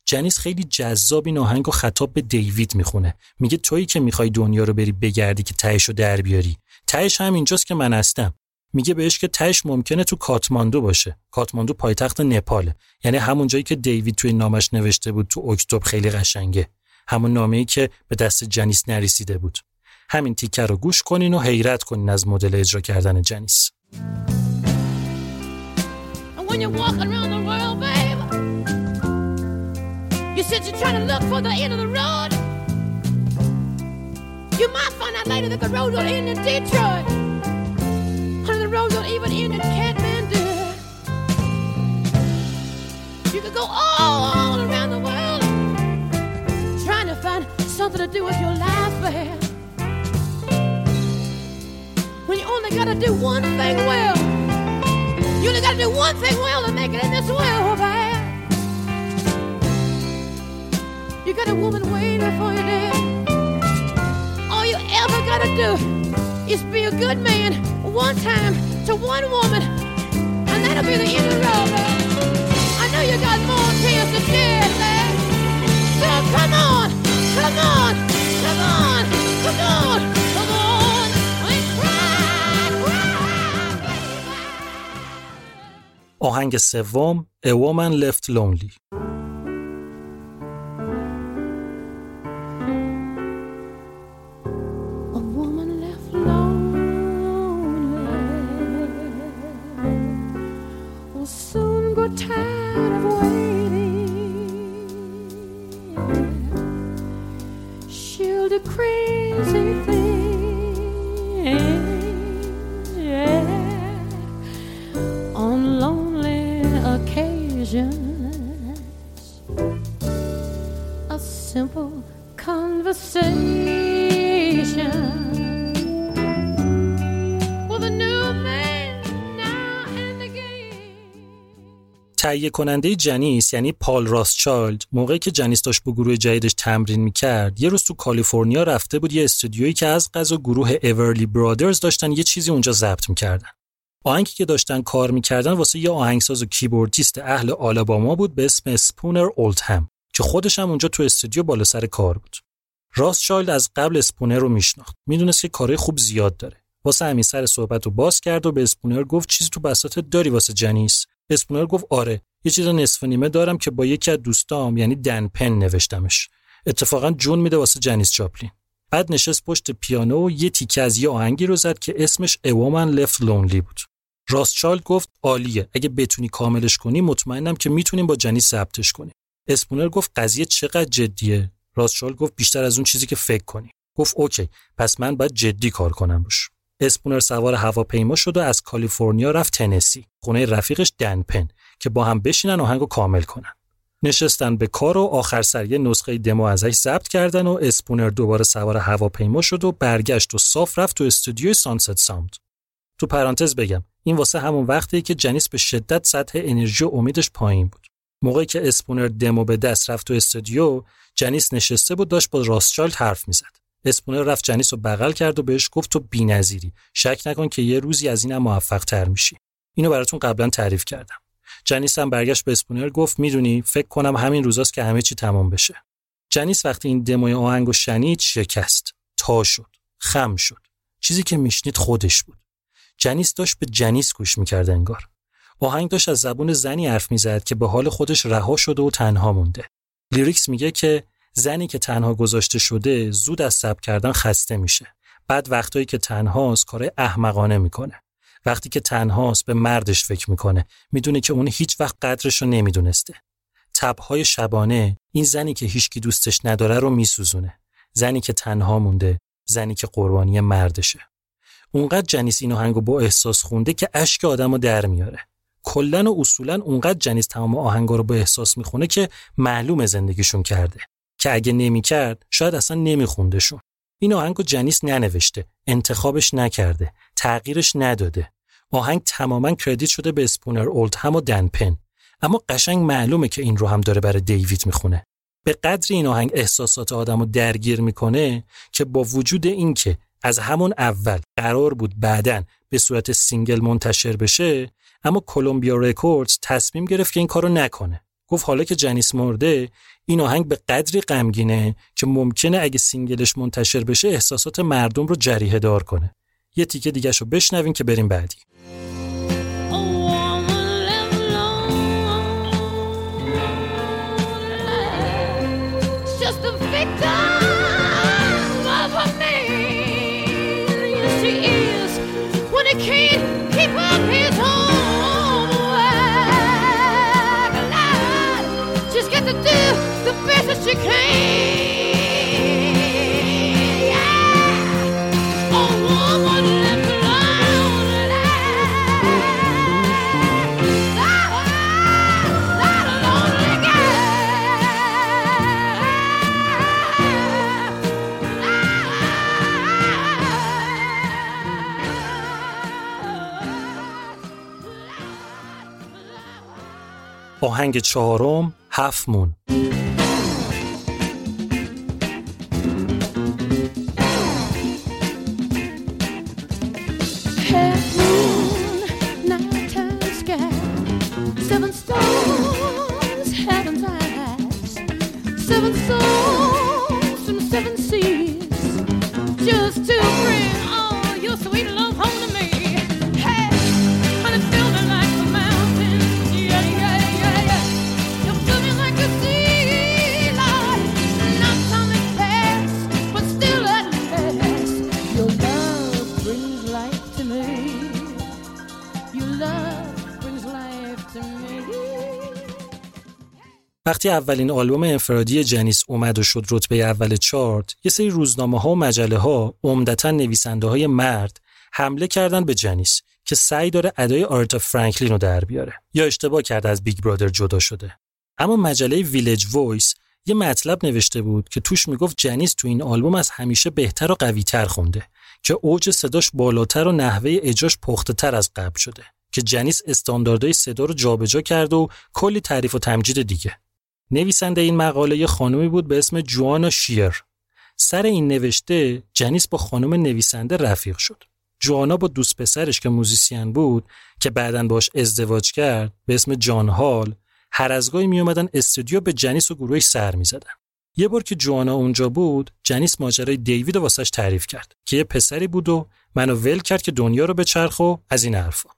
جنیس خیلی جذاب این آهنگ و خطاب به دیوید می‌خونه. میگه تویی که می‌خوای دنیا رو بری بگردی که تهش رو در بیاری. تهش هم اینجاست که من هستم. میگه بهش که تهش ممکنه تو کاتماندو باشه. کاتماندو پایتخت نپاله. یعنی همون جایی که دیوید توی نامش نوشته بود تو اکتبر خیلی قشنگه. همون نامه‌ای که به دست جنیس نرسیده بود. همین تیکه رو گوش کنین و حیرت کنین از مدل اجرا کردن جنیس. Said you're trying to look for the end of the road. You might find out later that the road don't end in Detroit. And the road don't even end in Kathmandu. You could go all, around the world trying to find something to do with your life, babe. When you only gotta do one thing well. You only gotta do one thing well to make it in this world, man. You got a woman waiting for you there. All you ever gotta do is be a good man one time to one woman, and that'll be the end of the road, man. I know you got more tears to shed, man. So come on, come on, come on, come on, come on, and cry, cry, baby. آهنگ سوم A Woman Left Lonely tired of waiting. She'll do crazy things, yeah. On lonely occasions, a simple conversation. تهیه کننده جنیس یعنی پال راتچایلد موقعی که جنیس داشت با گروه جدیدش تمرین می‌کرد یه روز تو کالیفرنیا رفته بود یه استودیویی که از قضا گروه اورلی برادرز داشتن یه چیزی اونجا ضبط می‌کردن. آهنگی که داشتن کار می‌کردن واسه یه آهنگساز و کیبوردیست اهل آلاباما بود به اسم اسپونر اولدهم که خودش هم اونجا تو استودیو بالا سر کار بود. راتچایلد از قبل اسپونر رو میشناخت. می‌دونست که کارهای خوب زیاد داره. واسه همین سر صحبت رو باز کرد و به اسپونر گفت چیزی تو بساطت داری واسه جنیس. اسپونر گفت آره یه چیز نصف نیمه دارم که با یکی از دوستام یعنی دن پن نوشتمش. اتفاقا جون میده واسه جنیس جاپلین. بعد نشست پشت پیانو و یه تیکه از یه آهنگی رو زد که اسمش Woman Left Lonely بود. راتچایلد گفت عالیه اگه بتونی کاملش کنی مطمئنم که می‌تونیم با جنیس ثبتش کنیم. اسپونر گفت قضیه چقدر جدیه؟ راتچایلد گفت بیشتر از اون چیزی که فکر کنی. گفت OK پس من باید جدی کار کنم روش اسپونر سوار هواپیما شد و از کالیفرنیا رفت تنسی. خونه رفیقش دن پن که با هم بشینن آهنگو کامل کنن. نشستن به کار و آخر سر یه نسخه دمو ازش ضبط کردن و اسپونر دوباره سوار هواپیما شد و برگشت و صاف رفت تو استودیوی سانست ساوند. تو پرانتز بگم این واسه همون وقتیه که جنیس به شدت سطح انرژی و امیدش پایین بود. موقعی که اسپونر دمو به دست رفت تو استودیو جنیس نشسته بود داشت با راتچایلد حرف می‌زد. اسپونر رفت جنیس رو بغل کرد و بهش گفت تو بی‌نظیری. شک نکن که یه روزی از اینم موفق تر میشی. اینو براتون قبلا تعریف کردم. جنیس هم برگشت به اسپونر گفت می‌دونی فکر کنم همین روزاست که همه چی تمام بشه. جنیس وقتی این دموی آهنگو شنید شکست. تا شد. خم شد. چیزی که میشنید خودش بود. جنیس داشت به جنیس گوش می‌کرد انگار. آهنگ داشت از زبون زنی حرف می‌زد که به حال خودش رها شده و تنها مونده. لیریکس میگه که زنی که تنها گذاشته شده زود از سب کردن خسته میشه. بعد وقتایی که تنهاست کار احمقانه می‌کنه. وقتی که تنهاست به مردش فکر می‌کنه می‌دونه که اون هیچ وقت قدرش رو نمی‌دونسته. تبهای شبانه این زنی که هیچکی دوستش نداره رو میسوزونه. زنی که تنها مونده زنی که قربانی مردشه. اونقدر جنیس این آهنگو با احساس خونده که اشک آدمو در میاره. کلا و اصولا اونقدر جنیس تمام آهنگا رو با احساس می‌خونه که معلوم زندگیشون کرده. که اگه نمی‌کرد شاید اصلا نمیخوندشون. این آهنگو جنیس ننوشته انتخابش نکرده تغییرش نداده. آهنگ تماما credit شده به اسپونر اولدهم و دن پن. اما قشنگ معلومه که این رو هم داره برای دیوید می‌خونه. انقدر این آهنگ احساسات آدم رو درگیر می‌کنه که با وجود اینکه از همون اول قرار بود بعداً به صورت single منتشر بشه اما کلمبیا رکوردز تصمیم گرفت که این کارو نکنه. گفت حالا که جنیس مرده این آهنگ به قدری غمگینه که ممکنه اگه سینگلش منتشر بشه احساسات مردم رو جریه دار کنه. یه تیکه دیگه رو بشنوین که بریم بعدی. آهنگ چهارم هفت مون. وقتی اولین آلبوم انفرادی جنیس اومد و شد رتبه اول چارت یه سری روزنامه ها و مجله ها عمدتا نویسنده های مرد حمله کردن به جنیس که سعی داره ادای آرتا فرانکلین رو در بیاره یا اشتباه کرده از بیگ برادر جدا شده. اما مجله ویلج وایس یه مطلب نوشته بود که توش می‌گفت جنیس تو این آلبوم از همیشه بهتر و قویتر خونده که اوج صداش بالاتر و نحوه اجراش پخته تر از قبل شده که جنیس استانداردهای صدا رو جابجا کرد و کلی تعریف و تمجید دیگه. نویسنده این مقاله یه خانمی بود به اسم جوانا شیر. سر این نوشته جنیس با خانم نویسنده رفیق شد. جوانا با دوست پسرش که موزیسین بود که بعدا باش ازدواج کرد به اسم جان هال هر از گاهی می اومدن استودیو به جنیس و گروهش سر می زدن. یه بار که جوانا اونجا بود جنیس ماجرای دیوید واسش تعریف کرد که یه پسری بود و منو ول کرد که دنیا رو بچرخ و از این حرفا.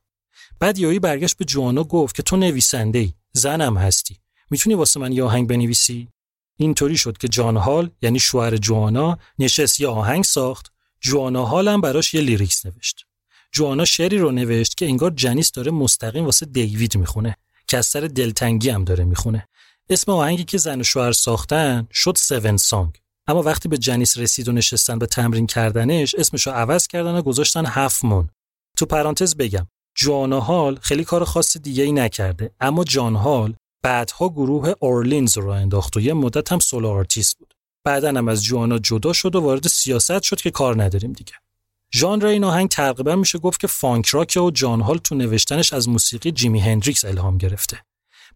بعد یایی برگشت به جوانا گفت که تو نویسنده ای زنم هستی. می‌تونی واسه من یه آهنگ بنویسی؟ اینطوری شد که جان هال یعنی شوهر جوانا نشست یه آهنگ ساخت. جوانا هال هم براش یه لیریکس نوشت. جوانا شعری رو نوشت که انگار جنیس داره مستقیم واسه دیوید می‌خونه که از سر دلتنگی هم داره می‌خونه. اسم آهنگی که زن و شوهر ساختن شد سون سانگ اما وقتی به جنیس رسید و نشستن به تمرین کردنش اسمش رو عوض کردن و گذاشتن Half Moon. تو پرانتز بگم جوانا هال خیلی کار خاص دیگه ای نکرده اما جان هال بعدها گروه اورلینز رو راه انداخت و یه مدت هم solo artist بود. بعدا هم از جوانا جدا شد و وارد سیاست شد که کار نداریم دیگه. ژانر این آهنگ تقریبا میشه گفت که funk rock و جان هال تو نوشتنش از موسیقی جیمی هندریکس الهام گرفته.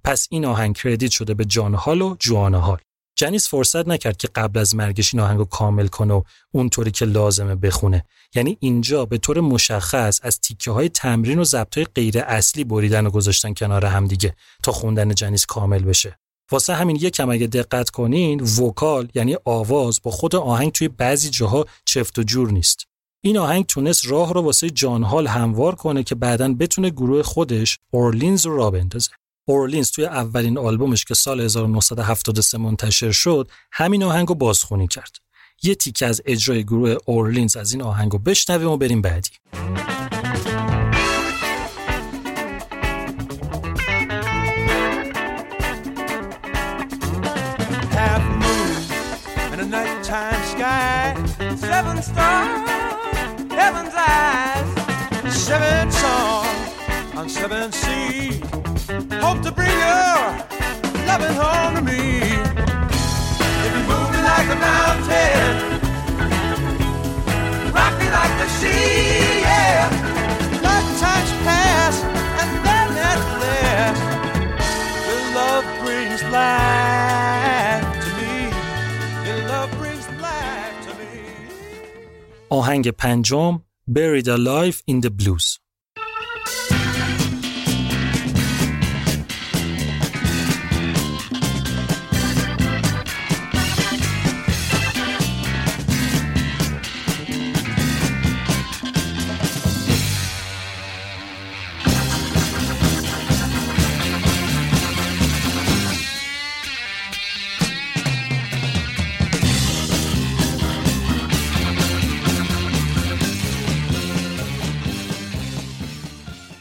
پس این آهنگ کردیت شده به جان هال و جوانا هال. جنیس فرصت نکرد که قبل از مرگش این آهنگ کامل کنه و اونطوری که لازمه بخونه. یعنی اینجا به طور مشخص از تیکه های تمرین و ضبط های غیر اصلی بریدن و گذاشتن کنار هم دیگه تا خوندن جنیس کامل بشه. واسه همین یکم اگه دقت کنین وکال یعنی آواز با خود آهنگ توی بعضی جاها چفت و جور نیست. این آهنگ تونست راه رو واسه جان هال هموار کنه که بعدا بتونه گروه خودش اورلینز رو را بندازه اورلینز توی اولین آلبومش که سال 1973 منتشر شد همین آهنگ رو بازخونی کرد یه تیکه از اجرای گروه اورلینز از این آهنگ رو بشنویم و بریم بعدی. Seven stars, heaven's eyes. Seven songs on seven seas. Hope to bring your loving home to me. If you move me like a mountain, rock me like the sea, yeah. Lifetimes pass and then at last, your love brings life to me. Your love brings life to me. آهنگ پنجم Buried Alive in the Blues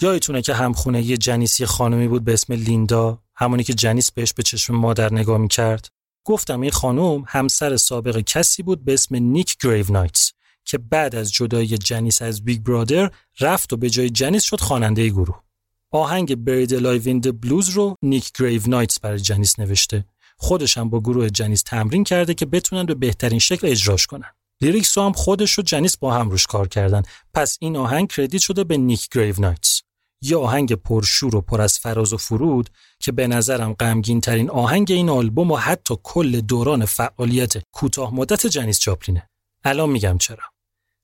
یادتونه که همخونه‌ی جنیس یه خانمی بود به اسم لیندا همونی که جنیس بهش به چشم مادر نگاه می‌کرد. گفتم این خانم همسر سابق کسی بود به اسم نیک گریو نایتس که بعد از جدایی جنیس از بیگ برادر رفت و به جای جنیس شد خواننده گروه. آهنگ Buried Alive in the Blues رو نیک گریو نایتس برای جنیس نوشته. خودش هم با گروه جنیس تمرین کرده که بتونن به بهترین شکل اجراش کنن. lyrics هم خودش و جنیس با هم روش کار کردن. پس این آهنگ credit شده به نیک گریو نایتس. یه آهنگ پرشور و پر از فراز و فرود که به نظرم غمگین ترین آهنگ این آلبوم و حتی کل دوران فعالیت کوتاه مدت جنیس جاپلینه. الان میگم چرا.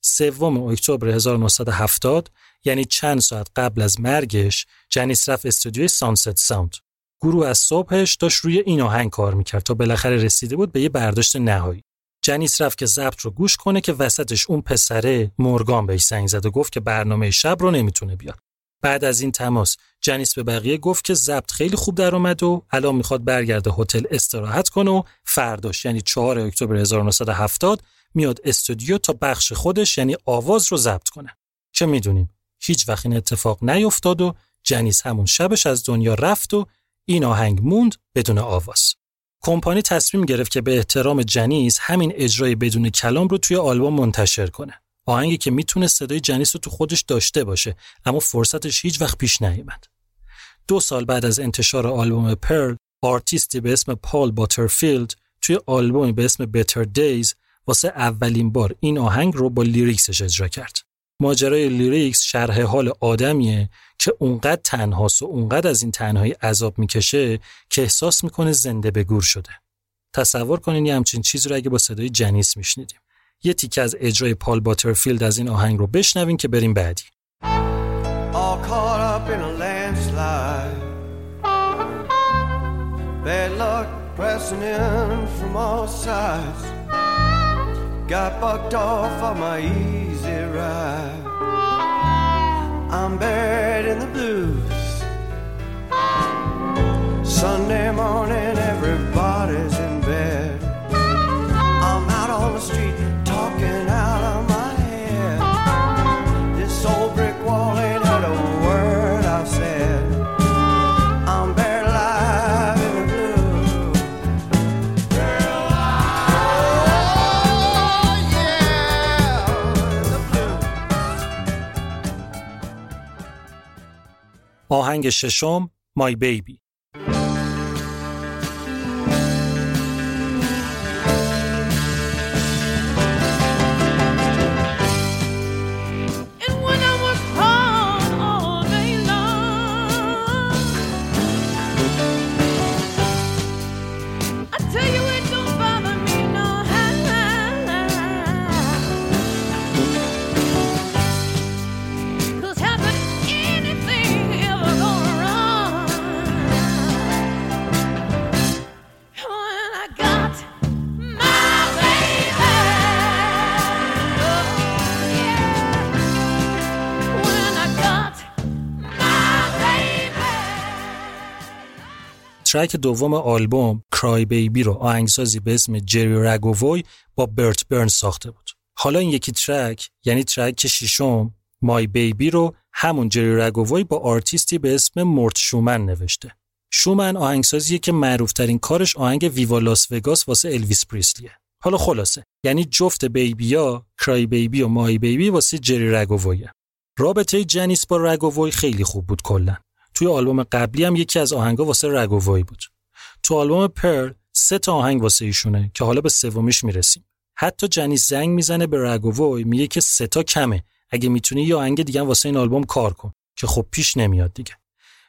سوم اکتبر 1970 یعنی چند ساعت قبل از مرگش جنیس رفت استودیوی سانست ساوند. گروه از صبحش داشت روی این آهنگ کار می‌کرد تا بالاخره رسیده بود به یه برداشت نهایی. جنیس رفت که ضبط رو گوش کنه که وسطش اون پسره مورگان بهش زنگ زد و گفت که برنامه شب رو نمی‌تونه بیاد. بعد از این تماس جنیس به بقیه گفت که ضبط خیلی خوب در اومد و الان می‌خواد برگرده هتل استراحت کنه و فرداش یعنی 4 اکتبر 1970 میاد استودیو تا بخش خودش یعنی آواز رو ضبط کنه. چه می‌دونیم؟ هیچ وقت این اتفاق نیفتاد و جنیس همون شبش از دنیا رفت و این آهنگ موند بدون آواز. کمپانی تصمیم گرفت که به احترام جنیس همین اجرای بدون کلام رو توی آلبوم منتشر کنه. آهنگی که می‌تونه صدای جنیس رو تو خودش داشته باشه اما فرصتش هیچ وقت پیش نیومد. دو سال بعد از انتشار آلبوم Pearl آرتیستی به اسم پال باترفیلد توی آلبومی به اسم Better Days واسه اولین بار این آهنگ رو با lyrics ش اجرا کرد. ماجرای lyrics شرح حال آدمیه که اونقدر تنهاست و اونقدر از این تنهایی عذاب می‌کشه که احساس می‌کنه زنده به گور شده. تصور کنین یه همچین چیز رو اگه با صدای جنیس میشنیدیم. یه تیکه از اجرای پال باترفیلد از این آهنگ رو بشنوین که بریم بعدی. all caught up from all sides. Got bucked off on my easy ride. I'm buried in the blues. Sunday morning, everybody's آهنگ ششم My Baby track دوم آلبوم Cry Baby رو آهنگسازی به اسم جری رگووی با برت برن ساخته بود. حالا این یکی track یعنی track ششم My Baby رو همون جری رگووی با آرتیستی به اسم مورت شومن نوشته. شومن آهنگسازیه که معروفترین کارش آهنگ Viva Las Vegas واسه الویس پریسلیه. حالا خلاصه یعنی جفت baby ا Cry Baby و My Baby واسه جری رگوویه. رابطه جنیس با رگووی خیلی خوب بود کلا. توی آلبوم قبلی هم یکی از آهنگا واسه رگووی بود. تو آلبوم Pearl سه تا آهنگ واسه ایشونه که حالا به سومیش می‌رسیم. حتی جنیس زنگ می‌زنه به رگووی میگه که سه تا کمه. اگه می‌تونی یه آهنگ دیگه واسه این آلبوم کار کن که خب پیش نمیاد دیگه.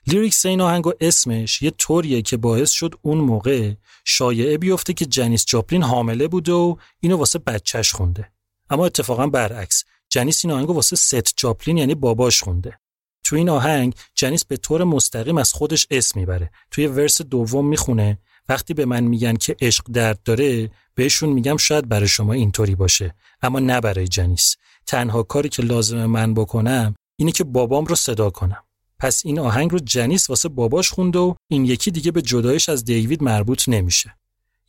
lyrics این آهنگ و اسمش یه طوریه که باعث شد اون موقع شایعه بیفته که جنیس جاپلین حامله بوده و اینو واسه بچهش خونده. اما اتفاقا برعکس جنیس این آهنگو واسه ست جاپلین یعنی باباش خونده. تو این آهنگ جنیس به طور مستقیم از خودش اسم می‌بره. توی ورس دوم می‌خونه وقتی به من میگن که عشق درد داره بهشون میگم شاید برای شما اینطوری باشه اما نه برای جنیس. تنها کاری که لازم من بکنم اینه که بابام رو صدا کنم. پس این آهنگ رو جنیس واسه باباش خونده و این یکی دیگه به جدایش از دیوید مربوط نمیشه.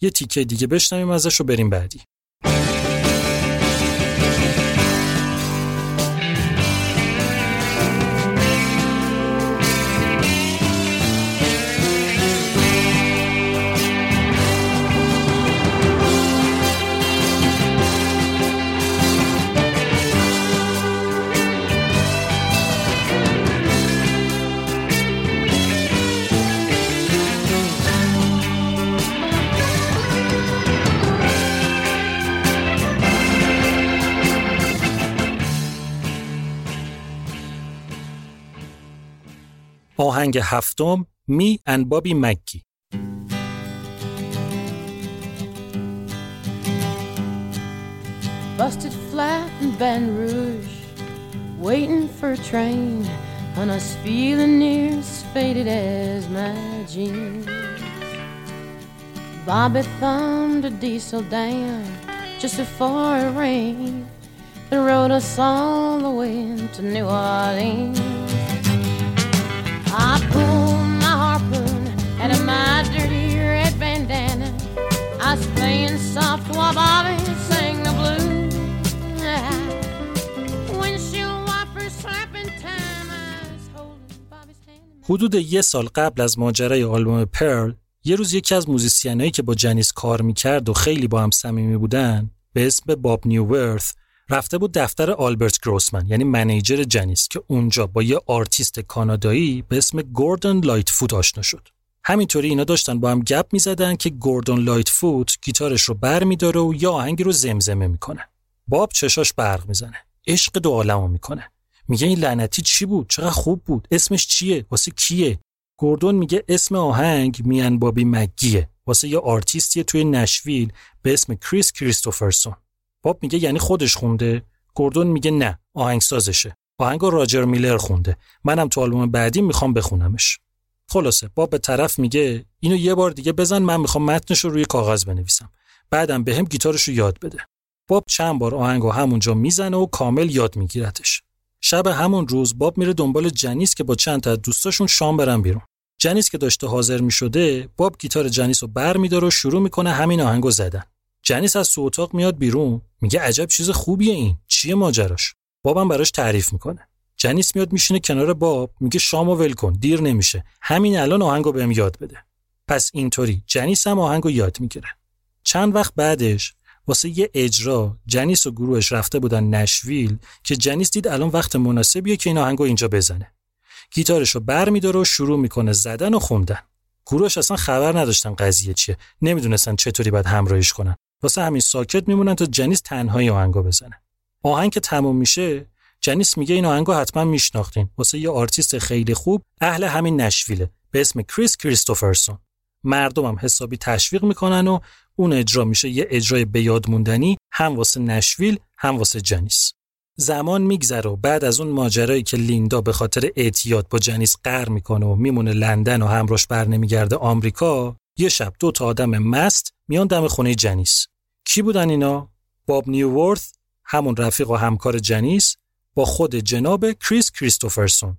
یه تیکه دیگه بشنویم ازش رو بریم بعدی. آهنگ هفتم می and بابی مکی Busted flat in Baton Rouge, waiting for a train, and I was feeling near as faded as my jeans. Bobby thumbed a diesel down just before it rained and rode us all the way to New Orleans. حدود یه سال قبل از ماجرای آلبوم پرل یه روز یکی از موزیسینایی که با جنیس کار می‌کرد و خیلی با هم صمیمی بودن به اسم باب نیوورث رفته بود دفتر آلبرت گروسمن یعنی manager جنیس که اونجا با یه آرتیست کانادایی به اسم گوردون لایتفوت آشنا شد. همینطوری اینا داشتن با هم گپ می‌زدن که گوردون لایتفوت گیتارش رو بر میداره و یا آهنگی رو زمزمه می‌کنه. باب چشاش برق می‌زنه عشق دو عالمو می‌کنه. میگه این لعنتی چی بود؟ چقدر خوب بود. اسمش چیه؟ واسه کیه؟ گوردون میگه اسم آهنگ Me and Bobby McGee ه. واسه یه آرتیستی توی نشویل به اسم کریس کریستوفرسون. باب میگه یعنی خودش خونده گوردون میگه نه آهنگسازشه. آهنگ راجر میلر خونده. منم تو آلبوم بعدی می‌خوام بخونمش. خلاصه باب به طرف میگه اینو یه بار دیگه بزن من می‌خوام متنش رو روی کاغذ بنویسم. بعدم به هم گیتارش رو یاد بده. باب چند بار آهنگو همونجا می‌زنه و کامل یاد میگیرتش. شب همون روز باب میره دنبال جنیس که با چند تا دوستاشون شام برن بیرون. جنیس که داشته حاضر می‌شده باب گیتار جنیس رو بر میداره و شروع می‌کنه همین آهنگو زدن. جنیس از تو اتاق میاد بیرون. میگه عجب چیز خوبیه این. چیه ماجراش؟ بابم براش تعریف می‌کنه. جنیس میاد میشینه کنار باب. میگه شامو ول کن. دیر نمیشه. همین الان آهنگو بهم یاد بده. پس اینطوری جنیس هم آهنگو یاد می‌گیره. چند وقت بعدش واسه یه اجرا جنیس و گروهش رفته بودن نشویل که جنیس دید الان وقت مناسبیه که این آهنگو اینجا بزنه. گیتارش رو بر میداره و شروع می‌کنه زدن و خوندن. گروهش اصلا خبر نداشتن قضیه چیه. نمی‌دونستن چطوری باید همراهیش کنن. واسه همین ساکت میمونن تا جنیس تنهایی آهنگو بزنه آهنگ که تموم میشه جنیس میگه این آهنگو حتما میشناختین. واسه یه آرتیست خیلی خوب اهل همین نشویله. به اسم کریس کریستوفرسون. مردمم حسابی تشویق می‌کنن و اون اجرا میشه یه اجرای به یاد موندنی هم واسه نشویل هم واسه جنیس. زمان میگذره و بعد از اون ماجرایی که لیندا به خاطر اعتیاد با جنیس قهر می‌کنه و میمونه لندن و همراش بر نمیگرده آمریکا یه شب دو تا آدم مست میان دم خونه جنیس. کی بودن اینا؟ باب نیوورث همون رفیق و همکار جنیس با خود جناب کریس کریستوفرسون.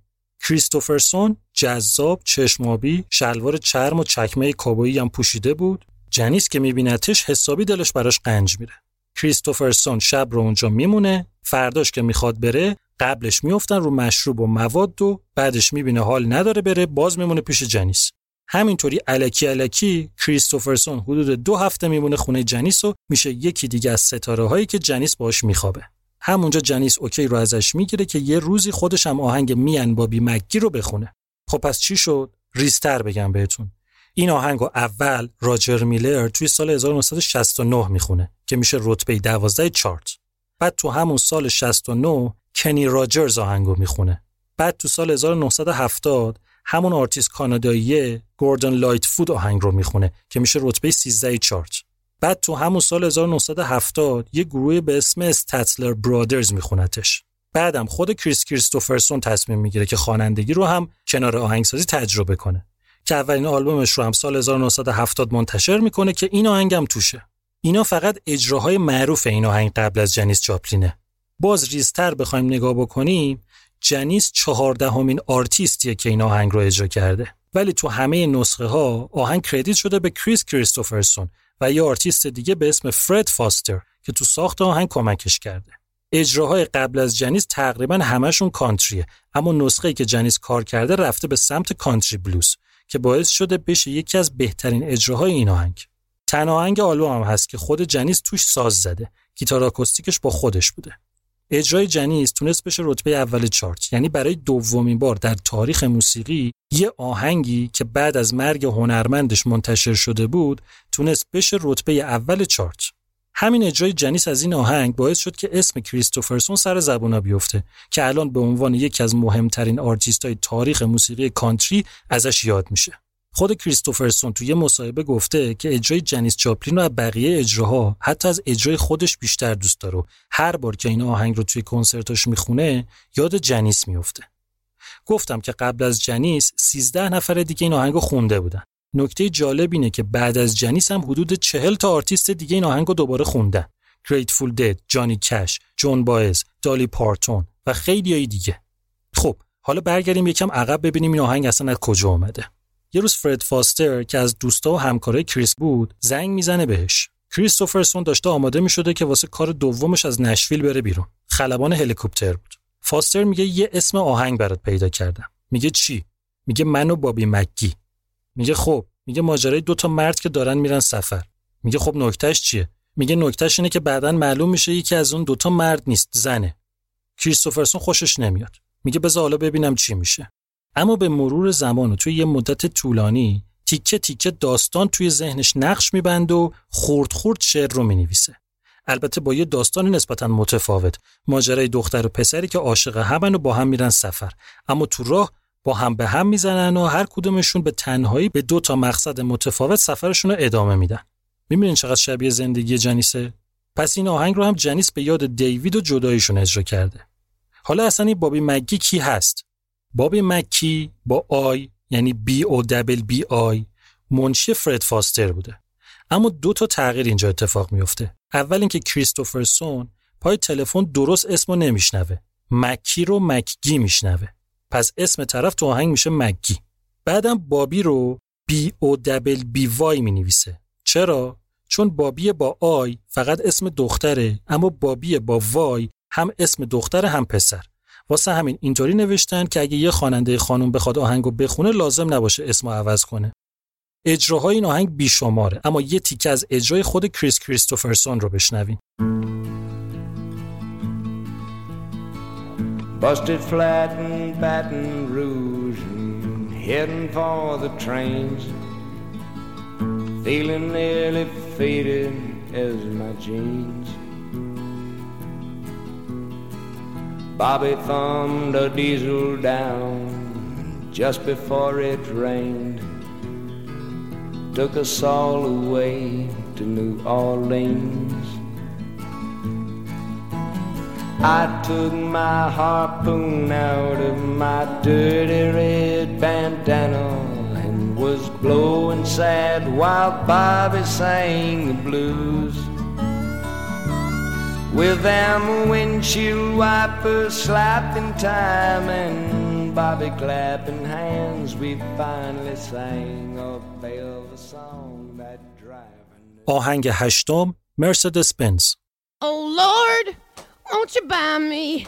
کریستوفرسون جذاب چشمابی شلوار چرم و چکمه کابویی هم پوشیده بود. جنیس که میبینتش حسابی دلش براش قنج میره. کریستوفرسون شب رو اونجا میمونه فرداش که می‌خواد بره قبلش میفتن رو مشروب و مواد و بعدش می‌بینه حال نداره بره باز میمونه پیش جنیس. همینطوری الکی الکی کریستوفرسون حدود دو هفته میمونه خونه جنیس و میشه یکی دیگه از ستاره هایی که جنیس باش میخوابه. همونجا جنیس اوکی رو ازش می‌گیره که یه روزی خودش هم آهنگ میان بابی مگی رو بخونه. خب پس چی شد؟ ریستر بگم بهتون. این آهنگ اول راجر میلر توی سال 1969 می‌خونه که میشه رتبه 12 چارت. بعد تو همون سال 69 کنی راجرز آهنگو می‌خونه. بعد تو سال 1970 همون آرتیست کانادایی گوردون لایتفوت آهنگ رو می‌خونه که میشه رتبه 13 چارت. بعد تو همون سال 1970 یه گروه به اسم Statler Brothers میخونتش. بعدم خود کریس کریستوفرسون تصمیم می‌گیره که خوانندگی رو هم کنار آهنگسازی تجربه کنه. که اولین آلبومش رو هم سال 1970 منتشر می‌کنه که این آهنگم توشه. اینا فقط اجراهای معروف این آهنگ قبل از جنیس جاپلینه باز ریزتر بخوایم نگاه بکنیم جنیس چهاردهمین آرتیستیه که این آهنگ رو اجرا کرده. ولی تو همه نسخه ها آهنگ credit شده به کریس کریستوفرسون و یه آرتیست دیگه به اسم فرد فاستر که تو ساخت آهنگ کمکش کرده. اجراهای قبل از جنیس تقریبا همشون country ه اما نسخه‌ای که جنیس کار کرده رفته به سمت country blues که باعث شده بشه یکی از بهترین اجراهای این آهنگ. تنها آهنگ آلبوم هم هست که خود جنیس توش ساز زده. گیتار آکوستیکش با خودش بوده. اجرای جنیس تونست بشه رتبه اول چارت. یعنی برای دومین بار در تاریخ موسیقی یه آهنگی که بعد از مرگ هنرمندش منتشر شده بود تونست بشه رتبه اول چارت. همین اجرای جنیس از این آهنگ باعث شد که اسم کریستوفرسون سر زبونا بیفته که الان به عنوان یکی از مهمترین آرتیست های تاریخ موسیقی country ازش یاد میشه. خود کریستوفرسون توی مصاحبه گفته که اجرای جنیس جاپلین رو از بقیه اجراها حتی از اجرای خودش بیشتر دوست داره هر بار که این آهنگ رو توی کنسرتاش می‌خونه یاد جنیس میفته. گفتم که قبل از جنیس 13 نفر دیگه این آهنگ رو خونده بودن. نکته جالب اینه که بعد از جنیس هم حدود 40 تا آرتیست دیگه این آهنگ رو دوباره خوندن. Grateful Dead، جانی کش، جون بائز، دالی پارتون و خیلی دیگه. خب حالا برگردیم یکم عقب ببینیم این آهنگ اصلا از کجا آمده یه روز فرد فاستر که از دوستا و همکارای کریس بود زنگ می‌زنه بهش. کریستوفرسون داشته آماده می شده که واسه کار دومش از نشویل بره بیرون. خلبان هلیکوپتر بود. فاستر میگه یه اسم آهنگ برات پیدا کردم. میگه چی؟ میگه من و بابی مکی. میگه خب. میگه ماجرای دو تا مرد که دارن میرن سفر. میگه خب نکتهش چیه؟ میگه نکتهش اینه که بعدا معلوم میشه یکی از اون دوتا مرد نیست زنه. کریستوفرسون خوشش نمیاد. میگه بذار حالا ببینم چی میشه. اما به مرور زمان و توی یه مدت طولانی تیکه تیکه داستان توی ذهنش نقش میبند و خورد خورد شعر رو می‌نویسه. البته با یه داستان نسبتا متفاوت. ماجرای دختر و پسری که عاشق همن و با هم میرن سفر. اما تو راه با هم به هم می‌زنن و هر کدومشون به تنهایی به دو تا مقصد متفاوت سفرشون رو ادامه میدن. می‌بینین چقدر شبیه زندگی جنیسه؟ پس این آهنگ رو هم جنیس به یاد دیوید و جداییشون اجرا کرده. حالا اصلا این بابی مگی کی هست؟ بابی مکی با آی یعنی بی او دبل بی آی منشی فرد فاستر بوده. اما دو تا تغییر اینجا اتفاق میفته اول اینکه کریستوفرسون پای تلفن درست اسمو نمیشنوه. مکی رو مکگی میشنوه. پس اسم طرف تو آهنگ میشه مگی بعدم بابی رو بی او دبل بی وای می نویسه چرا؟ چون بابی با آی فقط اسم دختره اما بابی با وای هم اسم دختر هم پسر. واسه همین اینطوری نوشتن که اگه یه خواننده خانم بخواد آهنگو بخونه لازم نباشه اسمو عوض کنه اجراهای این آهنگ بیشماره اما یه تیکه از اجرای خود کریس کریستوفرسون رو بشنوین Busted flat in Baton Rouge and heading for the trains. Feeling nearly faded as my jeans. Bobby thumbed a diesel down just before it rained. Took us all away to New Orleans. I took my harpoon out of my dirty red bandana and was blowing sad while Bobby sang the blues. With them windshield wipers slapping time and Bobby clapping hands, we finally sang a Belva song that driving. آهنگ هشتم مرسدس بنز Oh Lord, won't you buy me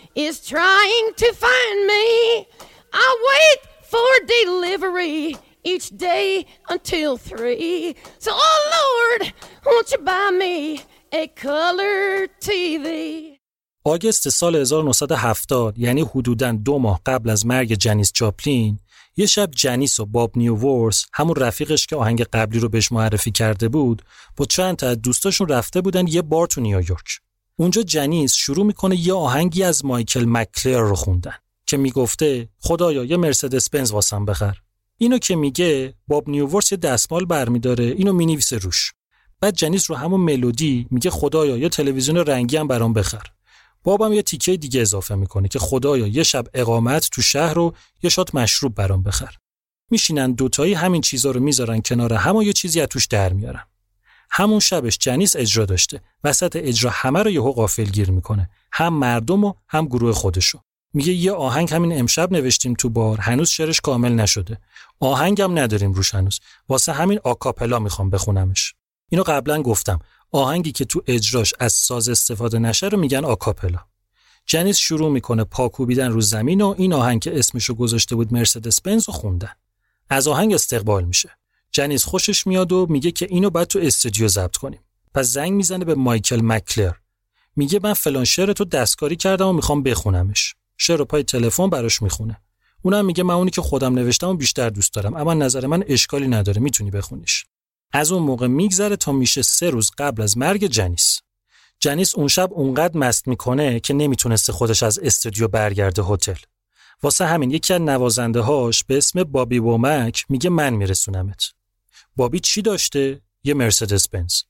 is trying to find me. I wait for delivery each day until three. So, oh Lord, won't you buy me a color TV? آگست سال 1970 یعنی حدوداً دو ماه قبل از مرگ جنیس جاپلین یه شب جنیس و باب نیوورس همون رفیقش که آهنگ قبلی رو بهش معرفی کرده بود با چند تا از دوستاشون رفته بودن یه بار تو نیویورک اونجا جنیس شروع می‌کنه یه آهنگی از مایکل مکلر رو خوندن که می‌گفته خدایا یه مرسدس بنز واسم بخر. اینو که میگه باب نیوورس یه دستمال برمیداره اینو می‌نویسه روش. بعد جنیس رو همون ملودی میگه خدایا یه تلویزیون رنگی هم برام بخر. بابام یه تیکه دیگه اضافه می‌کنه که خدایا یه شب اقامت تو شهر رو یه شات مشروب برام بخر. میشینن دوتایی همین چیزا رو می‌ذارن کنار هم و یه چیزی از توش در میارن. همون شبش جنیس اجرا داشته. وسط اجرا همه رو یهو غافلگیر می‌کنه. هم مردم و هم گروه خودشو. میگه یه آهنگ همین امشب نوشتیم تو بار. هنوز شعرش کامل نشده. آهنگم نداریم روش هنوز. واسه همین آکاپلا می‌خوام بخونمش. اینو قبلا گفتم. آهنگی که تو اجراش از ساز استفاده نشه رو میگن آکاپلا. جنیس شروع می‌کنه پاکوبیدن رو زمین و این آهنگ که اسمشو گذاشته بود مرسدس بنز خوندن. از آهنگ استقبال میشه. جنیس خوشش میاد و میگه که اینو باید تو استودیو ضبط کنیم. پس زنگ می‌زنه به مایکل مکلر. میگه من فلان شعر تو دستکاری کردم و می‌خوام بخونمش. شعر پای تلفن براش می‌خونه. اونم میگه من اونی که خودم نوشتم و بیشتر دوست دارم اما نظر من اشکالی نداره می‌تونی بخونیش. از اون موقع میگذره تا میشه سه روز قبل از مرگ جنیس جنیس اون شب اونقدر مست می‌کنه که نمی‌تونسته خودش از استودیو برگرده هتل. واسه همین یکی از نوازنده هاش به اسم بابی وومک میگه من میرسونمت. بابی چی داشته؟ یه مرسدس بنز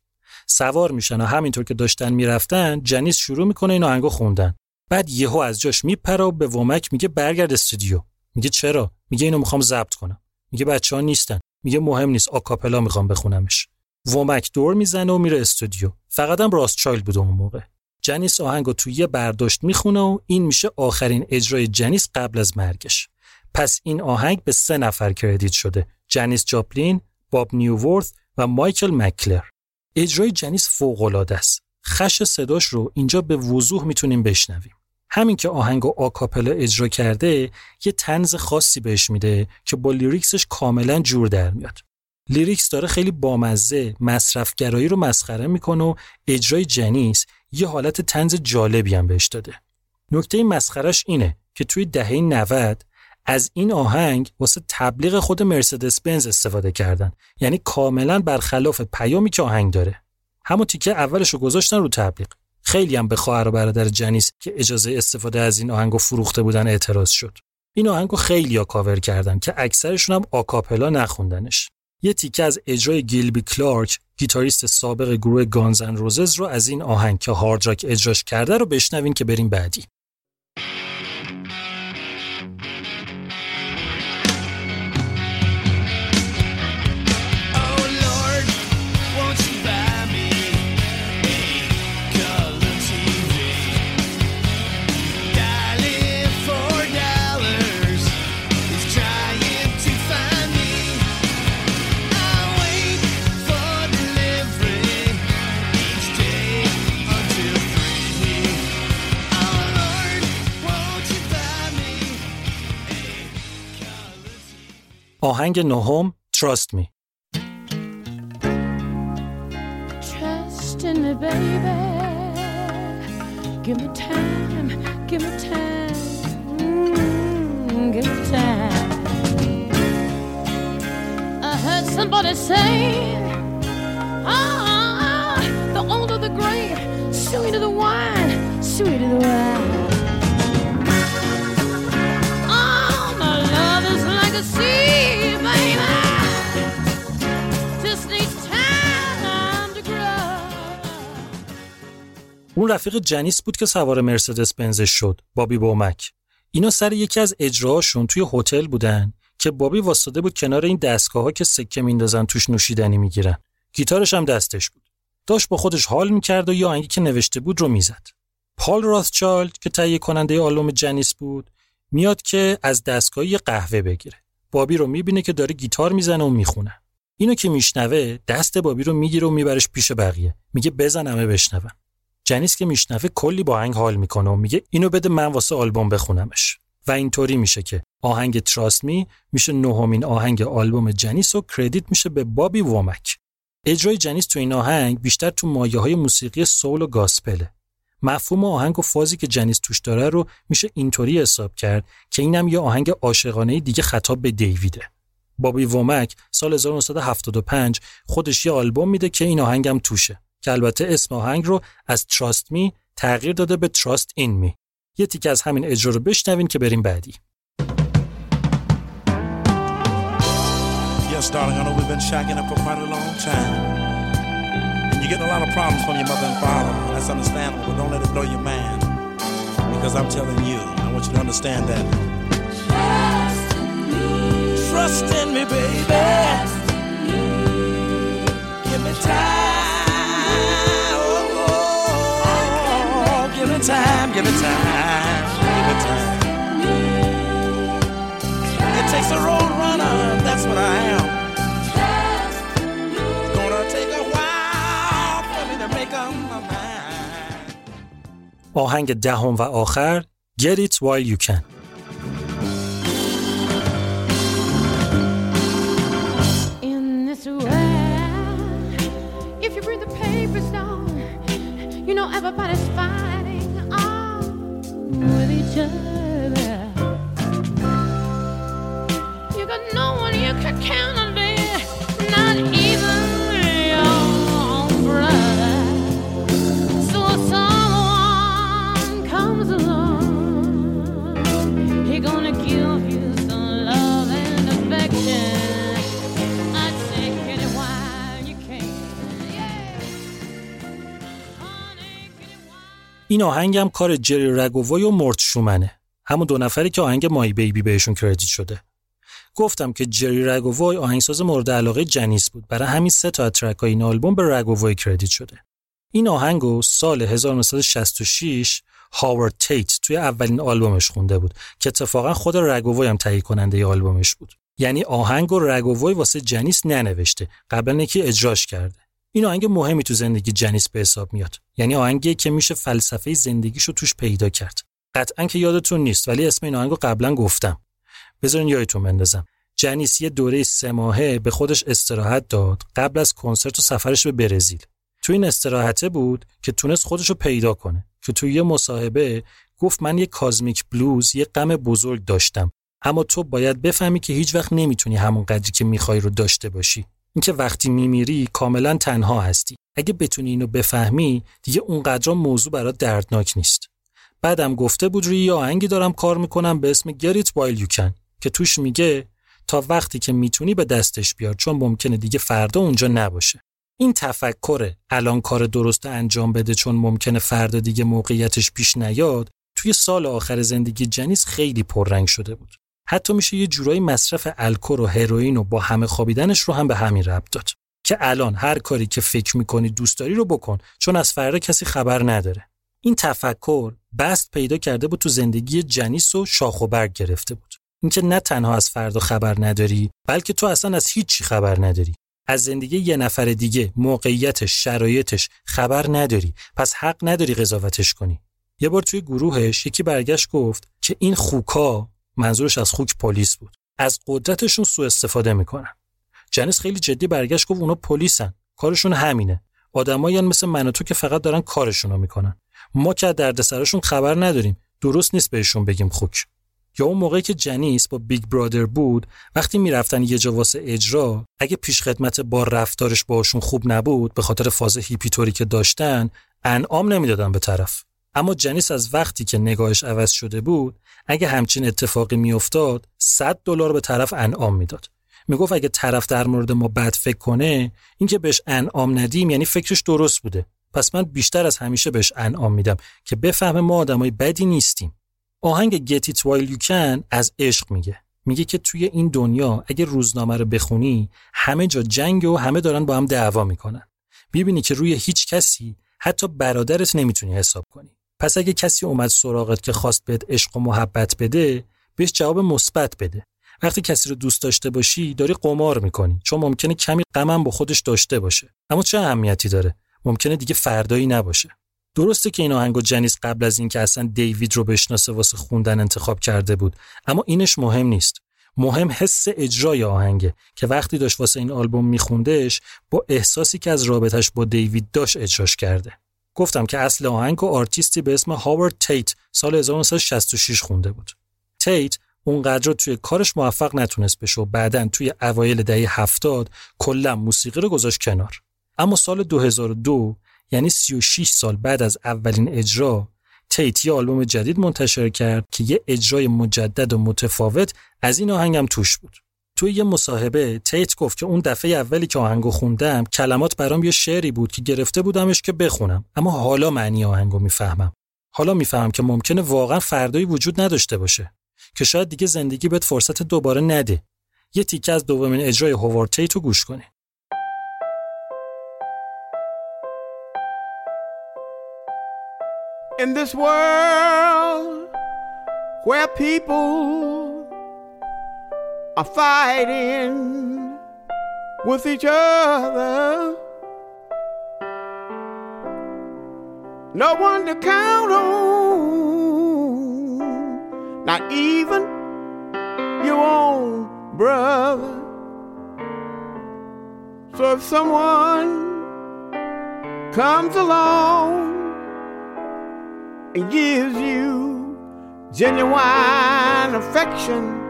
سوار میشن و همینطور که داشتن می‌رفتن جنیس شروع می‌کنه این آهنگو خوندن. بعد یهو از جاش میپره و به وومک میگه برگرد استودیو. میگه چرا؟ میگه اینو می‌خوام ضبط کنم. میگه بچه ها نیستن. میگه مهم نیست آکاپلا می‌خوام بخونمش. وومک دور می‌زنه و میره استودیو. فقط هم راثچایلد بود اون موقع. جنیس آهنگ رو توی یه برداشت می‌خونه و این میشه آخرین اجرای جنیس قبل از مرگش. پس این آهنگ به سه نفر credit شده. جنیس جاپلین، باب نیوورث و مایکل مکلور. اجرای جنیس فوق‌العاده است. خش صداش رو اینجا به وضوح می‌تونیم بشنویم. همین که آهنگو a cappella اجرا کرده یه طنز خاصی بهش میده که با lyrics ش کاملا جور در میاد. لیریکس داره خیلی بامزه مصرفگرایی رو مسخره می‌کنه و اجرای جنیس یه حالت تنز جالبی هم بهش داده. نکته مسخرش اینه که توی دهه 90 از این آهنگ واسه تبلیغ خود مرسدس بنز استفاده کردن. یعنی کاملا برخلاف پیامی که آهنگ داره. همون تیکه اولش رو گذاشتن رو تبلیغ. خیلی هم به خواهر و برادر جنیس که اجازه استفاده از این آهنگو فروخته بودن اعتراض شد. این آهنگو خیلی ها کاور کردن که اکثرشون هم a cappella نخوندنش. یه تیکه از اجرای گیلبی کلارک گیتاریست سابق گروه Guns N' Roses رو از این آهنگ که hard rock اجراش کرده رو بشنوین که بریم بعدی. آهنگ نهم Trust Me Trust in me, baby. Give me time, give me time, mm, give me time. I heard somebody say, ah, the older the grape, sweeter the wine, sweeter the wine. اون رفیق جنیس بود که سوار مرسدس بنزش شد بابی بومک. اینا سر یکی از اجراهاشون توی هتل بودن که بابی واسطه بود کنار این دستگاه ها که سکه میندازن توش نوشیدنی می‌گیرن. گیتارش هم دستش بود. داشت با خودش حال می‌کرد و یه آهنگی که نوشته بود رو می‌زد. پال راثچالد که تهیه کننده آلبوم جنیس بود میاد که از دستگاه یه قهوه بگیره. بابی رو می‌بینه که داره گیتار می‌زنه و می‌خونه. اینو که میشنوه دست بابی رو می‌گیره و میبرش پیش بقیه. میگه بزن همه بشنون. جنیس که میشنوه کلی با آهنگ حال می‌کنه و میگه اینو بده من واسه آلبوم بخونمش. و اینطوری میشه که آهنگ تراست می میشه نهمین آهنگ آلبوم جنیس و کردیت میشه به بابی وومک اجرای جنیس تو این آهنگ بیشتر تو مایه های موسیقی سول و گاسپله. مفهوم آهنگ و فازی که جنیس توش داره رو میشه اینطوری حساب کرد که اینم یه آهنگ عاشقانه دیگه خطاب به دیویده. بابی وومک سال 1975 خودش یه آلبوم میده که این آهنگم توشه. که البته اسم آهنگ رو از تراست می تغییر داده به تراست این می یه تیکه از همین اجرا رو بشنوین که بریم بعدی Yes, darling, I know we've been shagging up for quite a long time. And you're getting a lot of problems from your mother and father. That's understandable, but don't let it blow your mind. Because I'm telling you, I want you to understand that. Trust in me, baby. Give me time. oh, give me time, give me time, give me time. It takes a road runner, that's what I am. It's gonna take a while for me to make up my mind. آهنگ دهم و آخر Get It While You Can in this world. If you read the papers down, you know everybody's fighting all with each other. You got no one you can count on, این آهنگ هم کار جری رگووای و مورت شومنه. همون دو نفری که آهنگ مای بیبی بهشون کردیت شده. گفتم که جری رگووای آهنگساز مورد علاقه جنیس بود. برای همین سه تا ترک این آلبوم به رگووای کردیت شده. این آهنگو سال 1966 هاوارد تیت توی اولین آلبومش خونده بود که اتفاقا خود رگووی هم تهیه کننده آلبومش بود. یعنی آهنگ و رگووی واسه جنیس ننوشته قبلا یکی اجراش کرده. این آهنگ مهمی تو زندگی جنیس به حساب میاد. یعنی آهنگی که میشه فلسفه زندگیشو توش پیدا کرد. قطعا که یادتون نیست ولی اسم این آهنگو قبلا گفتم. بذارین یادتون بندازم. جنیس یه دوره سه ماهه به خودش استراحت داد قبل از کنسرت و سفرش به برزیل. تو این استراحته بود که تونست خودش رو پیدا کنه. که توی یه مصاحبه گفت من یه کازمیک بلوز یه غم بزرگ داشتم. اما تو باید بفهمی که هیچ وقت نمی‌تونی همون قدری که می‌خوای رو داشته باشی. اینکه وقتی میمیری کاملا تنها هستی. اگه بتونی اینو بفهمی دیگه اونقدر موضوع برات دردناک نیست. بعدم گفته بود روی یه آهنگی دارم کار می‌کنم به اسم While You Can که توش میگه تا وقتی که می‌تونی به دستش بیار چون ممکنه دیگه فردا اونجا نباشه. این تفکر الان کار درست انجام بده چون ممکنه فردا دیگه موقعیتش پیش نیاد توی سال آخر زندگی جنیس خیلی پررنگ شده بود. حتی میشه یه جورایی مصرف الکل و هروئین و با همه خوابیدنش رو هم به همین ربط داد. که الان هر کاری که فکر می‌کنی دوست داری رو بکن چون از فردا کسی خبر نداره. این تفکر بست پیدا کرده بود تو زندگی جنیس و شاخ و برگ گرفته بود. اینکه نه تنها از فردا خبر نداری بلکه تو اصلا از هیچی خبر نداری. از زندگی یه نفر دیگه موقعیتش شرایطش خبر نداری. پس حق نداری قضاوتش کنی. یه بار توی گروهش یکی برگشت گفت که این خوکا منظورش از خوک پلیس بود. از قدرتشون سوء استفاده می‌کنن. جنیس خیلی جدی برگشت گفت اونا پلیسن. کارشون همینه. آدمایی مثل من و تو که فقط دارن کارشونو می‌کنن. ما که دردسراشون خبر نداریم. درست نیست بهشون بگیم خوک. یا اون موقعی که جنیس با Big Brother بود وقتی می‌رفتن یه جا اجرا اگه پیش خدمت با رفتارش باشون خوب نبود به خاطر فاز هیپی‌طوری که داشتن انعام نمی‌دادن به طرف. اما جنیس از وقتی که نگاهش عوض شده بود اگه همچین اتفاقی میافتاد 100 دلار به طرف انعام می‌داد. می‌گفت اگه طرف در مورد ما بد فکر کنه اینکه بهش انعام ندیم یعنی فکرش درست بوده. پس من بیشتر از همیشه بهش انعام میدم که بفهمه ما آدمای بدی نیستیم. آهنگ Get It While You Can از عشق میگه. میگه که توی این دنیا اگه روزنامه رو بخونی همه جا جنگ و همه دارن با هم دعوا می‌کنن. می‌بینی که روی هیچ کسی حتی برادرت نمی‌تونی حساب کنی. پس اگه کسی اومد سراغت که خواست بهت عشق و محبت بده بهش جواب مثبت بده. وقتی کسی رو دوست داشته باشی داری قمار می‌کنی چون ممکنه کمی غمم با خودش داشته باشه. اما چه اهمیتی داره؟ ممکنه دیگه فردایی نباشه. درسته که این آهنگو جنیس قبل از اینکه اصلا دیوید رو بشناسه واسه خوندن انتخاب کرده بود. اما اینش مهم نیست. مهم حس اجرای آهنگه که وقتی داشت واسه این آلبوم میخوندهش با احساسی که از رابطش با دیوید داشت اجراش کرده. گفتم که اصل آهنگ و آرتیستی به اسم هاوارد تیت سال 1966 خونده بود تیت اونقدر رو توی کارش موفق نتونست بشه و بعدا توی اوایل دهه هفتاد کلا موسیقی رو گذاشت کنار اما سال 2002 یعنی 36 سال بعد از اولین اجرا تیت یه آلبوم جدید منتشر کرد که یه اجرای مجدد و متفاوت از این آهنگم توش بود. توی یه مصاحبه تیت گفت که اون دفعه اولی که آهنگو خوندم کلمات برام یه شعری بود که گرفته بودمش که بخونم اما حالا معنی آهنگو می‌فهمم. حالا می‌فهمم که ممکنه واقعا فردایی وجود نداشته باشه که شاید دیگه زندگی بهت فرصت دوباره نده. یه تیکه از دومین اجرای هوارد تیت رو گوش کنی. in this world where people are fighting with each other. No one to count on, not even your own brother. So if someone comes along and gives you genuine affection.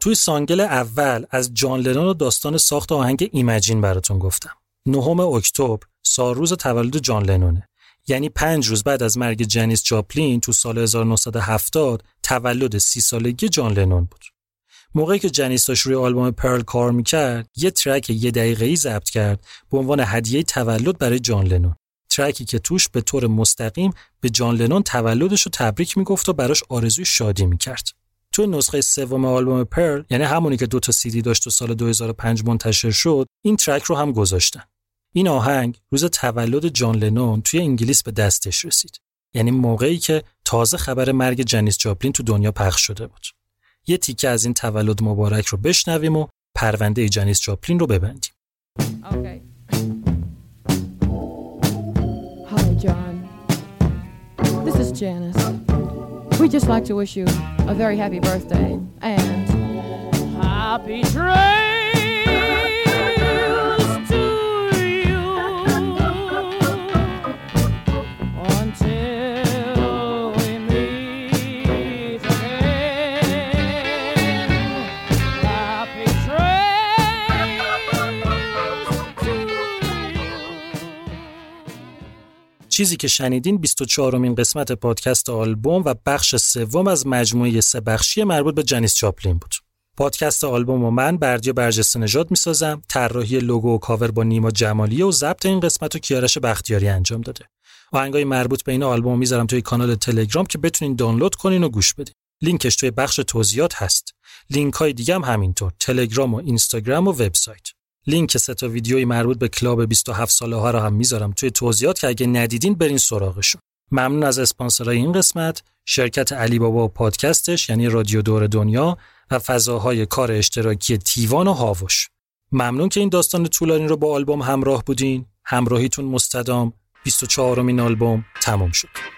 توی سانگل اول از جان لنون و داستان ساخت آهنگ ایمجین براتون گفتم. نهم اکتبر سالروز تولد جان لنونه. یعنی پنج روز بعد از مرگ جنیس جاپلین تو سال 1970 تولد سی سالگی جان لنون بود. موقعی که جنیس داشت روی آلبوم Pearl کار می‌کرد یه track یه دقیقه ای ضبط کرد به عنوان هدیه تولد برای جان لنون track ی که توش به طور مستقیم به جان لنون تولدش رو تبریک می‌گفت و براش آرزوی شادی می‌کرد. تو نسخه سوم آلبوم Pearl یعنی همونی که دو تا سیدی داشت و سال 2005 منتشر شد این track رو هم گذاشتن. این آهنگ روز تولد جان لنون توی انگلیس به دستش رسید. یعنی موقعی که تازه خبر مرگ جنیس جاپلین تو دنیا پخش شده بود. یه تیکه از این تولد مبارک رو بشنویم و پرونده جنیس جاپلین رو ببندیم. Janice. We'd just like to wish you a very happy birthday and happy trails چیزی که شنیدین 24 مین قسمت پادکست آلبوم و بخش سوم از مجموعه سه بخشی مربوط به جنیس جاپلین بود. پادکست آلبومو من بردیا برجسته نژاد می‌سازم. طراحی لوگو و کاور با نیما جمالیه و ضبط این قسمت رو کیارش بختیاری انجام داده. آهنگای مربوط به این آلبوم می‌ذارم توی کانال تلگرام که بتونین دانلود کنین و گوش بدین. لینکش توی بخش توضیحات هست. لینک های دیگه هم همینطور. تلگرام و اینستاگرام و وبسایت. لینک سه تا ویدیوی مربوط به کلاب 27 ساله ها رو هم می‌ذارم توی توضیحات که اگه ندیدین برین سراغشون. ممنون از اسپانسرای این قسمت شرکت علی بابا و پادکستش یعنی رادیو دور دنیا و فضاهای کار اشتراکی تیوان و هاوش. ممنون که این داستان طولانی رو با آلبوم همراه بودین. همراهیتون مستدام. 24 مین آلبوم تموم شد.